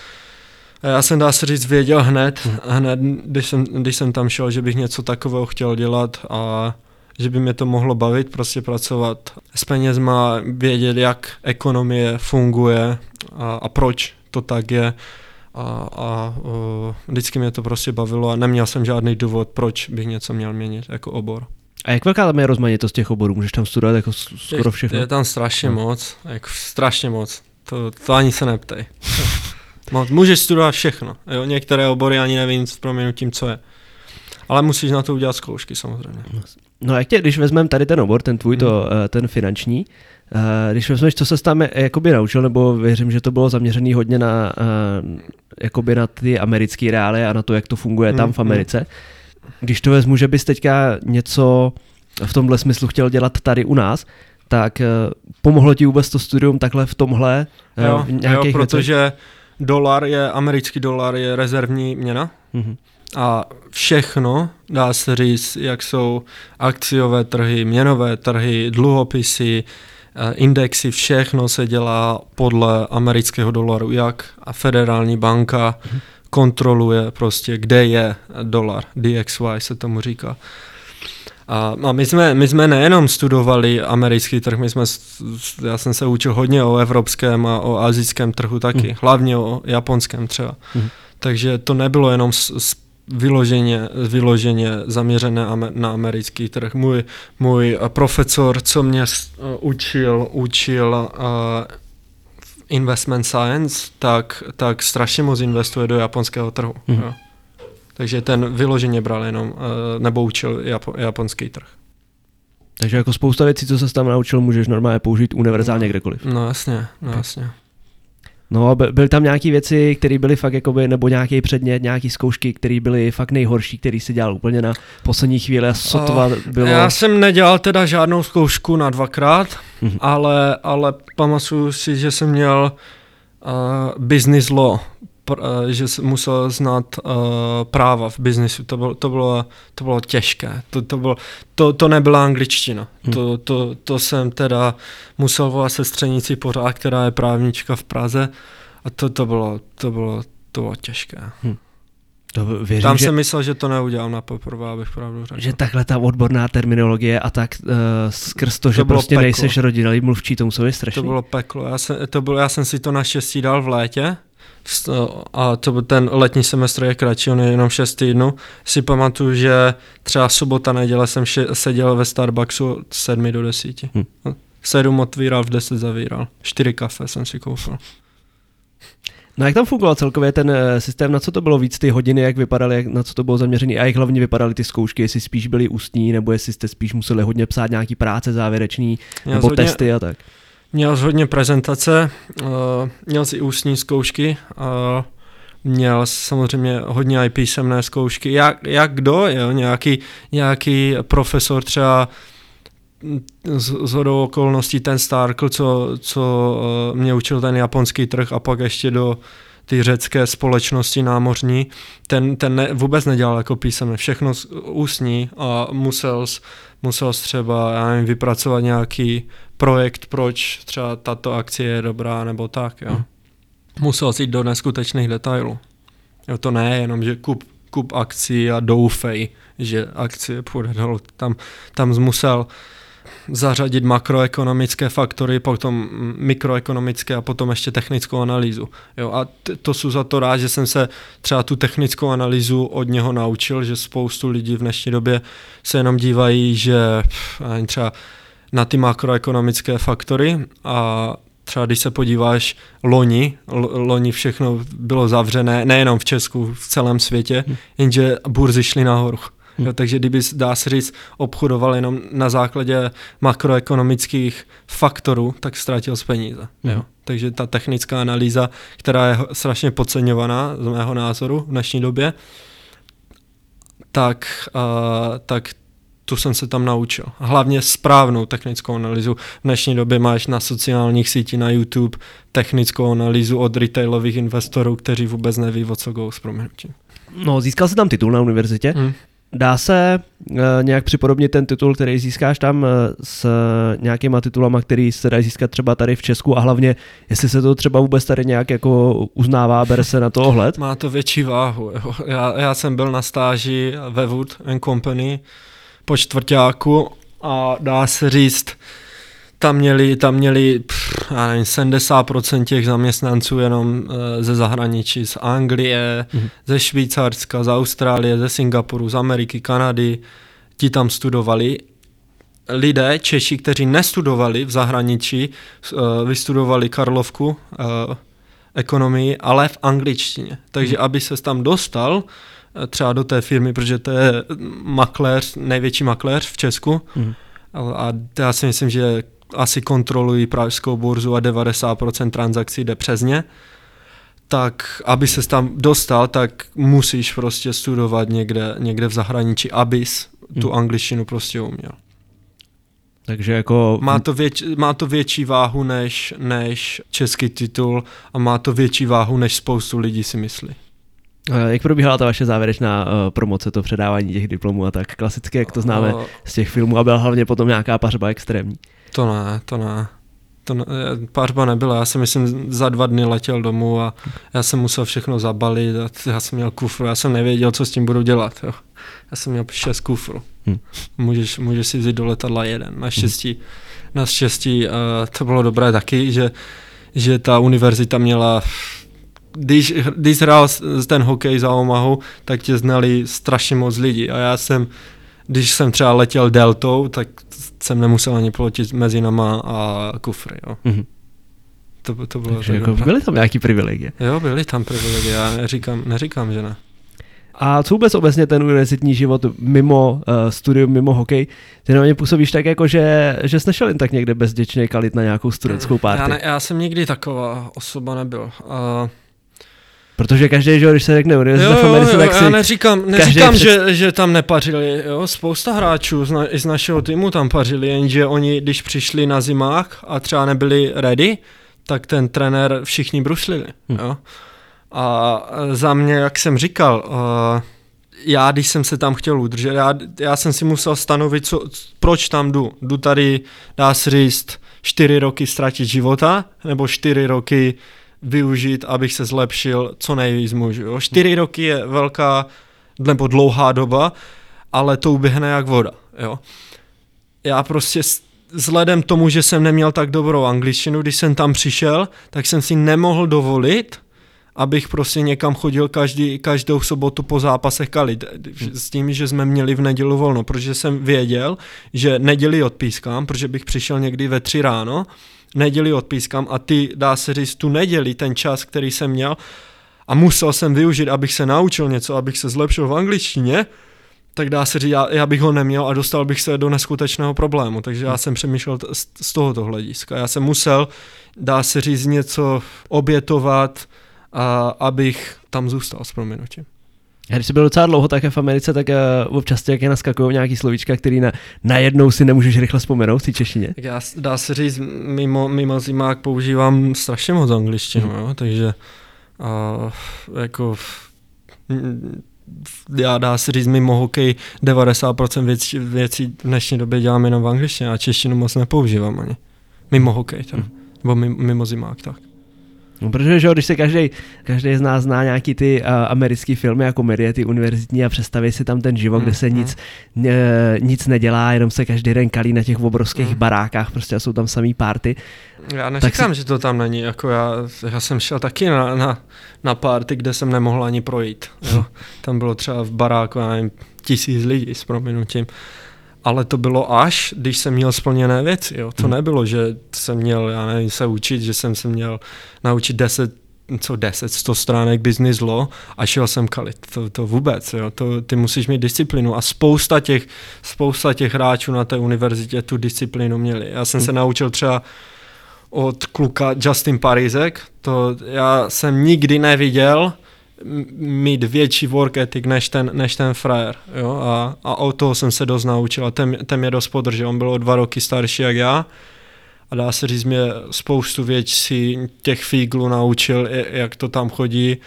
Speaker 2: já jsem, dá se říct, věděl hned, hmm. hned když, jsem, když jsem tam šel, že bych něco takového chtěl dělat a že by mě to mohlo bavit, prostě pracovat s penězma, vědět, jak ekonomie funguje a, a proč to tak je. A, a uh, vždycky mě to prostě bavilo a neměl jsem žádný důvod, proč bych něco měl měnit jako obor.
Speaker 1: A jak velká tam je rozmanitost těch oborů? Můžeš tam studovat jako skoro všechno?
Speaker 2: Je, je tam strašně no. moc, jako strašně moc. To, to ani se neptej. Můžeš studovat všechno. Jo? Některé obory ani nevím s proměnutím, co je. Ale musíš na to udělat zkoušky samozřejmě.
Speaker 1: No jak tě, když vezmeme tady ten obor, ten tvůj, hmm. to, eh, ten finanční, eh, když vezmeš, co se tam eh, jakoby naučil, nebo věřím, že to bylo zaměřené hodně na, jakoby na ty americké reály a na to, jak to funguje hmm. tam v hmm. Americe. Když to vezmu, že bys teďka něco v tomhle smyslu chtěl dělat tady u nás, tak pomohlo ti vůbec to studium takhle v tomhle?
Speaker 2: Jo, v jo protože věcech? dolar je, americký dolar je rezervní měna. Mm-hmm a všechno, dá se říct, jak jsou akciové trhy, měnové trhy, dluhopisy, eh, indexy, všechno se dělá podle amerického dolaru, jak a federální banka kontroluje prostě, kde je dolar, DXY se tomu říká. A, a my, jsme, my jsme nejenom studovali americký trh, my jsme, já jsem se učil hodně o evropském a o azijském trhu taky, mm. hlavně o japonském třeba. Mm. Takže to nebylo jenom s, s vyloženě, vyloženě zaměřené na americký trh. Můj, můj profesor, co mě učil, učil uh, investment science, tak, tak strašně moc investuje do japonského trhu. Mm. Jo. Takže ten vyloženě bral jenom, uh, nebo učil Japo, japonský trh.
Speaker 1: Takže jako spousta věcí, co se tam naučil, můžeš normálně použít univerzálně kdekoliv.
Speaker 2: No jasně, no jasně.
Speaker 1: No, byly tam nějaké věci, které byly fakt jakoby, nebo nějaký předmět, nějaké zkoušky, které byly fakt nejhorší, který si dělal úplně na poslední chvíli a sotva bylo...
Speaker 2: Já jsem nedělal teda žádnou zkoušku na dvakrát, mm-hmm. ale, ale pamatuju si, že jsem měl uh, business law, pr- že jsem musel znát uh, práva v biznisu. To bylo, to bylo, to bylo těžké. To, to, bylo, to, to nebyla angličtina. Hmm. To, to, to jsem teda musel volat sestřenici pořád, která je právnička v Praze. A to, to, bylo, to, bylo, to bylo těžké. Hmm. To věřím, Tam že, jsem myslel, že to neudělám na poprvé, abych pravdu řekl.
Speaker 1: Že takhle ta odborná terminologie a tak uh, skrz to, to že prostě peklo. nejseš rodinný mluvčí, to muselo být strašný.
Speaker 2: To bylo peklo. Já jsem, to bylo, já jsem si to naštěstí dal v létě, a to ten letní semestr je kratší, on je jenom 6 týdnů, si pamatuju, že třeba sobota, neděle jsem še- seděl ve Starbucksu od 7 do 10. Hmm. 7 otvíral, v 10 zavíral. 4 kafe jsem si koupil.
Speaker 1: No jak tam fungoval celkově ten eh, systém, na co to bylo víc ty hodiny, jak vypadaly, jak, na co to bylo zaměřené a jak hlavně vypadaly ty zkoušky, jestli spíš byly ústní, nebo jestli jste spíš museli hodně psát nějaký práce závěrečný,
Speaker 2: Měl
Speaker 1: nebo
Speaker 2: hodně-
Speaker 1: testy a tak.
Speaker 2: Měl jsi hodně prezentace, uh, měl jsi ústní zkoušky, měl samozřejmě hodně i písemné zkoušky. Jak, jak kdo, jo? Nějaký, nějaký profesor třeba z, z hodou okolností ten Starkl, co, co uh, mě učil ten japonský trh a pak ještě do ty řecké společnosti námořní, ten, ten ne, vůbec nedělal jako písemné, všechno z- ústní a musel, musel třeba já nevím, vypracovat nějaký projekt, proč třeba tato akcie je dobrá nebo tak, jo.
Speaker 1: Mhm.
Speaker 2: Musel jít do neskutečných detailů. Jo, to ne jenom, že kup, kup akcí a doufej, že akcie půjde dolů. Tam, tam musel zařadit makroekonomické faktory, potom mikroekonomické a potom ještě technickou analýzu. Jo, a t- to jsou za to rád, že jsem se třeba tu technickou analýzu od něho naučil, že spoustu lidí v dnešní době se jenom dívají, že pff, třeba na ty makroekonomické faktory a třeba když se podíváš loni, loni všechno bylo zavřené, nejenom v Česku, v celém světě, jenže burzy šly nahoru. Jo, takže kdyby, dá se říct, obchodoval jenom na základě makroekonomických faktorů, tak ztratil z peníze.
Speaker 1: Mhm.
Speaker 2: Jo. Takže ta technická analýza, která je strašně podceňovaná z mého názoru v dnešní době, tak, uh, tak tu jsem se tam naučil. Hlavně správnou technickou analýzu. V dnešní době máš na sociálních sítích, na YouTube technickou analýzu od retailových investorů, kteří vůbec neví, o co go s proměnutím.
Speaker 1: No, získal jsi tam titul na univerzitě.
Speaker 2: Hmm.
Speaker 1: Dá se uh, nějak připodobnit ten titul, který získáš tam uh, s uh, nějakýma titulama, který se dají získat třeba tady v Česku a hlavně, jestli se to třeba vůbec tady nějak jako uznává, bere se na to ohled?
Speaker 2: Má to větší váhu. Jo. Já, já jsem byl na stáži ve Wood and Company po čtvrtáku a dá se říct, tam měli, tam měli pff, já nevím, 70% těch zaměstnanců jenom e, ze zahraničí, z Anglie,
Speaker 1: Mhm.
Speaker 2: mm. ze Švýcarska, z Austrálie, ze Singapuru, z Ameriky, Kanady, ti tam studovali. Lidé, Češi, kteří nestudovali v zahraničí, e, vystudovali Karlovku, e, ekonomii, ale v angličtině. Takže aby se tam dostal třeba do té firmy, protože to je makléř, největší makléř v Česku a, a já si myslím, že asi kontrolují pražskou burzu a 90% transakcí jde přes ně, tak aby se tam dostal, tak musíš prostě studovat někde, někde v zahraničí, abys tu
Speaker 1: Mhm.
Speaker 2: angličtinu prostě uměl.
Speaker 1: Takže jako...
Speaker 2: Má to, věč, má to větší váhu než, než český titul a má to větší váhu, než spoustu lidí si myslí.
Speaker 1: Eh, Jak probíhala ta vaše závěrečná uh, promoce, to předávání těch diplomů a tak? Klasicky, jak to známe
Speaker 2: O,
Speaker 1: z těch filmů a byla hlavně potom nějaká pařba extrémní.
Speaker 2: To ne, to ne. To ne, eh, pařba nebyla, já jsem myslím za dva dny letěl domů a já jsem musel všechno zabalit a já jsem měl kufru, já jsem nevěděl, co s tím budu dělat. Jo. Já jsem měl šest kufrů.
Speaker 1: Hm.
Speaker 2: Můžeš, můžeš si vzít do letadla jeden. Naštěstí, naštěstí uh, to bylo dobré taky, že, že ta univerzita měla když, když hrál ten hokej za Omahu, tak tě znali strašně moc lidí a já jsem, když jsem třeba letěl deltou, tak jsem nemusel ani plotit mezi nama a kufry, jo.
Speaker 1: Mhm.
Speaker 2: To, to bylo
Speaker 1: Takže
Speaker 2: tak
Speaker 1: jako byly tam nějaký privilegie.
Speaker 2: Jo, byly tam privilegie, já neříkám, neříkám, že ne.
Speaker 1: A co vůbec obecně ten univerzitní život mimo uh, studium, mimo hokej, ty na mě působíš tak jako, že, že jsi nešel jen tak někde bezděčně kalit na nějakou studentskou
Speaker 2: Já,
Speaker 1: párty.
Speaker 2: ne, já jsem nikdy taková osoba nebyl. Uh,
Speaker 1: Protože každý, že jo, když se řekne univerzita v Americe, tak si...
Speaker 2: já neříkám, neříkám
Speaker 1: před-
Speaker 2: že, že tam nepařili, jo, spousta hráčů z, na, i z našeho týmu tam pařili, jenže oni, když přišli na zimách a třeba nebyli ready, tak ten trenér všichni bruslili,
Speaker 1: Hm.
Speaker 2: jo. A e, za mě, jak jsem říkal, uh, já, když jsem se tam chtěl udržet, já, já jsem si musel stanovit, co, proč tam jdu. Jdu tady, dá se říct, čtyři roky ztratit života, nebo čtyři roky využít, abych se zlepšil co nejvíc můžu. Čtyři roky je velká nebo dlouhá doba, ale to uběhne jak voda. Jo? Já prostě vzhledem tomu, že jsem neměl tak dobrou angličtinu, když jsem tam přišel, tak jsem si nemohl dovolit, abych prostě někam chodil každý, každou sobotu po zápasech kalit. S tím, že jsme měli v nedělu volno, protože jsem věděl, že neděli odpískám, protože bych přišel někdy ve tři ráno neděli odpískám a ty, dá se říct, tu neděli, ten čas, který jsem měl a musel jsem využít, abych se naučil něco, abych se zlepšil v angličtině, tak dá se říct, já, já bych ho neměl a dostal bych se do neskutečného problému. Takže já jsem přemýšlel t- z, z tohoto hlediska. Já jsem musel, dá se říct, něco obětovat, a, abych tam zůstal s proměnutím.
Speaker 1: Když jsi byl docela dlouho také v Americe, tak uh, občas tě naskakují nějaký slovíčka, který na, najednou si nemůžeš rychle vzpomenout v té češtině.
Speaker 2: Já, dá se říct, mimo, mimo zimák používám strašně moc angličtinu, hmm. jo, takže uh, jako já dá se říct, mimo hokej 90% věcí, věcí v dnešní době dělám jenom v angličtině a češtinu moc nepoužívám ani. Mimo hokej, teda. Hmm. nebo mimo, mimo zimák, tak.
Speaker 1: No, protože že, když se každý, každý z nás zná nějaký ty uh, americký filmy a komedie, ty univerzitní a představí si tam ten život, mm, kde se mm. nic, uh, nic nedělá, jenom se každý den kalí na těch obrovských mm. barákách, prostě jsou tam samý party.
Speaker 2: Já neříkám, si... že to tam není, jako já, já jsem šel taky na, na, na party, kde jsem nemohl ani projít. Jo. Tam bylo třeba v baráku, já nevím, tisíc lidí s prominutím ale to bylo až, když jsem měl splněné věci. Jo. To hmm. nebylo, že jsem měl, já nevím, se učit, že jsem se měl naučit 10 co 10, 100 stránek business law a šel jsem kalit. To, to vůbec, jo. To, ty musíš mít disciplínu a spousta těch, spousta těch hráčů na té univerzitě tu disciplínu měli. Já jsem hmm. se naučil třeba od kluka Justin Parizek, to já jsem nikdy neviděl, mít větší work ethic než ten, než ten frajer. Jo? A, a o toho jsem se dost naučil a ten, ten mě dost podržel. On byl o dva roky starší jak já a dá se říct, mě spoustu věcí těch fíglů naučil, jak to tam chodí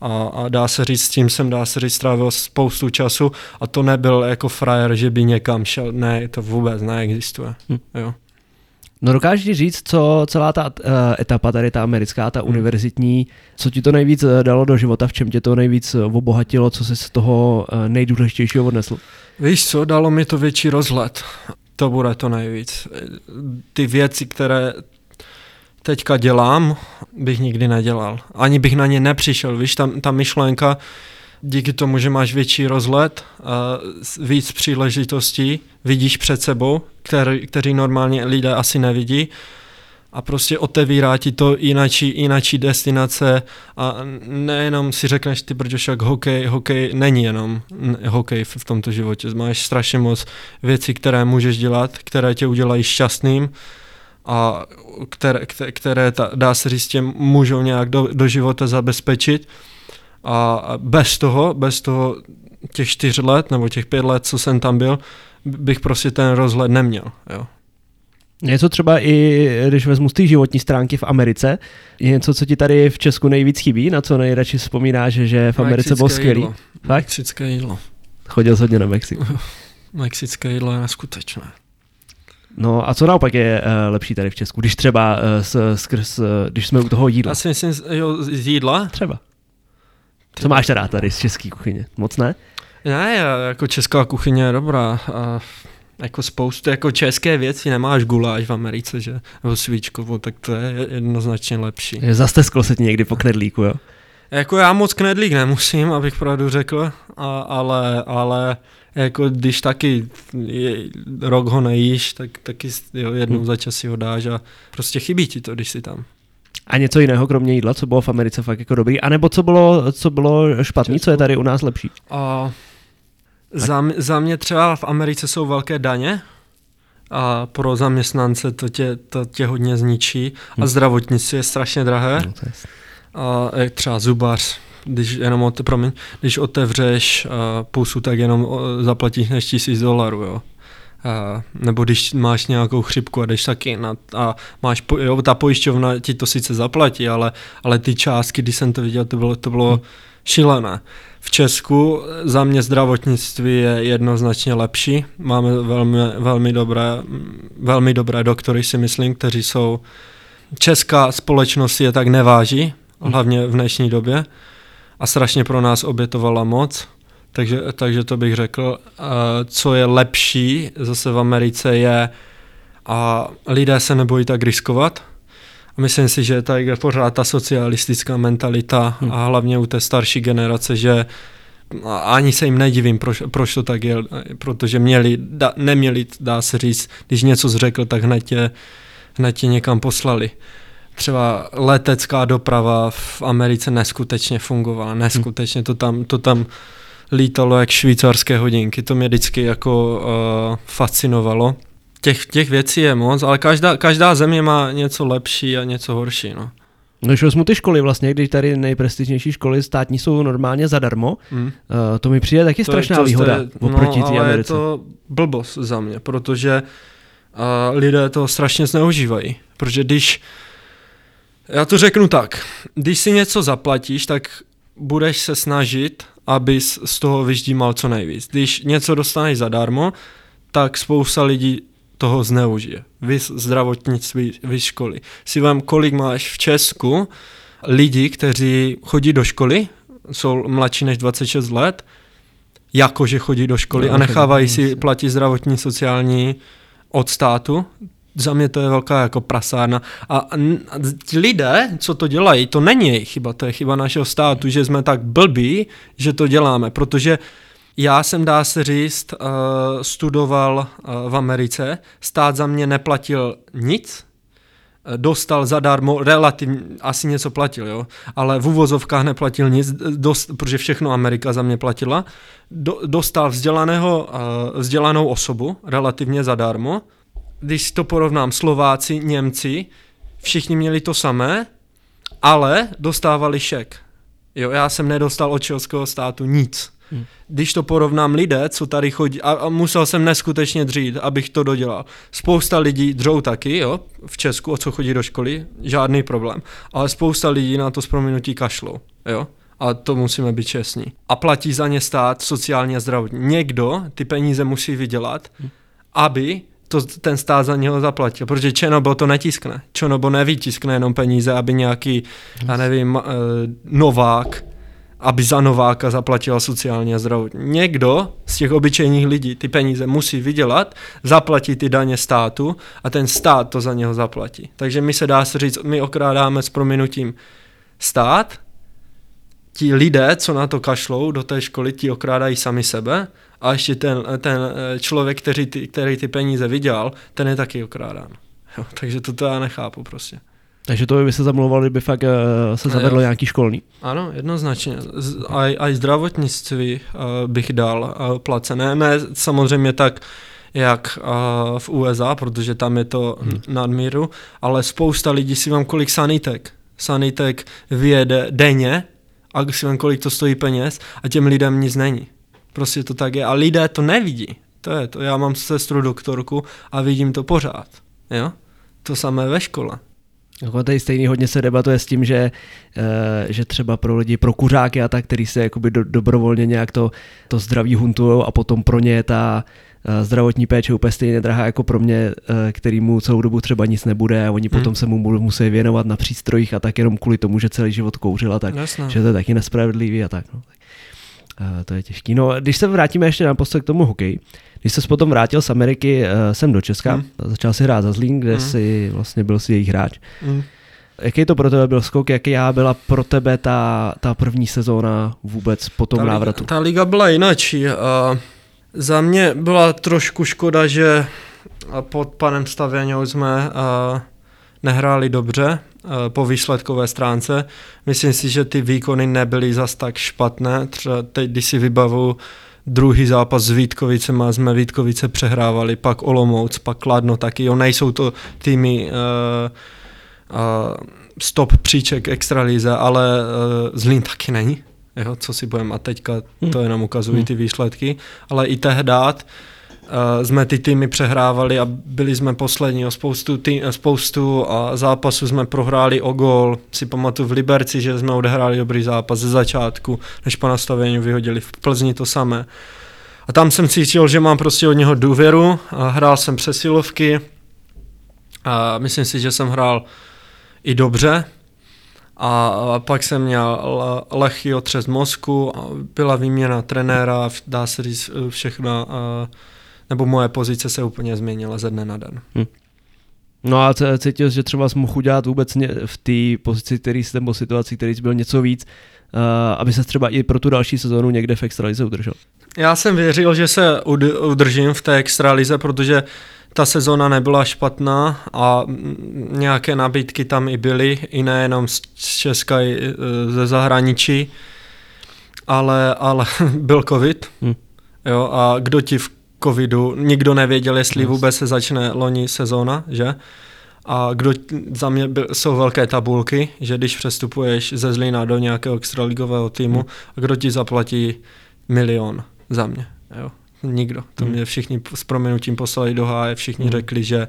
Speaker 2: a, a dá se říct, s tím jsem dá se říct strávil spoustu času a to nebyl jako frajer, že by někam šel, ne, to vůbec neexistuje. Hm. Jo.
Speaker 1: No dokážeš říct, co celá ta uh, etapa, tady ta americká, ta hmm. univerzitní, co ti to nejvíc eh, dalo do života, v čem tě to nejvíc eh, obohatilo, co jsi z toho nejdůležitějšího odnesl?
Speaker 2: Víš co, dalo mi to větší rozhled. To bude to nejvíc. Ty věci, které teďka dělám, bych nikdy nedělal. Ani bych na ně nepřišel. Víš, ta, ta myšlenka, díky tomu, že máš větší rozhled, víc příležitostí, vidíš před sebou, který, který normálně lidé asi nevidí a prostě otevírá ti to jinačí, jinačí destinace a nejenom si řekneš ty brďo, však hokej, hokej není jenom hokej v, tomto životě, máš strašně moc věcí, které můžeš dělat, které tě udělají šťastným a které, které ta, dá se říct, tě můžou nějak do, do života zabezpečit a bez toho, bez toho těch čtyř let nebo těch pět let, co jsem tam byl, bych prostě ten rozhled neměl. Jo.
Speaker 1: Něco třeba i, když vezmu z té životní stránky v Americe, je něco, co ti tady v Česku nejvíc chybí, na co nejradši vzpomínáš, že v Americe bylo skvělý? Jídlo.
Speaker 2: Fakt? Mexické jídlo.
Speaker 1: Chodil jsi hodně na Mexiku.
Speaker 2: Mexické jídlo je neskutečné.
Speaker 1: No a co naopak je uh, lepší tady v Česku, když třeba uh, skrz, uh, když jsme u toho jídla?
Speaker 2: Asi myslím, jo, z jídla?
Speaker 1: Třeba. Co máš teda tady z české kuchyně? Moc ne?
Speaker 2: Ne, jako česká kuchyně je dobrá. A jako spoustu jako české věci, nemáš guláš v Americe, že? Nebo svíčkovou, tak to je jednoznačně lepší.
Speaker 1: Zastesklo se ti někdy po knedlíku, jo?
Speaker 2: Jako já moc knedlík nemusím, abych pravdu řekl, a, ale, ale jako když taky je, rok ho nejíš, tak taky jo, jednou hmm. za čas si ho dáš a prostě chybí ti to, když si tam.
Speaker 1: A něco jiného, kromě jídla, co bylo v Americe fakt jako dobrý? A nebo co bylo, co bylo špatný, co je tady u nás lepší?
Speaker 2: A za, mě, za mě třeba v Americe jsou velké daně a pro zaměstnance to tě, to tě hodně zničí a hmm. zdravotnictví je strašně drahé. No. A třeba zubař, když jenom ote, promiň, když otevřeš uh, pusu, tak jenom zaplatíš než tisíc dolarů, jo. Nebo když máš nějakou chřipku a jdeš taky na, a máš, jo, ta pojišťovna ti to sice zaplatí, ale, ale ty částky, když jsem to viděl, to bylo, to bylo hmm. šílené. V Česku za mě zdravotnictví je jednoznačně lepší. Máme velmi, velmi, dobré, velmi dobré doktory, si myslím, kteří jsou... Česká společnost je tak neváží, hlavně v dnešní době a strašně pro nás obětovala moc. Takže, takže to bych řekl. Co je lepší zase v Americe je, a lidé se nebojí tak riskovat. A myslím si, že tady je pořád ta socialistická mentalita hmm. a hlavně u té starší generace, že ani se jim nedivím, proč, proč to tak je, protože měli, da, neměli, dá se říct, když něco zřekl, tak hned tě hned ti někam poslali. Třeba letecká doprava v Americe neskutečně fungovala, neskutečně to tam, to tam lítalo jak švýcarské hodinky, to mě vždycky jako uh, fascinovalo. Těch, těch věcí je moc, ale každá, každá země má něco lepší a něco horší. No.
Speaker 1: No, když vezmu ty školy vlastně, když tady nejprestižnější školy státní jsou normálně zadarmo, hmm. uh, to mi přijde taky to strašná je, to výhoda jste, oproti no, té
Speaker 2: ale je to blbost za mě, protože uh, lidé to strašně zneužívají. Protože když, já to řeknu tak, když si něco zaplatíš, tak budeš se snažit, abys z toho vyždímal co nejvíc. Když něco dostaneš zadarmo, tak spousta lidí toho zneužije. Vy zdravotnictví, vy školy. Si vám, kolik máš v Česku lidi, kteří chodí do školy, jsou mladší než 26 let, jakože chodí do školy a nechávají si platit zdravotní sociální od státu, za mě to je velká jako prasárna. A, a ti lidé, co to dělají, to není jejich chyba, to je chyba našeho státu, že jsme tak blbí, že to děláme, protože já jsem, dá se říct, uh, studoval uh, v Americe, stát za mě neplatil nic, eh, dostal zadarmo, relativně, asi něco platil, jo, ale v uvozovkách neplatil nic, dost, protože všechno Amerika za mě platila, do, dostal vzdělaného, uh, vzdělanou osobu, relativně zadarmo, když to porovnám Slováci, Němci, všichni měli to samé, ale dostávali šek. Jo, já jsem nedostal od českého státu nic. Hmm. Když to porovnám lidé, co tady chodí, a, a musel jsem neskutečně dřít, abych to dodělal. Spousta lidí dřou taky, jo, v Česku, o co chodí do školy, žádný problém. Ale spousta lidí na to s prominutí kašlou, jo. A to musíme být čestní. A platí za ně stát sociálně a zdravotní. Někdo ty peníze musí vydělat, hmm. aby to ten stát za něho zaplatil, protože Čenobo to netiskne. Čenobo nevytiskne jenom peníze, aby nějaký, já nevím, eh, Novák, aby za Nováka zaplatila sociálně a zdravotní. Někdo z těch obyčejných lidí ty peníze musí vydělat, zaplatí ty daně státu a ten stát to za něho zaplatí. Takže my se dá se říct, my okrádáme s prominutím stát, ti lidé, co na to kašlou do té školy, ti okrádají sami sebe a ještě ten, ten eh, člověk, který ty, který ty peníze vydělal, ten je taky okrádán. Jo, takže to já nechápu prostě.
Speaker 1: Takže to by se zamlouval, kdyby fakt uh, se zavedlo nějaký školní.
Speaker 2: Ano, jednoznačně. A i zdravotnictví uh, bych dal uh, placené. Ne samozřejmě tak, jak uh, v USA, protože tam je to hmm. nadmíru, ale spousta lidí si vám kolik sanitek. Sanitek vyjede denně a si vám kolik to stojí peněz a těm lidem nic není. Prostě to tak je. A lidé to nevidí. To je to. Já mám sestru doktorku a vidím to pořád. Jo? To samé ve škole.
Speaker 1: Jako tady stejný hodně se debatuje s tím, že, e, že třeba pro lidi, pro kuřáky a tak, který se jakoby do, dobrovolně nějak to, to zdraví huntujou a potom pro ně ta e, zdravotní péče úplně stejně drahá jako pro mě, e, který mu celou dobu třeba nic nebude a oni hmm. potom se mu musí věnovat na přístrojích a tak jenom kvůli tomu, že celý život kouřil a tak, že to je taky nespravedlivý a tak. No. Uh, to je těžký. No, když se vrátíme ještě naposled k tomu hokeji, když se potom vrátil z Ameriky uh, sem do Česka, mm. začal si hrát za Zlín, kde mm. si vlastně byl si jejich hráč. Mm. Jaký to pro tebe byl skok, jaký já byla pro tebe ta, ta první sezóna vůbec po tom
Speaker 2: ta
Speaker 1: návratu?
Speaker 2: Liga, ta liga byla jináčí. Uh, za mě byla trošku škoda, že pod panem Stavěňou jsme uh, nehráli dobře po výsledkové stránce. Myslím si, že ty výkony nebyly zas tak špatné. Třeba teď, když si vybavu druhý zápas s Vítkovicem a jsme Vítkovice přehrávali, pak Olomouc, pak Kladno taky. Jo, nejsou to týmy uh, uh, stop příček extralíze, ale uh, Zlín taky není. Jo, co si budeme a teďka to jenom ukazují ty výsledky, ale i tehdát uh, jsme ty týmy přehrávali a byli jsme poslední. O spoustu, tý, spoustu a zápasů jsme prohráli o gol. Si pamatuju v Liberci, že jsme odehráli dobrý zápas ze začátku, než po nastavení vyhodili v Plzni to samé. A tam jsem cítil, že mám prostě od něho důvěru. A hrál jsem přesilovky. A myslím si, že jsem hrál i dobře. A pak jsem měl lehký otřes mozku, byla výměna trenéra, dá se říct všechno nebo moje pozice se úplně změnila ze dne na den. Hm.
Speaker 1: No a cítil, že třeba jsi mohl udělat vůbec v té pozici, který jsi, nebo situaci, který jsi byl něco víc, uh, aby se třeba i pro tu další sezónu někde v extralize udržel?
Speaker 2: Já jsem věřil, že se udržím v té extralize, protože ta sezona nebyla špatná a nějaké nabídky tam i byly, i nejenom z Česka, i e, ze zahraničí, ale, ale byl covid, hmm. jo, a kdo ti v covidu, nikdo nevěděl, jestli yes. vůbec se začne loni sezóna, že? A kdo za mě byl, jsou velké tabulky, že když přestupuješ ze Zlína do nějakého extraligového týmu, hmm. kdo ti zaplatí milion za mě, jo? Nikdo. To hmm. mě všichni s proměnutím poslali do háje, všichni hmm. řekli, že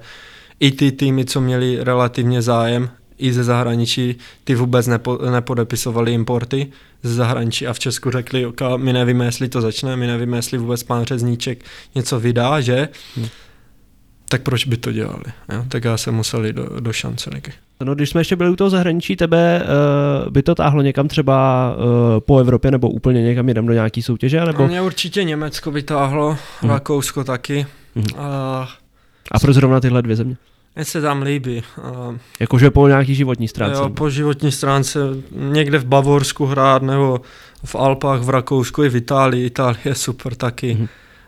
Speaker 2: i ty týmy, co měli relativně zájem, i ze zahraničí, ty vůbec nepo, nepodepisovali importy ze zahraničí a v Česku řekli, ok, my nevíme, jestli to začne, my nevíme, jestli vůbec pán Řezníček něco vydá, že? Hmm tak proč by to dělali? Jo? Tak já jsem musel jít do, do šance ligy.
Speaker 1: No, když jsme ještě byli u toho zahraničí, tebe uh, by to táhlo někam třeba uh, po Evropě nebo úplně někam jdem do nějaký soutěže? Nebo?
Speaker 2: Mě určitě Německo vytáhlo, hmm. Rakousko taky.
Speaker 1: Hmm. Uh, a proč zrovna tyhle dvě země?
Speaker 2: Mně se tam líbí.
Speaker 1: Jakože po nějaký životní stránce?
Speaker 2: Jo, po životní stránce někde v Bavorsku hrát nebo v Alpách, v Rakousku i v Itálii. Itálie je super taky. Hmm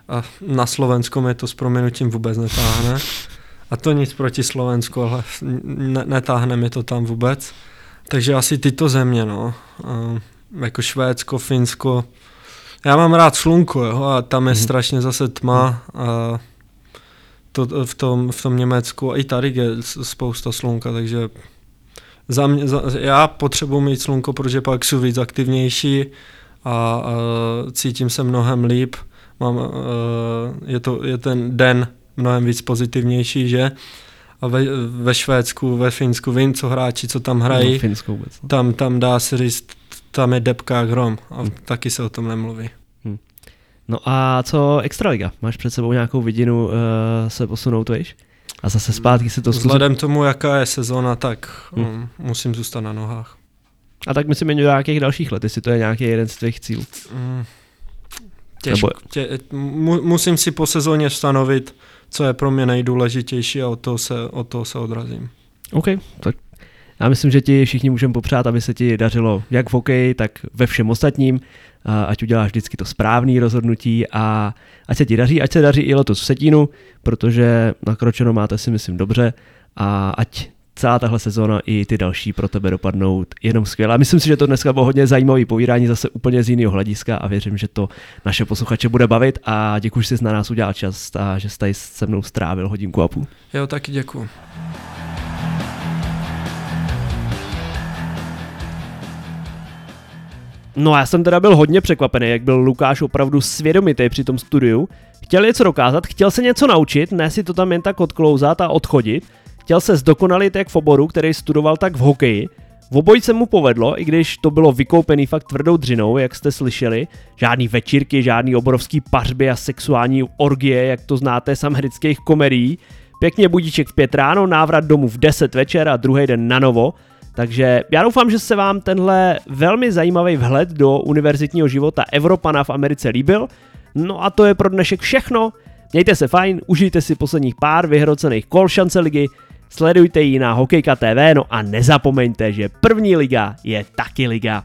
Speaker 2: a na Slovensku mi to s proměnutím vůbec netáhne. A to nic proti Slovensku, ale ne, netáhne mi to tam vůbec. Takže asi tyto země, no. Jako Švédsko, Finsko. Já mám rád slunko, jo, a tam je mm. strašně zase tma. A to, v, tom, v tom Německu a i tady je spousta slunka, takže za mě, za, já potřebuji mít slunko, protože pak jsou víc aktivnější a, a cítím se mnohem líp mám, uh, je, to, je ten den mnohem víc pozitivnější, že? A ve, ve Švédsku, ve Finsku vím, co hráči, co tam hrají. No,
Speaker 1: Finsku vůbec.
Speaker 2: No. Tam, tam dá se říct, tam je depka hrom a hmm. taky se o tom nemluví.
Speaker 1: No a co Extraliga? Máš před sebou nějakou vidinu uh, se posunout, víš? A zase zpátky se to
Speaker 2: zkusit? Vzhledem tomu, jaká je sezóna, tak hmm. um, musím zůstat na nohách.
Speaker 1: A tak myslím jen do nějakých dalších let, jestli to je nějaký jeden z tvých cílů. Hmm.
Speaker 2: Těžko, tě, mu, musím si po sezóně stanovit, co je pro mě nejdůležitější a od toho se, od toho se odrazím.
Speaker 1: OK, tak já myslím, že ti všichni můžeme popřát, aby se ti dařilo jak v hokeji, tak ve všem ostatním, ať uděláš vždycky to správné rozhodnutí a ať se ti daří, ať se daří i letos v Setínu, protože nakročeno máte si myslím dobře a ať celá tahle sezóna i ty další pro tebe dopadnou jenom skvěle. Myslím si, že to dneska bylo hodně zajímavý povídání zase úplně z jiného hlediska a věřím, že to naše posluchače bude bavit a děkuji, že jsi na nás udělal čas a že jsi tady se mnou strávil hodinku a půl.
Speaker 2: Jo, taky děkuji.
Speaker 1: No já jsem teda byl hodně překvapený, jak byl Lukáš opravdu svědomitý při tom studiu. Chtěl něco dokázat, chtěl se něco naučit, ne si to tam jen tak odklouzat a odchodit. Chtěl se zdokonalit jak v oboru, který studoval, tak v hokeji. V obojí se mu povedlo, i když to bylo vykoupený fakt tvrdou dřinou, jak jste slyšeli. Žádný večírky, žádný obrovský pařby a sexuální orgie, jak to znáte z amerických komedií. Pěkně budíček v pět ráno, návrat domů v 10 večer a druhý den na novo. Takže já doufám, že se vám tenhle velmi zajímavý vhled do univerzitního života Evropana v Americe líbil. No a to je pro dnešek všechno. Mějte se fajn, užijte si posledních pár vyhrocených kol šance ligy, sledujte ji na Hokejka TV, no a nezapomeňte, že první liga je taky liga.